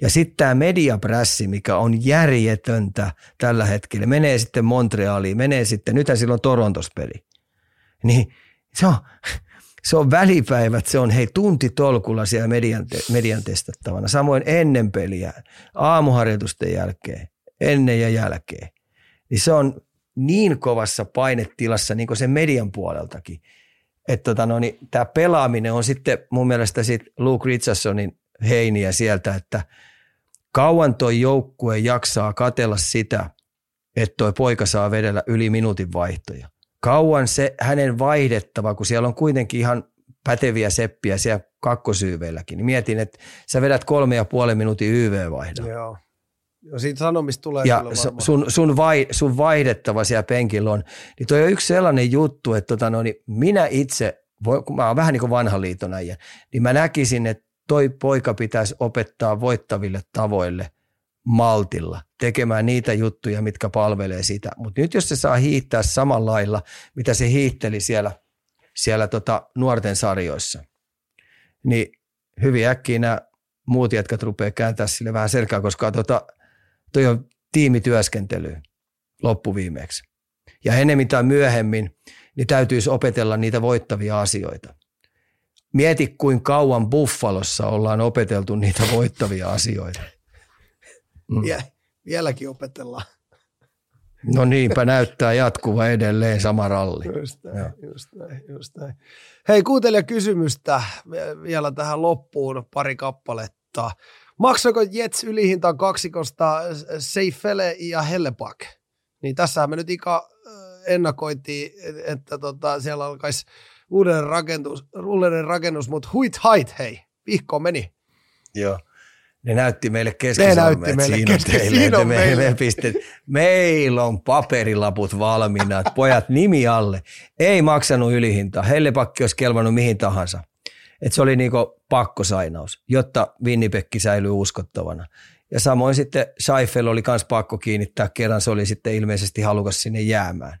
Ja sitten tämä mediaprässi, mikä on järjetöntä tällä hetkellä, menee sitten Montrealiin, menee sitten, nythän silloin Torontos peli. Niin se on, se on välipäivät, se on hei tunti tolkulla siellä median, median testattavana. Samoin ennen peliä, aamuharjoitusten jälkeen, ennen ja jälkeen. Niin se on niin kovassa painetilassa niin kuin sen median puoleltakin. Että tota no, niin tämä pelaaminen on sitten mun mielestä sit Luke Richardsonin heiniä sieltä, että – Kauan toi joukkue jaksaa katella sitä, että toi poika saa vedellä yli minuutin vaihtoja. Kauan se hänen vaihdettava, kun siellä on kuitenkin ihan päteviä seppiä siellä kakkosyyveilläkin. Niin mietin, että sä vedät kolme ja puolen minuutin YV-vaihdon. Joo. Ja siitä sanomista tulee ja sun, sun, vai, sun vaihdettava siellä penkillä on. Niin toi on yksi sellainen juttu, että tota, no, niin minä itse, kun mä oon vähän niin kuin vanha liitonäijä, niin mä näkisin, että toi poika pitäisi opettaa voittaville tavoille maltilla, tekemään niitä juttuja, mitkä palvelee sitä. Mutta nyt jos se saa hiittää samalla lailla, mitä se hiitteli siellä, siellä tota nuorten sarjoissa, niin hyvin äkkiä nämä muut jätkät rupeaa kääntää sille vähän selkää, koska tota, toi on tiimityöskentely loppuviimeeksi. Ja enemmän tai myöhemmin, niin täytyisi opetella niitä voittavia asioita. Mieti, kuin kauan Buffalossa ollaan opeteltu niitä voittavia asioita. Mm. Ja, vieläkin opetellaan. No niinpä näyttää jatkuva edelleen sama ralli. Just näin, just näin, just näin. Hei, kuuntelija kysymystä vielä tähän loppuun pari kappaletta. Maksako Jets ylihintaan kaksikosta Seifele ja Hellepak? Niin tässä me nyt Ika ennakoitiin, että tota, siellä alkaisi uudelleen rakennus, uudelleen rakennus mutta huit hait hei, vihko meni. Joo. Ne näytti meille keskisormet, että meille siinä keski, teille, on me, meille. me pistet, meillä on paperilaput valmiina, että pojat nimi alle. Ei maksanut ylihintaa, hellepakki olisi kelvannut mihin tahansa. Et se oli niinku pakkosainaus, jotta Winnipekki säilyy uskottavana. Ja samoin sitten Scheifel oli myös pakko kiinnittää kerran, se oli sitten ilmeisesti halukas sinne jäämään.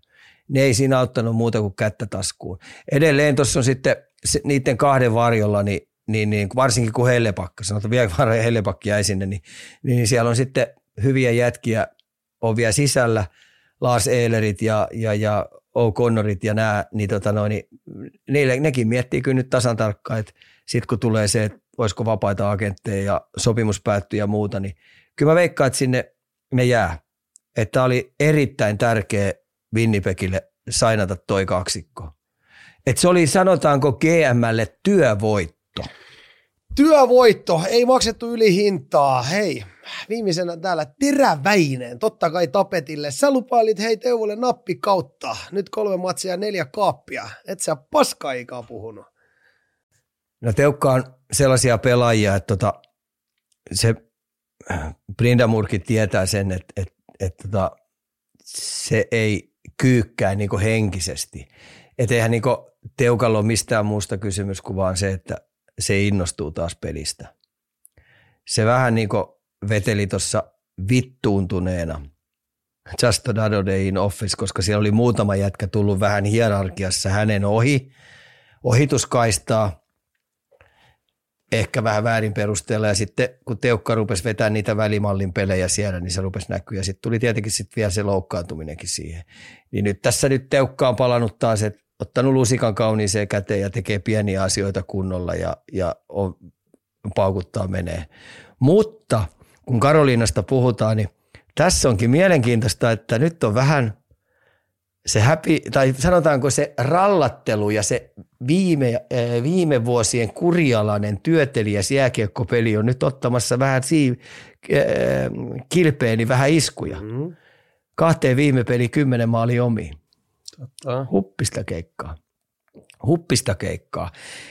Ne ei siinä auttanut muuta kuin kättä taskuun. Edelleen tuossa on sitten se, niiden kahden varjolla, niin niin, niin varsinkin kun Hellepakka, sanotaan vielä varmaan Hellepakki jäi sinne, niin, niin siellä on sitten hyviä jätkiä on vielä sisällä, Lars Ehlerit ja, ja, ja O'Connorit ja nämä, niin, tota noin, niin niille, nekin miettii kyllä nyt tasan tarkkaan, että sitten kun tulee se, että olisiko vapaita agentteja ja sopimus päättyy ja muuta, niin kyllä mä veikkaan, että sinne ne jää. Että oli erittäin tärkeä Winnipegille sainata toi kaksikko. Että se oli sanotaanko GMlle työvoitto. Työvoitto, ei maksettu yli hintaa. Hei, viimeisenä täällä Teräväinen, totta kai tapetille. Sä lupailit hei Teuvolle nappi kautta. Nyt kolme matsia ja neljä kaappia. Et sä paskaikaa puhunut. No Teukka on sellaisia pelaajia, että tota, se Brindamurki tietää sen, että, että, että tota, se ei kyykkää niin henkisesti. Että eihän niin Teukalla ole mistään muusta kysymys kuin vaan se, että se innostuu taas pelistä. Se vähän niin veteli tuossa vittuuntuneena Just Another Day in Office, koska siellä oli muutama jätkä tullut vähän hierarkiassa hänen ohi, ohituskaistaa, ehkä vähän väärin perusteella ja sitten kun Teukka rupesi vetämään niitä välimallin pelejä siellä, niin se rupesi näkyä ja sitten tuli tietenkin sitten vielä se loukkaantuminenkin siihen. Niin nyt tässä nyt Teukka on palannut taas, että ottanut lusikan kauniiseen käteen ja tekee pieniä asioita kunnolla ja, ja on, paukuttaa menee. Mutta kun Karoliinasta puhutaan, niin tässä onkin mielenkiintoista, että nyt on vähän se häpi, tai sanotaanko se rallattelu ja se viime, viime vuosien kurialainen työtelijäs jääkiekkopeli on nyt ottamassa vähän sii, kilpeeni vähän iskuja. Mm. Kahteen viime peli kymmenen maali omiin. Totta. Huppista keikkaa. Huppista keikkaa.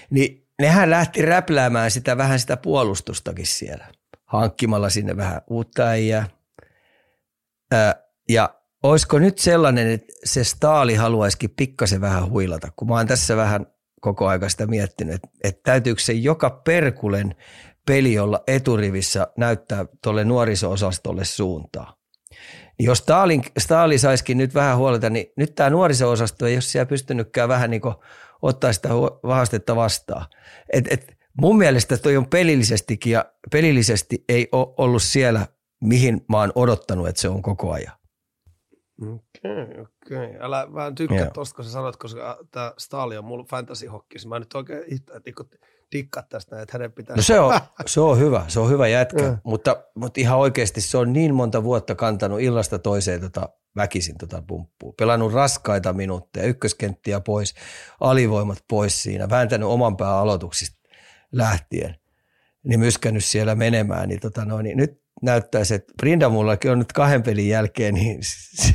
Niin nehän lähti räpläämään sitä vähän sitä puolustustakin siellä, hankkimalla sinne vähän uutta äijää. ja olisiko nyt sellainen, että se staali haluaisikin pikkasen vähän huilata, kun mä oon tässä vähän koko aika sitä miettinyt, että, että täytyykö se joka perkulen peli olla eturivissä näyttää tuolle nuoriso-osastolle suuntaa. Jos Stalin, Stalin saisikin nyt vähän huoleta, niin nyt tämä nuoriso-osasto ei ole siellä pystynytkään vähän niin ottaa sitä haastetta vastaan. Et, et mun mielestä toi on pelillisestikin ja pelillisesti ei ole ollut siellä, mihin mä oon odottanut, että se on koko ajan. Okei, okay, okei. Okay. Älä vähän tykkää tuosta, kun sä sanot, koska tämä Stali on mulla fantasy hockey. Mä nyt oikein yhtään dikkaa tästä, että hänen pitää... No se on, [LAUGHS] se on hyvä, se on hyvä jätkä, mutta, mutta ihan oikeasti se on niin monta vuotta kantanut illasta toiseen tota, väkisin tota pumppua. Pelannut raskaita minuutteja, ykköskenttiä pois, alivoimat pois siinä, vääntänyt oman pään aloituksista lähtien, niin myskännyt siellä menemään. Niin, tota noin, niin nyt näyttäisi, että Brindamullakin on nyt kahden pelin jälkeen, niin [LAUGHS] se,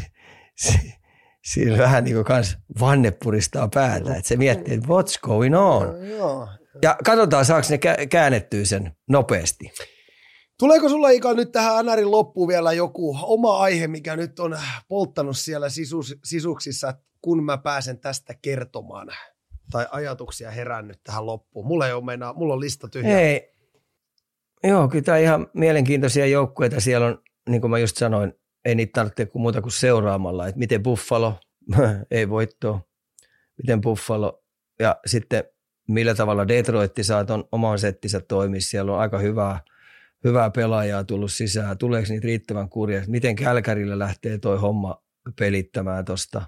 siinä vähän niin kuin kans vanne puristaa päätä, että se miettii, että what's going on. No, joo. Ja katsotaan, saako ne käännettyä sen nopeasti. Tuleeko sulla Ika nyt tähän NRin loppuun vielä joku oma aihe, mikä nyt on polttanut siellä sisus, sisuksissa, kun mä pääsen tästä kertomaan? Tai ajatuksia herännyt tähän loppuun? Mulla ei ole meinaa, mulla on lista tyhjä. Ei. Joo, kyllä tämä ihan mielenkiintoisia joukkueita siellä on, niin kuin mä just sanoin, ei niitä tarvitse kuin muuta kuin seuraamalla, että miten Buffalo, [LAUGHS] ei voittoa, miten Buffalo ja sitten millä tavalla Detroit saa tuon oman settinsä toimia. Siellä on aika hyvää hyvää pelaajaa tullut sisään, tuleeko niitä riittävän kurja, miten Kälkärillä lähtee toi homma pelittämään tuosta,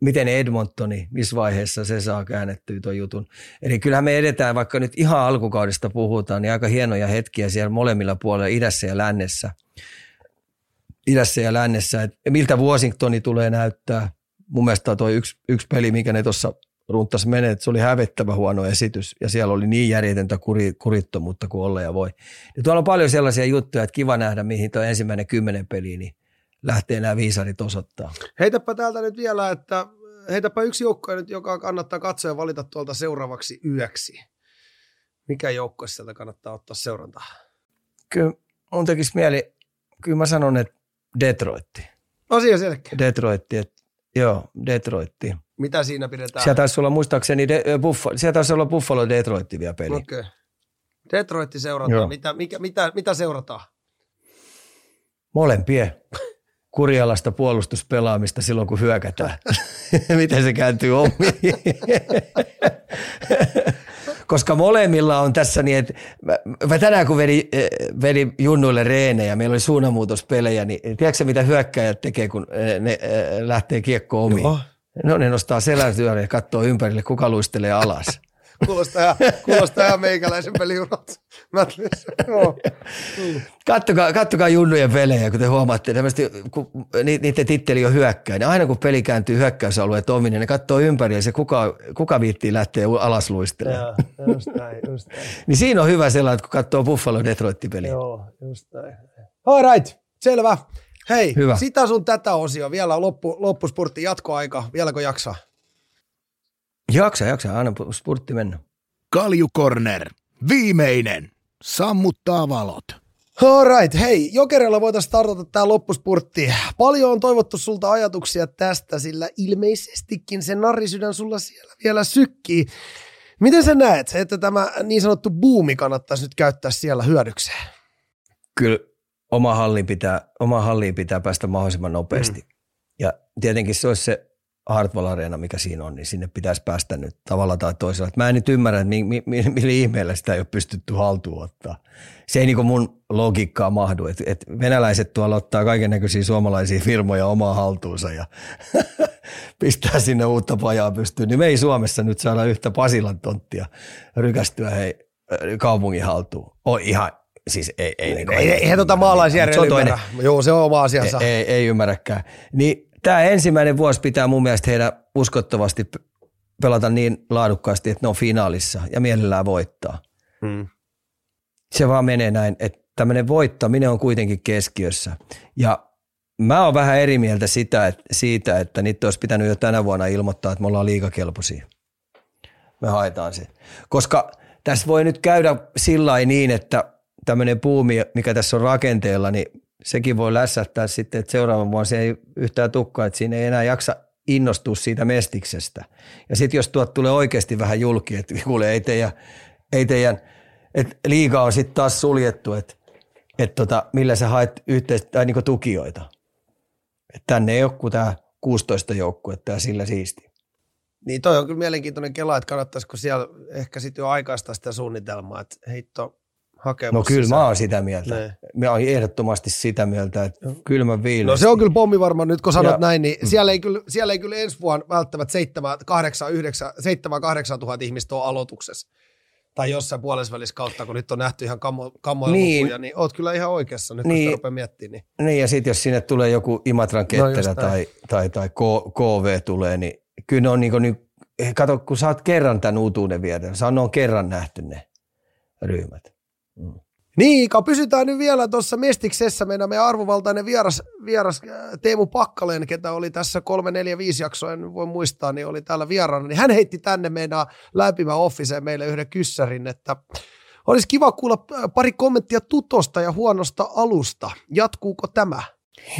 miten Edmontoni, missä vaiheessa se saa käännettyä tuon jutun. Eli kyllähän me edetään, vaikka nyt ihan alkukaudesta puhutaan, niin aika hienoja hetkiä siellä molemmilla puolilla, idässä ja lännessä. Idässä ja lännessä, että miltä Washingtoni tulee näyttää. Mun mielestä toi yksi, yksi peli, mikä ne tuossa runtas menee, että se oli hävettävä huono esitys ja siellä oli niin järjetöntä kuri, kurittomuutta kuin olla ja voi. Ja tuolla on paljon sellaisia juttuja, että kiva nähdä, mihin tuo ensimmäinen kymmenen peli, niin lähtee nämä viisarit osoittaa. Heitäpä täältä nyt vielä, että heitäpä yksi joukko nyt, joka kannattaa katsoa ja valita tuolta seuraavaksi yöksi. Mikä joukko sieltä kannattaa ottaa seurantaa? Kyllä mun tekisi mieli, kyllä mä sanon, että Detroitti. Asia selkeä. Detroitti, että joo, Detroitti. Mitä siinä pidetään? Siellä taisi olla muistaakseni, de, Buffalo, siellä taisi olla Buffalo Detroitti vielä peli. Okei. Okay. Detroitti seurataan. Mitä, mikä, mitä, mitä seurataan? Molempien kurialasta puolustuspelaamista silloin, kun hyökätään. [LAUGHS] Miten se kääntyy omiin. [LAUGHS] Koska molemmilla on tässä niin, että mä, mä tänään kun vedin, vedin junnuille reenejä, meillä oli suunnanmuutospelejä, niin tiedätkö mitä hyökkäjät tekee, kun ne lähtee kiekko omiin? Joo. No ne nostaa selän ja katsoo ympärille, kuka luistelee alas. Kuulostaa ihan, kuulostaa ihan meikäläisen peliuralta. kattokaa, kattokaa junnujen pelejä, kun te huomaatte, kun niiden titteli on hyökkäin. Niin aina kun peli kääntyy hyökkäysalueet omin, niin ne katsoo ympäri ja se kuka, kuka viittii lähteä alas luistelemaan. just näin, just näin. niin siinä on hyvä sellainen, kun katsoo Buffalo Detroit-peliä. Joo, just näin. All right, selvä. Hei, Hyvä. sitä sun tätä osio. Vielä loppu, loppuspurtti jatkoaika. Vieläkö jaksaa? Jaksa, jaksa. Aina spurtti mennä. Kaljukorner. Viimeinen. Sammuttaa valot. Alright, hei, Jokerella voitaisiin startata tämä loppuspurtti. Paljon on toivottu sulta ajatuksia tästä, sillä ilmeisestikin se narrisydän sulla siellä vielä sykkii. Miten sä näet, että tämä niin sanottu buumi kannattaisi nyt käyttää siellä hyödykseen? Kyllä oma halliin pitää, oma halliin pitää päästä mahdollisimman nopeasti. Mm. Ja tietenkin se olisi se Hartwall Arena, mikä siinä on, niin sinne pitäisi päästä nyt tavalla tai toisella. Mä en nyt ymmärrä, että mi, mi, mi, millä ihmeellä sitä ei ole pystytty haltuun ottaa. Se ei niin mun logiikkaa mahdu, että et venäläiset tuolla ottaa kaiken näköisiä suomalaisia firmoja omaa haltuunsa ja [LAUGHS] pistää sinne uutta pajaa pystyyn. Niin me ei Suomessa nyt saada yhtä Pasilan tonttia rykästyä hei, kaupungin haltuun. On ihan, siis ei, ei, niin ei, ei, ei tota maalaisjärjellä ymmärrä. Joo, se on oma asiansa. Ei, ei, ei ymmärräkään. Niin tämä ensimmäinen vuosi pitää mun mielestä heidän uskottavasti pelata niin laadukkaasti, että ne on finaalissa ja mielellään voittaa. Hmm. Se vaan menee näin, että tämmöinen voittaminen on kuitenkin keskiössä. Ja mä oon vähän eri mieltä sitä, että, siitä, että niitä olisi pitänyt jo tänä vuonna ilmoittaa, että me ollaan liikakelpoisia. Me haetaan se. Koska tässä voi nyt käydä sillä niin, että tämmöinen puumi, mikä tässä on rakenteella, niin sekin voi lässähtää sitten, että seuraavan vuonna se ei yhtään tukkaa, että siinä ei enää jaksa innostua siitä mestiksestä. Ja sitten jos tuot tulee oikeasti vähän julki, että [LAUGHS] kuule, ei teidän, ei teidän että liiga on sitten taas suljettu, että, että tota, millä sä haet yhteistä, tai niin tukijoita. Että tänne ei ole kuin tämä 16 joukkuetta ja sillä siisti. Niin toi on kyllä mielenkiintoinen kela, että kannattaisiko siellä ehkä sitten jo aikaista sitä suunnitelmaa, että heitto hakemus. No kyllä sisään. mä oon sitä mieltä. Ne. Mä oon ehdottomasti sitä mieltä, että no. kylmä viileästi. No se on kyllä pommi varmaan nyt, kun sanot ja, näin, niin mm. siellä, ei kyllä, siellä ei kyllä ensi vuonna välttämättä 7, 8, 9, 7, 8 000 ihmistä ole aloituksessa. Tai jossain puolesvälissä kautta, kun nyt on nähty ihan kammo, kammoja niin. lukuja, niin oot kyllä ihan oikeassa nyt, niin. kun rupeaa miettimään. Niin. niin, ja sitten jos sinne tulee joku Imatran ketterä no tai, tai, tai KV tulee, niin kyllä ne on niin kuin, niin, kato, kun sä oot kerran tämän uutuuden vierellä, sä on kerran nähty ne ryhmät. Mm. Niin, pysytään nyt vielä tuossa Mestiksessä. Meidän, meidän arvovaltainen vieras, vieras äh, Teemu Pakkaleen, ketä oli tässä 3, 4, 5 jaksoa, en voi muistaa, niin oli täällä vieraana. Niin hän heitti tänne meidän lämpimä officeen meille yhden kyssärin, että olisi kiva kuulla äh, pari kommenttia tutosta ja huonosta alusta. Jatkuuko tämä?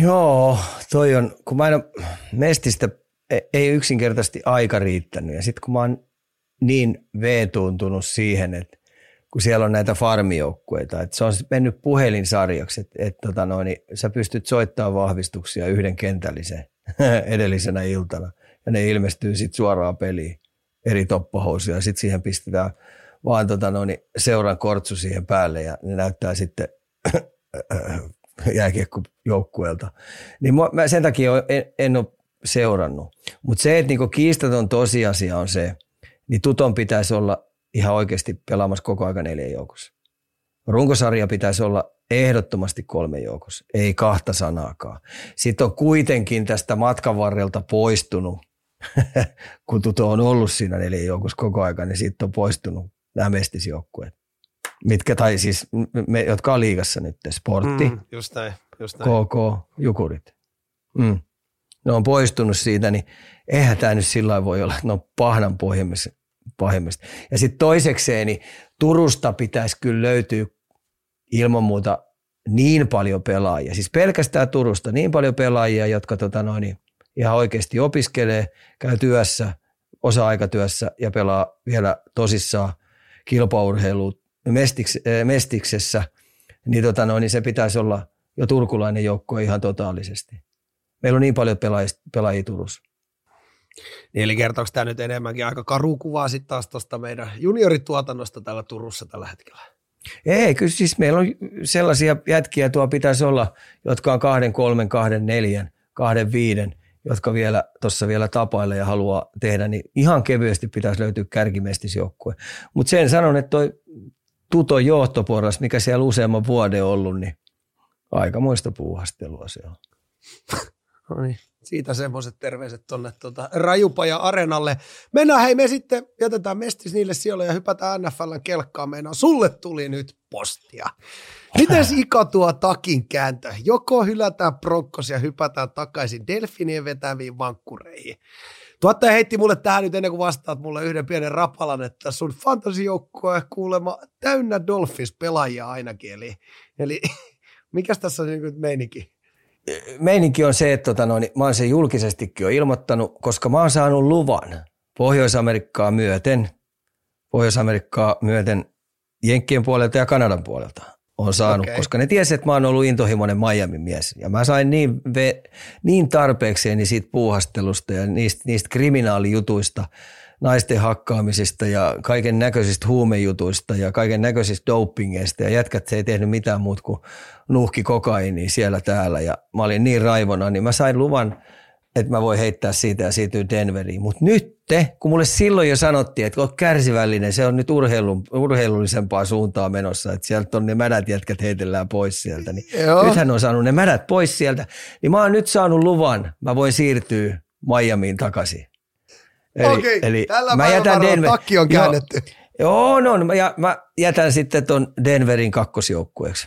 Joo, toi on, kun mä en Mestistä e, ei yksinkertaisesti aika riittänyt. Ja sitten kun mä oon niin veetuuntunut siihen, että kun siellä on näitä farmijoukkueita. Et se on mennyt puhelinsarjaksi, että et, tota niin sä pystyt soittamaan vahvistuksia yhden kentällisen [LAUGHS] edellisenä iltana. Ja ne ilmestyy sitten suoraan peliin eri toppohousuja. Ja sitten siihen pistetään vaan tota noin, seuran kortsu siihen päälle ja ne näyttää sitten [CLEARS THROAT] jääkiekkojoukkueelta. Niin mä sen takia en, en ole seurannut. Mutta se, että niinku kiistaton tosiasia on se, niin Tuton pitäisi olla ihan oikeasti pelaamassa koko ajan neljän joukossa. Runkosarja pitäisi olla ehdottomasti kolme joukossa, ei kahta sanaakaan. Sitten on kuitenkin tästä matkan varrelta poistunut, [LAUGHS] kun Tuto on ollut siinä neljän joukossa koko ajan, niin siitä on poistunut nämä mestisjoukkueet. Mitkä, tai siis me, jotka on liigassa nyt, Sportti, mm, just näin, just näin. KK, Jukurit. Mm. Ne on poistunut siitä, niin eihän tämä nyt sillä voi olla, että ne on pahdan pahimmista. Ja sitten toisekseen, niin Turusta pitäisi kyllä löytyä ilman muuta niin paljon pelaajia, siis pelkästään Turusta niin paljon pelaajia, jotka tota noin, niin ihan oikeasti opiskelee, käy työssä, osa-aikatyössä ja pelaa vielä tosissaan kilpaurheilu mestiks, eh, Mestiksessä, niin, tota noin, niin se pitäisi olla jo turkulainen joukko ihan totaalisesti. Meillä on niin paljon pelaajia, pelaajia Turussa. Niin, eli kertooko tämä nyt enemmänkin aika karu kuvaa sitten taas tuosta meidän juniorituotannosta täällä Turussa tällä hetkellä? Ei, kyllä siis meillä on sellaisia jätkiä tuo pitäisi olla, jotka on kahden, kolmen, kahden, neljän, kahden, viiden, jotka vielä tuossa vielä tapailee ja haluaa tehdä, niin ihan kevyesti pitäisi löytyä kärkimestisjoukkue. Mutta sen sanon, että toi Tuto johtoporras, mikä siellä useamman vuoden ollut, niin aikamoista puuhastelua se on. [LAUGHS] No niin, siitä semmoiset terveiset tuonne tuota, Rajupaja Arenalle. Mennään hei, me sitten jätetään mestis niille sijoille ja hypätään NFLn kelkkaan. Meinaan, sulle tuli nyt postia. Miten Ika tuo takin kääntö? Joko hylätään Broncos ja hypätään takaisin Delfinien vetäviin vankkureihin? Tuottaja heitti mulle tähän nyt ennen kuin vastaat mulle yhden pienen rapalan, että sun fantasijoukkue kuulema täynnä Dolphins pelaajia ainakin. Eli, eli [LAUGHS] mikäs tässä on niin meininki? Meininki on se, että tota noin, mä oon sen julkisestikin jo ilmoittanut, koska mä oon saanut luvan Pohjois-Amerikkaa myöten, Pohjois-Amerikkaa myöten Jenkkien puolelta ja Kanadan puolelta on saanut, okay. koska ne tiesi, että mä oon ollut intohimoinen Miami-mies. Ja mä sain niin, ve, niin tarpeekseni siitä puuhastelusta ja niistä, niistä kriminaalijutuista, naisten hakkaamisista ja kaiken näköisistä huumejutuista ja kaiken näköisistä dopingeista. Ja jätkät se ei tehnyt mitään muuta kuin nuhki kokaini siellä täällä. Ja mä olin niin raivona, niin mä sain luvan, että mä voin heittää siitä ja siirtyä Denveriin. Mutta nyt, kun mulle silloin jo sanottiin, että olet kärsivällinen, se on nyt urheilu, urheilullisempaa suuntaa menossa, että sieltä on ne mädät jätkät heitellään pois sieltä. Niin nythän on saanut ne mädät pois sieltä. Niin mä oon nyt saanut luvan, mä voin siirtyä Miamiin takaisin. Eli, Okei, eli tällä mä jätän Denver... takki on käännetty. Joo, no, mä, mä jätän sitten ton Denverin kakkosjoukkueeksi.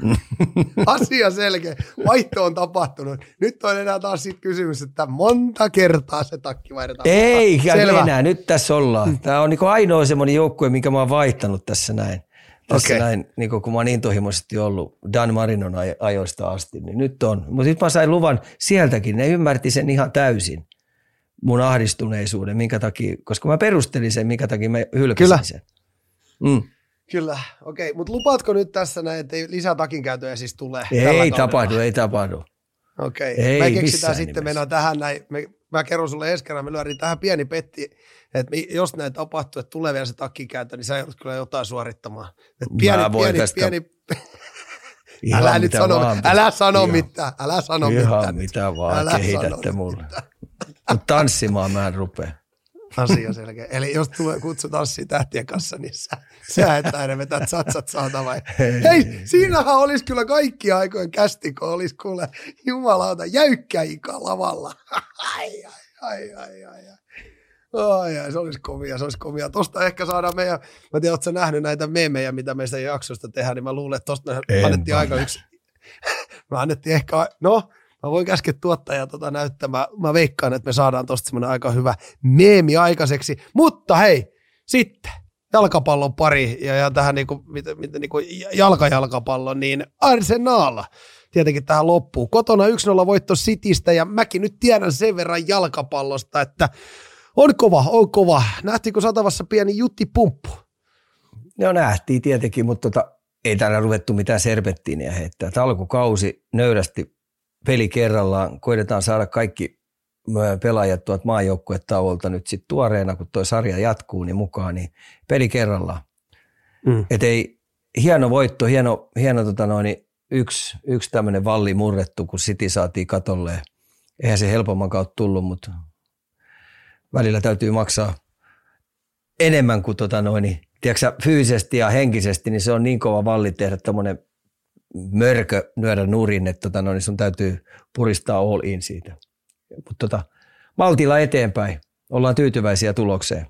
[LAUGHS] Asia selkeä. Vaihto on tapahtunut. Nyt on enää taas sit kysymys, että monta kertaa se takki vaihdetaan. Ei Selvä. enää, nyt tässä ollaan. Tämä on niin ainoa semmoinen joukkue, minkä mä oon vaihtanut tässä näin. Tässä okay. näin, niin kun mä oon intohimoisesti ollut Dan Marinon ajoista asti, niin nyt on. Mutta nyt mä sain luvan sieltäkin, ne ymmärti sen ihan täysin mun ahdistuneisuuden, minkä takia, koska mä perustelin sen, minkä takia mä hylkäsin Kyllä. sen. Mm. Kyllä, okei. Okay. Mutta lupaatko nyt tässä näin, että lisää takinkäytöjä siis tulee? Ei tapahdu, ei tapahdu. Okei, okay. me keksitään sitten, mennään tähän näin, me, mä kerron sulle ensi kerran, me lyödään tähän pieni petti, että jos näin tapahtuu, että tulee vielä se takkikääntö, niin sä joudut kyllä jotain suorittamaan. Et pieni, pieni, tästä... pieni, älä nyt sano, vaan, älä sano ihan, mitään, älä sano ihan mitään. mitä vaan älä kehitätte mulle. Mutta tanssimaan mä en rupea. Asia selkeä. Eli jos tulee kutsu tanssiin tähtien kanssa, niin sä, sä et aina vetää satsat saata vai? Hei, Hei siinähän olisi kyllä kaikki aikojen kästi, kun olisi kuule jumalauta jäykkä ika lavalla. ai, ai, ai, ai, ai. Ai, ai, se olisi kovia, se olisi kovia. Tosta ehkä saadaan meidän, mä tiedän, ootko nähnyt näitä meemejä, mitä meistä jaksosta tehdään, niin mä luulen, että tosta me annettiin aika yksi, [LAUGHS] me annettiin ehkä, no, Mä voin käskeä tuottajaa tota näyttämään. Mä veikkaan, että me saadaan tosta semmoinen aika hyvä meemi aikaiseksi. Mutta hei, sitten jalkapallon pari ja, ja tähän niinku, mitä, mitä, niinku jalkajalkapallon, niin Arsenal tietenkin tähän loppuu. Kotona 1-0 voitto Citystä ja mäkin nyt tiedän sen verran jalkapallosta, että on kova, on kova. Nähtiinkö satavassa pieni jutti pumppu? No nähtiin tietenkin, mutta tota, ei täällä ruvettu mitään serpettiiniä heittää. Tämä alkukausi nöyrästi peli kerrallaan. Koitetaan saada kaikki pelaajat tuolta maajoukkuetauolta nyt sitten tuoreena, kun tuo sarja jatkuu, niin mukaan, niin peli kerrallaan. Mm. Et ei, hieno voitto, hieno, hieno tota noin, yksi, yksi tämmöinen valli murrettu, kun City saatiin katolle. Eihän se helpomman kautta tullut, mutta välillä täytyy maksaa enemmän kuin tota noin, tiedätkö, fyysisesti ja henkisesti, niin se on niin kova valli tehdä tämmöinen mörkö lyödä nurin, että tota noin, sun täytyy puristaa all in siitä. Mutta tota, maltilla eteenpäin. Ollaan tyytyväisiä tulokseen.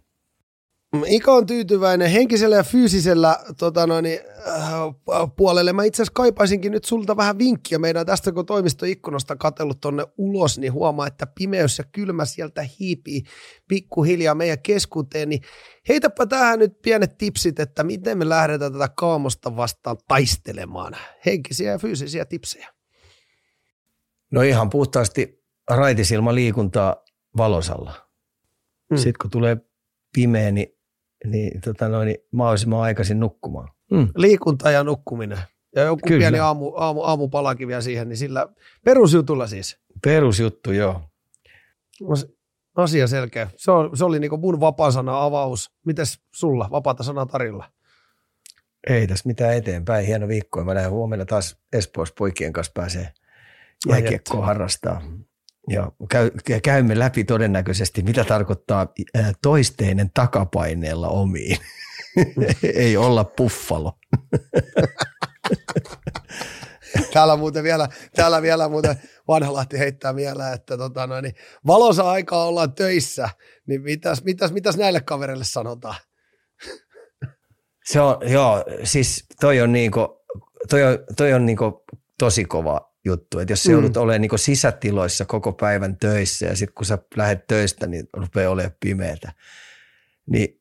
Ika on tyytyväinen henkisellä ja fyysisellä tota noin, äh, puolelle. Mä itse asiassa kaipaisinkin nyt sulta vähän vinkkiä. Meidän tästä kun toimistoikkunasta katsellut tonne ulos, niin huomaa, että pimeys ja kylmä sieltä hiipii pikkuhiljaa meidän keskuuteen. Niin heitäpä tähän nyt pienet tipsit, että miten me lähdetään tätä kaamosta vastaan taistelemaan. Henkisiä ja fyysisiä tipsejä. No ihan puhtaasti raitisilma liikuntaa valosalla. Mm. Sitten kun tulee pimeä, niin niin, tota noin, niin mahdollisimman aikaisin nukkumaan. Mm. Liikunta ja nukkuminen. Ja joku Kyllä. pieni aamu, aamu, aamupalakin vielä siihen, niin sillä perusjutulla siis. Perusjuttu, joo. Asia selkeä. Se, on, se oli niin mun vapaa-sana avaus. Mites sulla, vapaata sanaa tarjolla? Ei tässä mitään eteenpäin. Hieno viikko. Mä lähden huomenna taas Espoossa poikien kanssa pääsee jääkiekkoa harrastaa ja käy, käymme läpi todennäköisesti, mitä tarkoittaa toisteinen takapaineella omiin. [LAUGHS] Ei olla puffalo. [LAUGHS] täällä muuten vielä, täällä vielä muuten Vanhalahti heittää vielä, että tota noin, niin valosa aikaa ollaan töissä, niin mitäs, mitäs, mitäs näille kavereille sanotaan? Se on, joo, siis toi on, niinku, toi on, toi on niinku tosi kova juttu. Että jos mm. joudut olemaan niin sisätiloissa koko päivän töissä ja sitten kun sä lähdet töistä, niin rupeaa olemaan pimeätä. Niin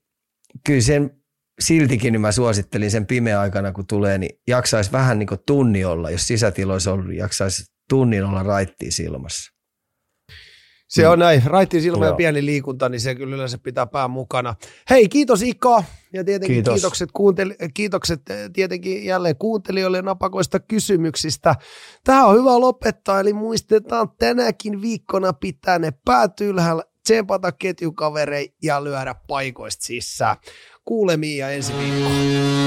kyllä sen siltikin niin mä suosittelin sen pimeä aikana, kun tulee, niin jaksaisi vähän niin tunni olla, jos sisätiloissa on, niin jaksaisi tunnin olla raittiin silmassa. Se on näin. Raittiin silmä ja pieni liikunta, niin se kyllä yleensä pitää pään mukana. Hei, kiitos Ika. Ja tietenkin kiitos. kiitokset, kuunteli- kiitokset eh, tietenkin jälleen kuuntelijoille napakoista kysymyksistä. Tähän on hyvä lopettaa, eli muistetaan tänäkin viikkona pitää ne päät ylhäällä, tsempata ketjukaverei ja lyödä paikoista sisään. Kuulemiin ja ensi viikkoon.